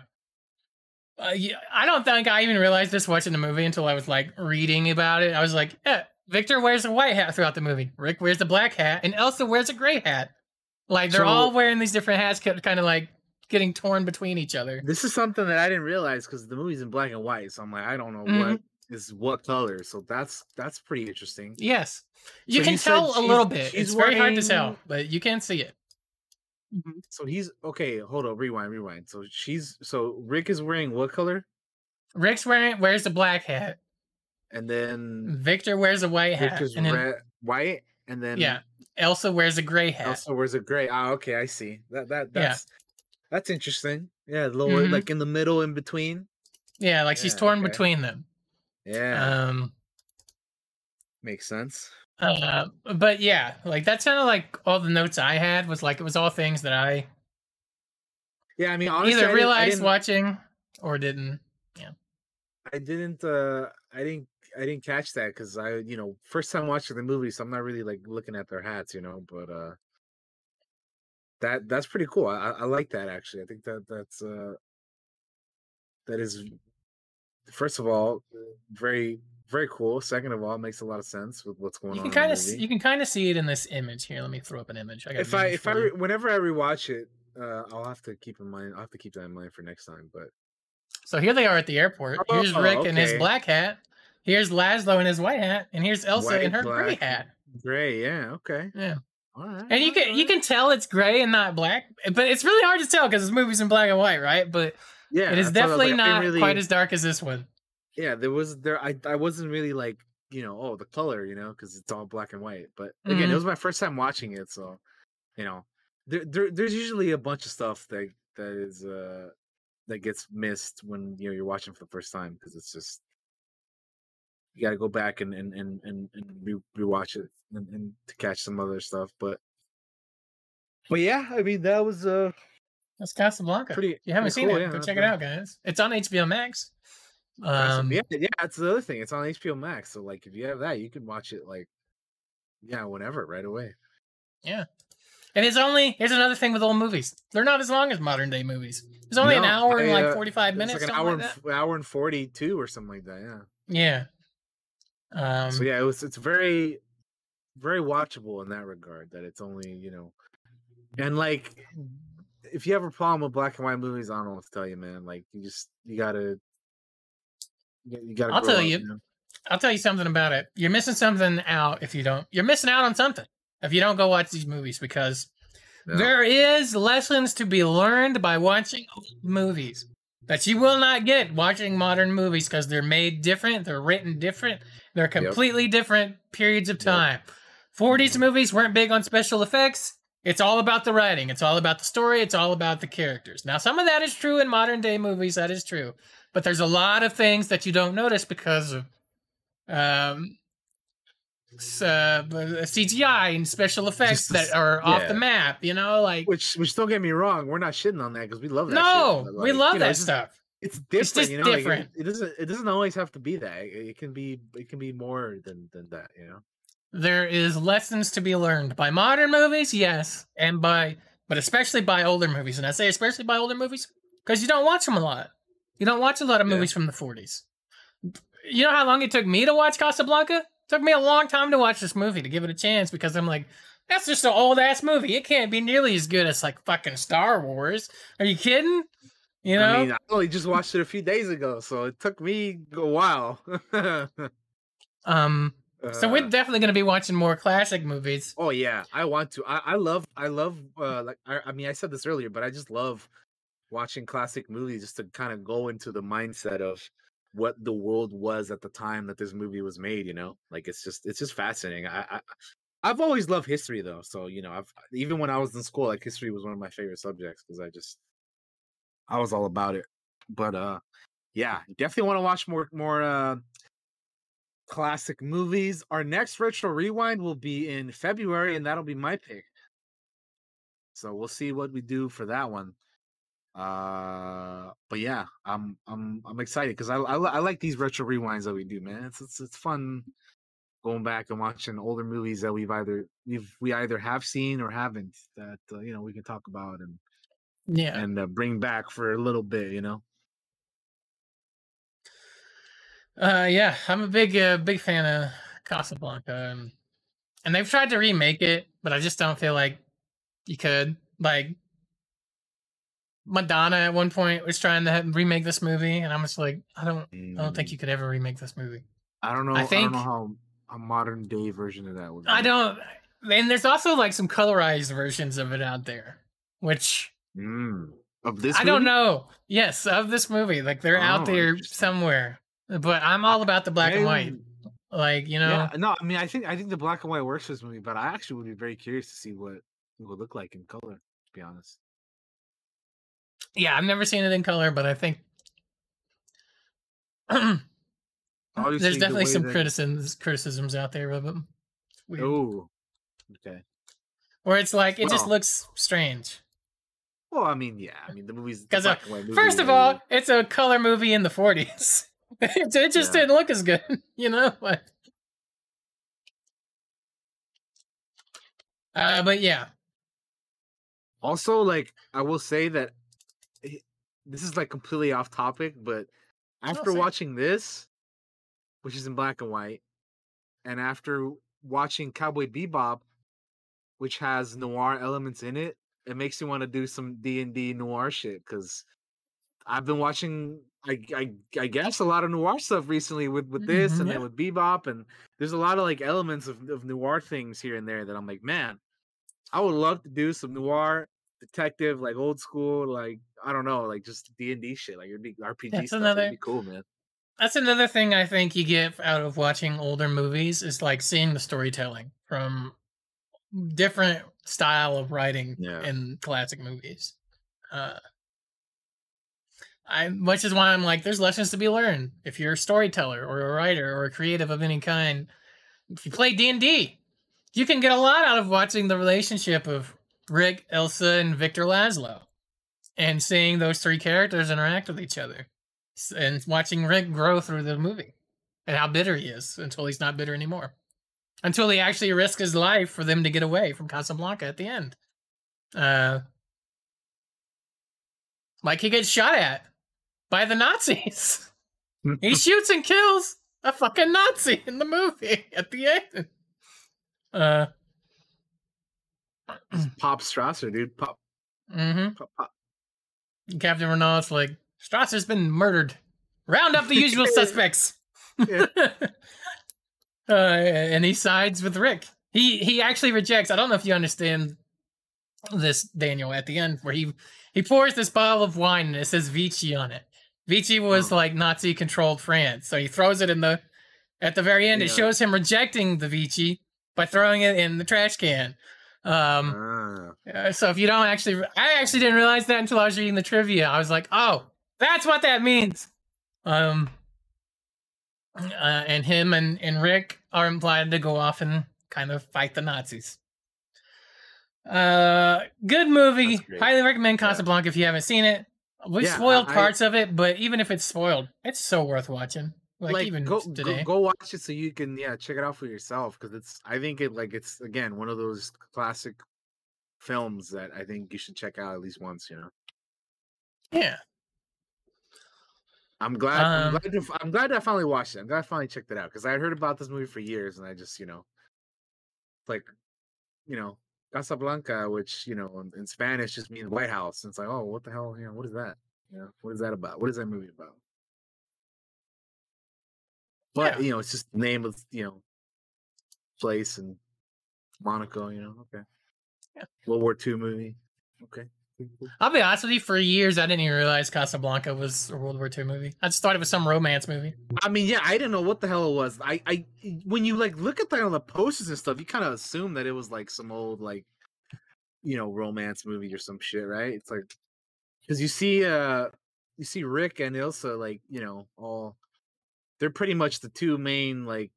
Speaker 1: uh, yeah, I don't think I even realized this watching the movie until I was like reading about it. I was like, yeah, Victor wears a white hat throughout the movie. Rick wears a black hat, and Elsa wears a gray hat. Like they're
Speaker 2: So-
Speaker 1: all wearing these different hats, kind of like getting torn between each other.
Speaker 2: This is something that I didn't realize because the movie's in black and white. So I'm like, I don't know
Speaker 1: Mhm.
Speaker 2: what is what color. So that's that's pretty interesting.
Speaker 1: Yes, you
Speaker 2: So
Speaker 1: can tell a little bit. It's very hard to tell, but you can see it.
Speaker 2: So he's okay. Hold on, rewind, rewind. So she's so Rick is wearing what color?
Speaker 1: Rick's wearing wears a black hat.
Speaker 2: And then
Speaker 1: Victor wears a white hat,
Speaker 2: Victor's
Speaker 1: and then
Speaker 2: red, white, and then
Speaker 1: yeah, Elsa wears a gray hat.
Speaker 2: Elsa wears a gray. Ah, okay, I see. That that
Speaker 1: Yeah.
Speaker 2: that's that's interesting. Yeah, lower
Speaker 1: Mhm.
Speaker 2: like in the middle, in between.
Speaker 1: Yeah, like she's torn
Speaker 2: okay.
Speaker 1: between them.
Speaker 2: Yeah,
Speaker 1: Um,
Speaker 2: makes sense.
Speaker 1: uh, but yeah, like that's kind of like all the notes I had was like it was all things that I
Speaker 2: Yeah, I mean, honestly, I
Speaker 1: either realized watching or didn't. Yeah.
Speaker 2: I didn't uh I didn't I didn't catch that because I you know first time watching the movie so I'm not really like looking at their hats you know but uh that that's pretty cool I I like that actually I think that that's uh that is first of all very very cool second of all it makes a lot of sense with what's going
Speaker 1: You
Speaker 2: on
Speaker 1: can
Speaker 2: in
Speaker 1: kind of
Speaker 2: movie.
Speaker 1: you can kind of see it in this image here. Let me throw up an image. I got
Speaker 2: if I if I re- whenever I rewatch it uh I'll have to keep in mind I'll have to keep that in mind for next time but
Speaker 1: So here they are at the airport. Here's
Speaker 2: Oh,
Speaker 1: Rick in his black hat. Here's Laszlo in his white hat, and here's Elsa in
Speaker 2: White,
Speaker 1: her gray hat.
Speaker 2: gray yeah okay
Speaker 1: Yeah.
Speaker 2: all right
Speaker 1: And you can you can tell it's gray and not black, but it's really hard to tell because this movie's in black and white, right? But
Speaker 2: yeah
Speaker 1: it is
Speaker 2: that's what I was
Speaker 1: definitely
Speaker 2: like,
Speaker 1: not
Speaker 2: really-
Speaker 1: quite as dark as this one.
Speaker 2: yeah there was there i i wasn't really like you know oh the color you know because it's all black and white but again
Speaker 1: Mhm.
Speaker 2: it was my first time watching it so you know there, there there's usually a bunch of stuff that that is uh that gets missed when you know you're watching for the first time because it's just you got to go back and and and and, and re- rewatch it and, and to catch some other stuff but but yeah i mean that was uh
Speaker 1: That's Casablanca.
Speaker 2: Pretty-
Speaker 1: If you haven't
Speaker 2: pretty
Speaker 1: seen
Speaker 2: cool,
Speaker 1: it,
Speaker 2: yeah,
Speaker 1: go check it out, guys. It's on HBO Max. Um,
Speaker 2: yeah, yeah, that's the other thing. It's on HBO Max, so like if you have that, you can watch it like yeah, whenever, right away.
Speaker 1: Yeah. And it's only here's another thing with old movies. They're not as long as modern day movies. It's only an
Speaker 2: No,
Speaker 1: hour and
Speaker 2: I,
Speaker 1: like
Speaker 2: uh,
Speaker 1: forty five
Speaker 2: it's
Speaker 1: minutes.
Speaker 2: like an hour,
Speaker 1: like
Speaker 2: and, f- hour and forty two or something like that. Yeah.
Speaker 1: Yeah. Um
Speaker 2: so yeah, it was. It's very, very watchable in that regard. That it's only you know, and like if you have a problem with black and white movies, I don't know what to tell you, man. Like you just you gotta, you gotta.
Speaker 1: I'll tell
Speaker 2: up,
Speaker 1: you.
Speaker 2: know?
Speaker 1: I'll tell you something about it. You're missing something out if you don't. You're missing out on something if you don't go watch these movies because
Speaker 2: Yeah.
Speaker 1: there is lessons to be learned by watching old movies that you will not get watching modern movies because they're made different, they're written different, they're completely different periods of time. 40s movies weren't big on special effects. It's all about the writing. It's all about the story. It's all about the characters. Now, some of that is true in modern day movies. That is true. But there's a lot of things that you don't notice because of um, uh, CGI and special effects
Speaker 2: Just
Speaker 1: that are off the map. You know, like
Speaker 2: Which, which don't get me wrong, we're not shitting on that because we love that.
Speaker 1: no,
Speaker 2: shit, but,
Speaker 1: we love
Speaker 2: you know,
Speaker 1: that
Speaker 2: it's
Speaker 1: stuff.
Speaker 2: It's different.
Speaker 1: It's just
Speaker 2: you know? like, it-
Speaker 1: different.
Speaker 2: it, doesn't. It doesn't always have to be that. It, it can be. It can be more than than that. You know.
Speaker 1: There is lessons to be learned by modern movies, yes, and by but especially by older movies. And I say especially by older movies because you don't watch them a lot. You don't watch a lot of movies from the 40s. You know how long it took me to watch Casablanca? Took me a long time to watch this movie to give it a chance because I'm like, that's just an old ass movie. It can't be nearly as good as like fucking Star Wars. Are you kidding? You know?
Speaker 2: I mean, I only just watched it a few days ago, so it took me a while. *laughs*
Speaker 1: um *laughs* so
Speaker 2: Uh,
Speaker 1: we're definitely going to be watching more classic movies.
Speaker 2: Oh yeah, I want to. I, I love. I love. Uh, like I, I mean, I said this earlier, but I just love watching classic movies just to kind of go into the mindset of what the world was at the time that this movie was made. You know, like it's just it's just fascinating. I I, I've always loved history though, so you know, I've even when I was in school, like history was one of my favorite subjects because I just I was all about it. But uh yeah, definitely want to watch more more uh classic movies. Our next retro rewind will be in February, and that'll be my pick. So we'll see what we do for that one. Uh, but yeah, I'm I'm I'm excited because I, I I like these retro rewinds that we do, man. It's it's it's fun going back and watching older movies that we've either we've we either have seen or haven't that uh, you know we can talk about and
Speaker 1: Yeah.
Speaker 2: and uh, bring back for a little bit, you know.
Speaker 1: Uh, yeah, I'm a big, uh, big fan of Casablanca, and, and they've tried to remake it, but I just don't feel like you could. Like Madonna at one point was trying to remake this movie, and I'm just like, I don't, I don't think you could ever remake this movie.
Speaker 2: I don't know.
Speaker 1: I
Speaker 2: I,
Speaker 1: think-
Speaker 2: don't know how a modern day version of that would.
Speaker 1: I don't. And there's also like some colorized versions of it out there, which
Speaker 2: Mm. Of this,
Speaker 1: I don't know. Yes, of this movie, like they're out
Speaker 2: Oh,
Speaker 1: there somewhere. But I'm all about the black and white. Like you know,
Speaker 2: Yeah, no, I mean, I think I think the black and white works for this movie, but I actually would be very curious to see what it would look like in color. To be honest,
Speaker 1: yeah, I've never seen it in color, but I think *clears throat* there's definitely
Speaker 2: way
Speaker 1: some
Speaker 2: that-
Speaker 1: criticisms criticisms out there of them.
Speaker 2: Oh, okay.
Speaker 1: Where it's like it just looks strange.
Speaker 2: Well, I mean, yeah, I mean the movies.
Speaker 1: Because
Speaker 2: Because movie,
Speaker 1: first of
Speaker 2: uh,
Speaker 1: all, it's a color movie in the 40s. *laughs* it, just
Speaker 2: Yeah.
Speaker 1: didn't look as good, *laughs* you know. But, uh, but yeah,
Speaker 2: also like I will say that this is like completely off topic, but after
Speaker 1: it.
Speaker 2: watching this, which is in black and white, and after watching Cowboy Bebop, which has noir elements in it, it makes me want to do some D and D noir shit because I've been watching. I, I I guess a lot of noir stuff recently with with this
Speaker 1: Mhm,
Speaker 2: and
Speaker 1: yeah.
Speaker 2: then with Bebop and there's a lot of like elements of, of noir things here and there that I'm like, man, I would love to do some noir detective, like old school, like I don't know, like just D and D shit, like be RPG
Speaker 1: That's
Speaker 2: stuff.
Speaker 1: another-
Speaker 2: be cool, man.
Speaker 1: that's another thing I think you get out of watching older movies is like seeing the storytelling from different style of writing
Speaker 2: Yeah.
Speaker 1: in classic movies. Uh, I, which is why I'm like, there's lessons to be learned if you're a storyteller or a writer or a creative of any kind. If you play D and D, you can get a lot out of watching the relationship of Rick, Elsa, and Victor Laszlo, and seeing those three characters interact with each other, and watching Rick grow through the movie, and how bitter he is until he's not bitter anymore, until he actually risks his life for them to get away from Casablanca at the end. Uh, like he gets shot at by the Nazis. *laughs* he *laughs* shoots and kills a fucking Nazi in the movie *laughs* at the end. Uh,
Speaker 2: Pop Strasser, dude. Pop,
Speaker 1: mm-hmm.
Speaker 2: pop, pop.
Speaker 1: Captain Renault's like, Strasser's been murdered. Round up the usual *laughs* suspects. *laughs* uh, and he sides with Rick. He he actually rejects. I don't know if you understand this, Daniel. At the end, where he he pours this bottle of wine and it says Vichy on it. Vichy was like Nazi controlled France, so he throws it in the. At the very end, it shows him rejecting the Vichy by throwing it in the trash can. Um,
Speaker 2: Ah.
Speaker 1: so if you don't actually, I actually didn't realize that until I was reading the trivia. I was like, oh, that's what that means. Um, uh, and him and, and Rick are implied to go off and kind of fight the Nazis. Uh, good movie. Highly recommend Casablanca if you haven't seen it. We
Speaker 2: Yeah,
Speaker 1: spoiled
Speaker 2: I- I-
Speaker 1: parts of it, but even if it's spoiled, it's so worth watching. Like,
Speaker 2: Like,
Speaker 1: even
Speaker 2: go,
Speaker 1: today.
Speaker 2: go go watch it so you can yeah check it out for yourself because it's I think it like it's again one of those classic films that I think you should check out at least once. You know,
Speaker 1: Yeah.
Speaker 2: I'm glad I'm
Speaker 1: Um,
Speaker 2: glad to, I'm glad I finally watched it. I'm glad I finally checked it out because I heard about this movie for years and I just you know like you know Casablanca, which you know in, in Spanish just means White House. And it's like oh what the hell you know what is that? You know what is that about? What is that movie about? But
Speaker 1: Yeah.
Speaker 2: you know, it's just the name of you know place and Monaco. You know, okay.
Speaker 1: Yeah.
Speaker 2: World War II movie. Okay.
Speaker 1: I'll be honest with you. For years, I didn't even realize Casablanca was a World War II movie. I just thought it was some romance movie.
Speaker 2: I mean, yeah, I didn't know what the hell it was. I, I, when you like look at that on the posters and stuff, you kind of assume that it was like some old like, you know, romance movie or some shit, right? It's like, because you see, uh, you see Rick and Ilsa like, you know, all, they're pretty much the two main like,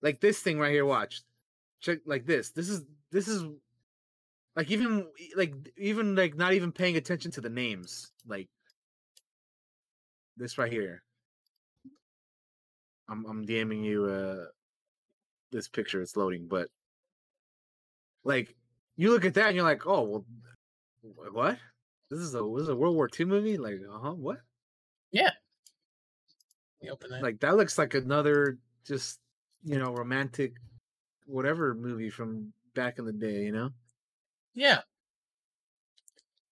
Speaker 2: like this thing right here. Watch, check like this. This is this is like even like even like not even paying attention to the names like this right here i'm i'm DMing you uh this picture it's loading but like you look at that and you're like oh well what this is a this is a world war ii movie like uh-huh what
Speaker 1: Yeah. Open that.
Speaker 2: like that looks like another just you know romantic whatever movie from back in the day you know
Speaker 1: Yeah.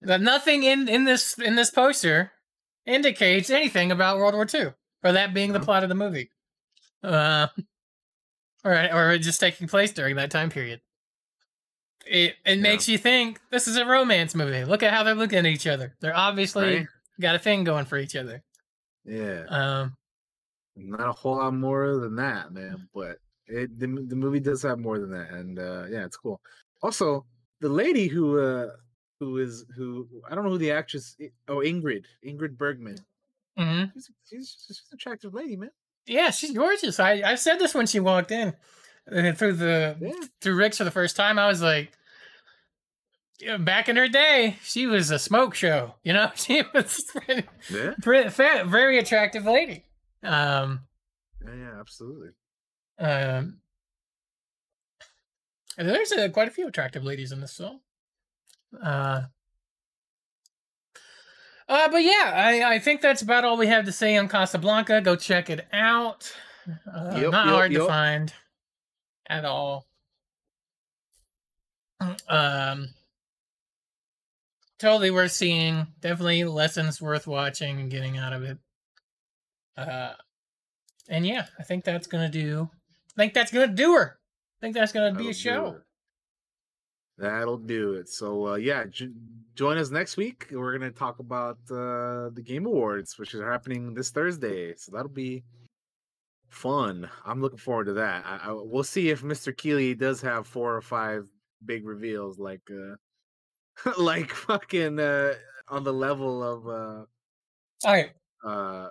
Speaker 1: That nothing in in this in this poster indicates anything about World War II or that being the plot of the movie. Uh, *laughs* or or just taking place during that time period. It it makes you think this is a romance movie. Look at how they're looking at each other. They're obviously
Speaker 2: Right.
Speaker 1: got a thing going for each other.
Speaker 2: Yeah
Speaker 1: Um,
Speaker 2: not a whole lot more than that, man. But it the, the movie does have more than that, and uh, yeah, it's cool. Also, the lady who uh, who is who I don't know who the actress. Oh, Ingrid Ingrid Bergman.
Speaker 1: Mm-hmm.
Speaker 2: She's, she's, she's an attractive lady, man.
Speaker 1: Yeah, she's gorgeous. I, I said this when she walked in uh, through the through Rick's for the first time. I was like, yeah, back in her day, she was a smoke show. You know, *laughs* she was pretty,
Speaker 2: Yeah,
Speaker 1: very attractive lady. Um,
Speaker 2: yeah, yeah, absolutely.
Speaker 1: um, and there's uh, quite a few attractive ladies in this film. Uh, uh, but yeah, I, I think that's about all we have to say on Casablanca. Go check it out. Uh,
Speaker 2: Yep,
Speaker 1: not
Speaker 2: yep,
Speaker 1: hard to find at all. Um, totally worth seeing. Definitely lessons worth watching and getting out of it. Uh, and yeah, I think that's gonna do. I think that's gonna do her. I think that's gonna be a
Speaker 2: That'll do
Speaker 1: show.
Speaker 2: it. That'll do it. So uh, yeah, j- join us next week. We're gonna talk about uh, the Game Awards, which is happening this Thursday. So that'll be fun. I'm looking forward to that. I, I, we'll see if Mr. Keighley does have four or five big reveals, like uh, *laughs* like fucking uh, on the level of uh,
Speaker 1: All right,
Speaker 2: uh,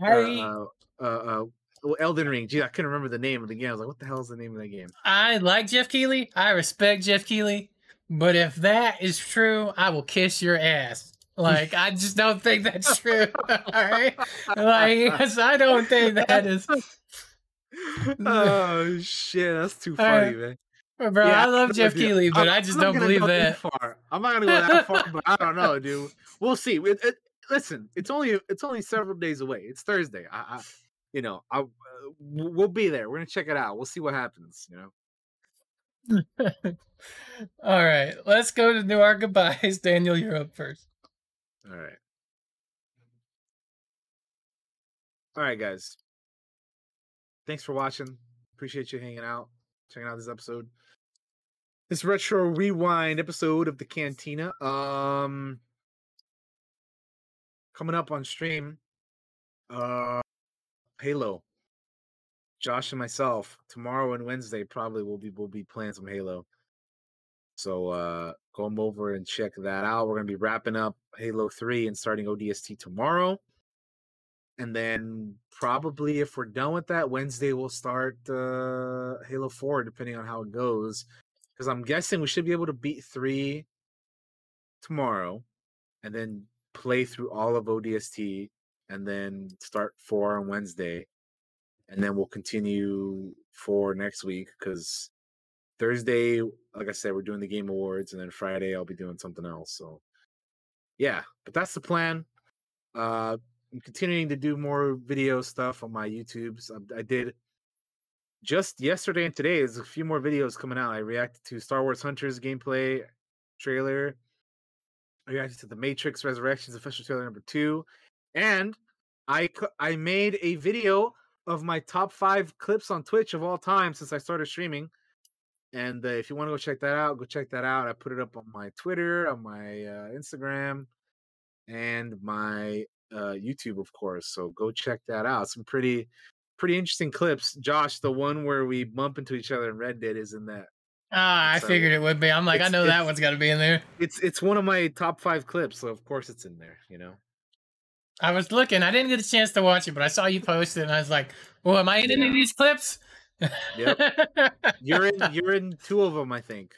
Speaker 1: Harry.
Speaker 2: uh, uh, uh, uh, Elden Ring. Gee, I couldn't remember the name of the game. I was like, what the hell is the name of that game?
Speaker 1: I like Geoff Keighley. I respect Geoff Keighley. But if that is true, I will kiss your ass. Like, I just don't think that's true. *laughs* All right? Like, yes, *laughs* I don't think that is.
Speaker 2: oh shit, that's too
Speaker 1: All
Speaker 2: funny,
Speaker 1: right.
Speaker 2: man.
Speaker 1: Bro,
Speaker 2: Yeah,
Speaker 1: I love Geoff
Speaker 2: with you.
Speaker 1: Keighley, but
Speaker 2: I'm-
Speaker 1: I just
Speaker 2: I'm
Speaker 1: don't believe
Speaker 2: go
Speaker 1: that.
Speaker 2: far. I'm not gonna go that far, *laughs* but I don't know, dude. We'll see. It- it- listen, it's only it's only several days away. It's Thursday. I, I you know, I uh, we'll be there. We're gonna check it out. We'll see what happens. You know. *laughs*
Speaker 1: All right, let's go to do our goodbyes. *laughs* Daniel, you're up first.
Speaker 2: All right. All right, guys. Thanks for watching. Appreciate you hanging out, checking out this episode. This retro rewind episode of the Cantina. Um coming up on stream. Uh Halo. Josh and myself tomorrow and Wednesday probably will be will be playing some Halo. So uh come over and check that out. We're gonna be wrapping up Halo 3 and starting ODST tomorrow. And then probably if we're done with that, Wednesday we'll start uh Halo 4, depending on how it goes. Because I'm guessing we should be able to beat three tomorrow and then play through all of ODST and then start four on Wednesday. And then we'll continue for next week because Thursday, like I said, we're doing the game awards, and then Friday I'll be doing something else. So yeah, but that's the plan. Uh I'm continuing to do more video stuff on my YouTubes. I, I did just yesterday and today. There's a few more videos coming out. I reacted to Star Wars Hunters gameplay trailer. I reacted to the Matrix Resurrections official trailer number two, and I I made a video of my top five clips on Twitch of all time since I started streaming. And uh, if you want to go check that out, go check that out. I put it up on my Twitter, on my uh, Instagram, and my uh, YouTube, of course. So go check that out. Some pretty, pretty interesting clips. Josh, the one where we bump into each other in Red Dead is in that.
Speaker 1: Ah, I
Speaker 2: So,
Speaker 1: figured it would be. I'm like, I know that one's got to be in there.
Speaker 2: It's it's one of my top five clips, so of course it's in there. You know.
Speaker 1: I was looking. I didn't get a chance to watch it, but I saw you post it, and I was like, "Well, am I in any of these clips?"
Speaker 2: Yep. *laughs* You're in you're in two of them, I think.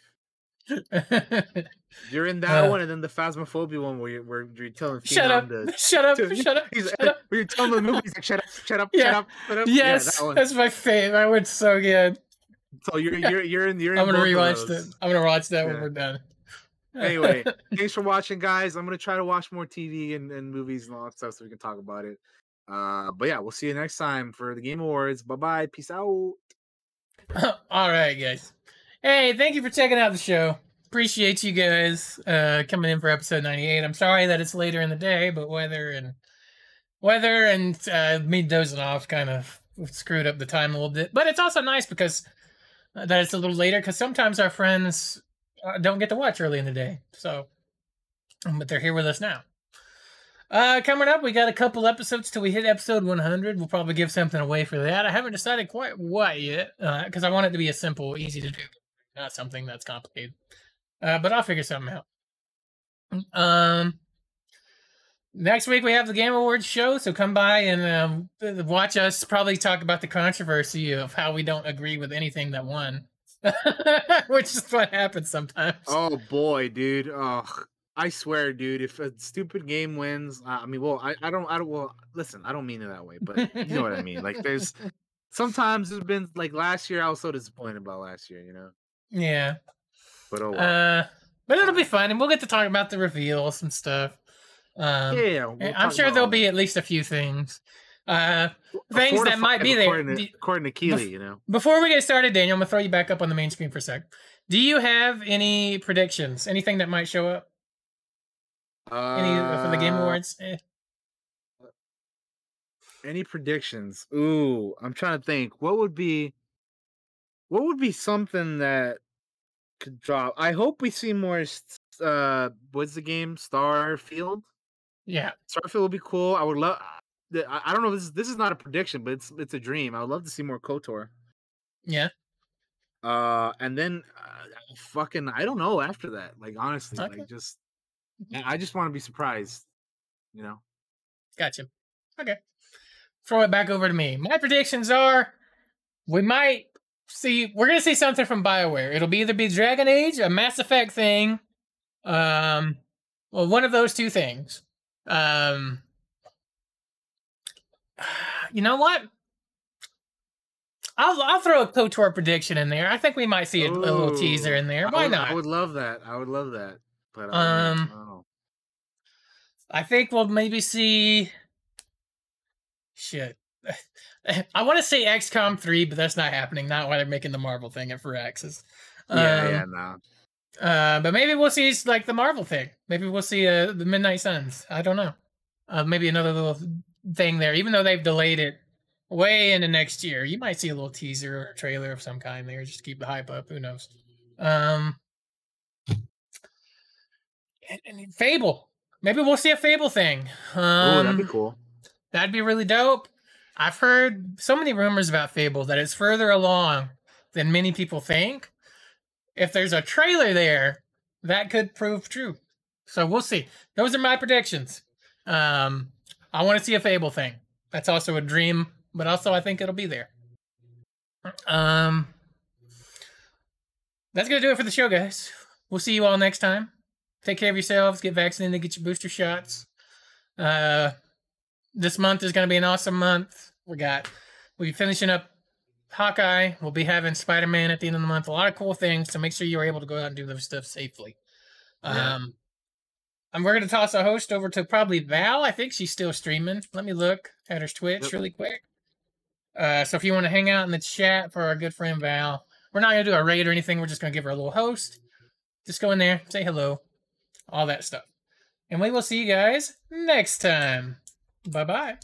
Speaker 2: *laughs* You're in that
Speaker 1: Uh.
Speaker 2: one, and then the phasmophobia one where you're, where you're telling
Speaker 1: Shut up!
Speaker 2: to- *laughs*
Speaker 1: Shut up!
Speaker 2: to-
Speaker 1: Shut up! *laughs*
Speaker 2: He's,
Speaker 1: Shut up!
Speaker 2: Where you're telling the movie, he's like, "Shut up! Shut up!
Speaker 1: Yeah.
Speaker 2: Shut up! Shut up!"
Speaker 1: Yes,
Speaker 2: yeah, that
Speaker 1: that's my favorite. That one's so good.
Speaker 2: So you're you're you're in you're in
Speaker 1: I'm gonna rewatch that. I'm gonna watch that when we're done.
Speaker 2: anyway, thanks for watching, guys. I'm gonna try to watch more TV and, and movies and all that stuff so we can talk about it. Uh, but yeah, we'll see you next time for the Game Awards. Bye bye. Peace out.
Speaker 1: All right, guys. Hey, thank you for checking out the show. Appreciate you guys uh, coming in for episode 98. I'm sorry that it's later in the day, but weather and weather and uh, me dozing off kind of screwed up the time a little bit. But it's also nice because uh, that it's a little later because sometimes our friends uh, don't get to watch early in the day. So, um, but they're here with us now. Uh, coming up, we got a couple episodes till we hit episode 100. We'll probably give something away for that. I haven't decided quite what yet, because I want it to be a simple, easy to do, not something that's complicated. Uh, but I'll figure something out. Um, next week we have the Game Awards show, so come by and um, watch us probably talk about the controversy of how we don't agree with anything that won, *laughs* which is what happens sometimes.
Speaker 2: Oh boy, dude. Oh, I swear, dude. If a stupid game wins, I I mean, well, I, I don't, I don't. Well, listen, I don't mean it that way, but you know what I mean. Like, there's *laughs* sometimes there's been like last year. I was so disappointed about last year, you know.
Speaker 1: Yeah.
Speaker 2: But oh, well.
Speaker 1: Uh, but it'll be fun, and we'll get to talk about the reveals and stuff. Um,
Speaker 2: Yeah, we'll
Speaker 1: I'm sure there'll be at least a few things. Uh, things that might be there.
Speaker 2: according to, according to Keighley, you know.
Speaker 1: Before we get started, Daniel, I'm gonna throw you back up on the main screen for a sec. Do you have any predictions? Anything that might show up? Any for the Game
Speaker 2: Uh,
Speaker 1: Awards? Eh.
Speaker 2: Any predictions? Ooh, I'm trying to think. What would be what would be something that could drop? I hope we see more uh what's the game? Starfield?
Speaker 1: Yeah.
Speaker 2: Starfield would be cool. I would love I I don't know this is this is not a prediction, but it's it's a dream. I would love to see more KOTOR.
Speaker 1: Yeah.
Speaker 2: Uh and then uh, fucking I don't know after that. Like honestly,
Speaker 1: Okay.
Speaker 2: like just I just want to be surprised, you know.
Speaker 1: Gotcha. Okay. Throw it back over to me. My predictions are we might see we're gonna see something from Bioware. It'll be either be Dragon Age, a Mass Effect thing, um well one of those two things. Um *sighs* you know what? I'll I'll throw a KOTOR prediction in there. I think we might see a, a little teaser in there.
Speaker 2: I
Speaker 1: Why
Speaker 2: would-
Speaker 1: not?
Speaker 2: I would love that. I would love that. But I.
Speaker 1: Um,
Speaker 2: know.
Speaker 1: I think we'll maybe see. Shit. *laughs* I want to say XCOM 3, but that's not happening. Not why they're making the Marvel thing at Firaxis.
Speaker 2: Yeah,
Speaker 1: Um,
Speaker 2: yeah, no.
Speaker 1: Uh, but maybe we'll see like the Marvel thing. Maybe we'll see uh, the Midnight Suns. I don't know. Uh, maybe another little thing there. Even though they've delayed it way into next year, you might see a little teaser or trailer of some kind there. Just to keep the hype up. Who knows? Um, and- and Fable. Maybe we'll see a Fable thing. Um,
Speaker 2: Oh, that'd be cool.
Speaker 1: That'd be really dope. I've heard so many rumors about Fable that it's further along than many people think. If there's a trailer there, that could prove true. So we'll see. Those are my predictions. Um, I want to see a Fable thing. That's also a dream, but also I think it'll be there. Um, that's gonna do it for the show, guys. We'll see you all next time. Take care of yourselves. Get vaccinated. Get your booster shots. Uh, this month is going to be an awesome month. We got we'll be finishing up Hawkeye. We'll be having Spider Man at the end of the month. A lot of cool things. So make sure you're able to go out and do those stuff safely.
Speaker 2: Yeah.
Speaker 1: Um, and we're going to toss a host over to probably Val. I think she's still streaming. Let me look at her Twitch
Speaker 2: Yep.
Speaker 1: really quick. Uh, so if you want to hang out in the chat for our good friend Val, we're not going to do a raid or anything. We're just going to give her a little host. Just go in there, say hello, all that stuff. And we will see you guys next time. Bye bye.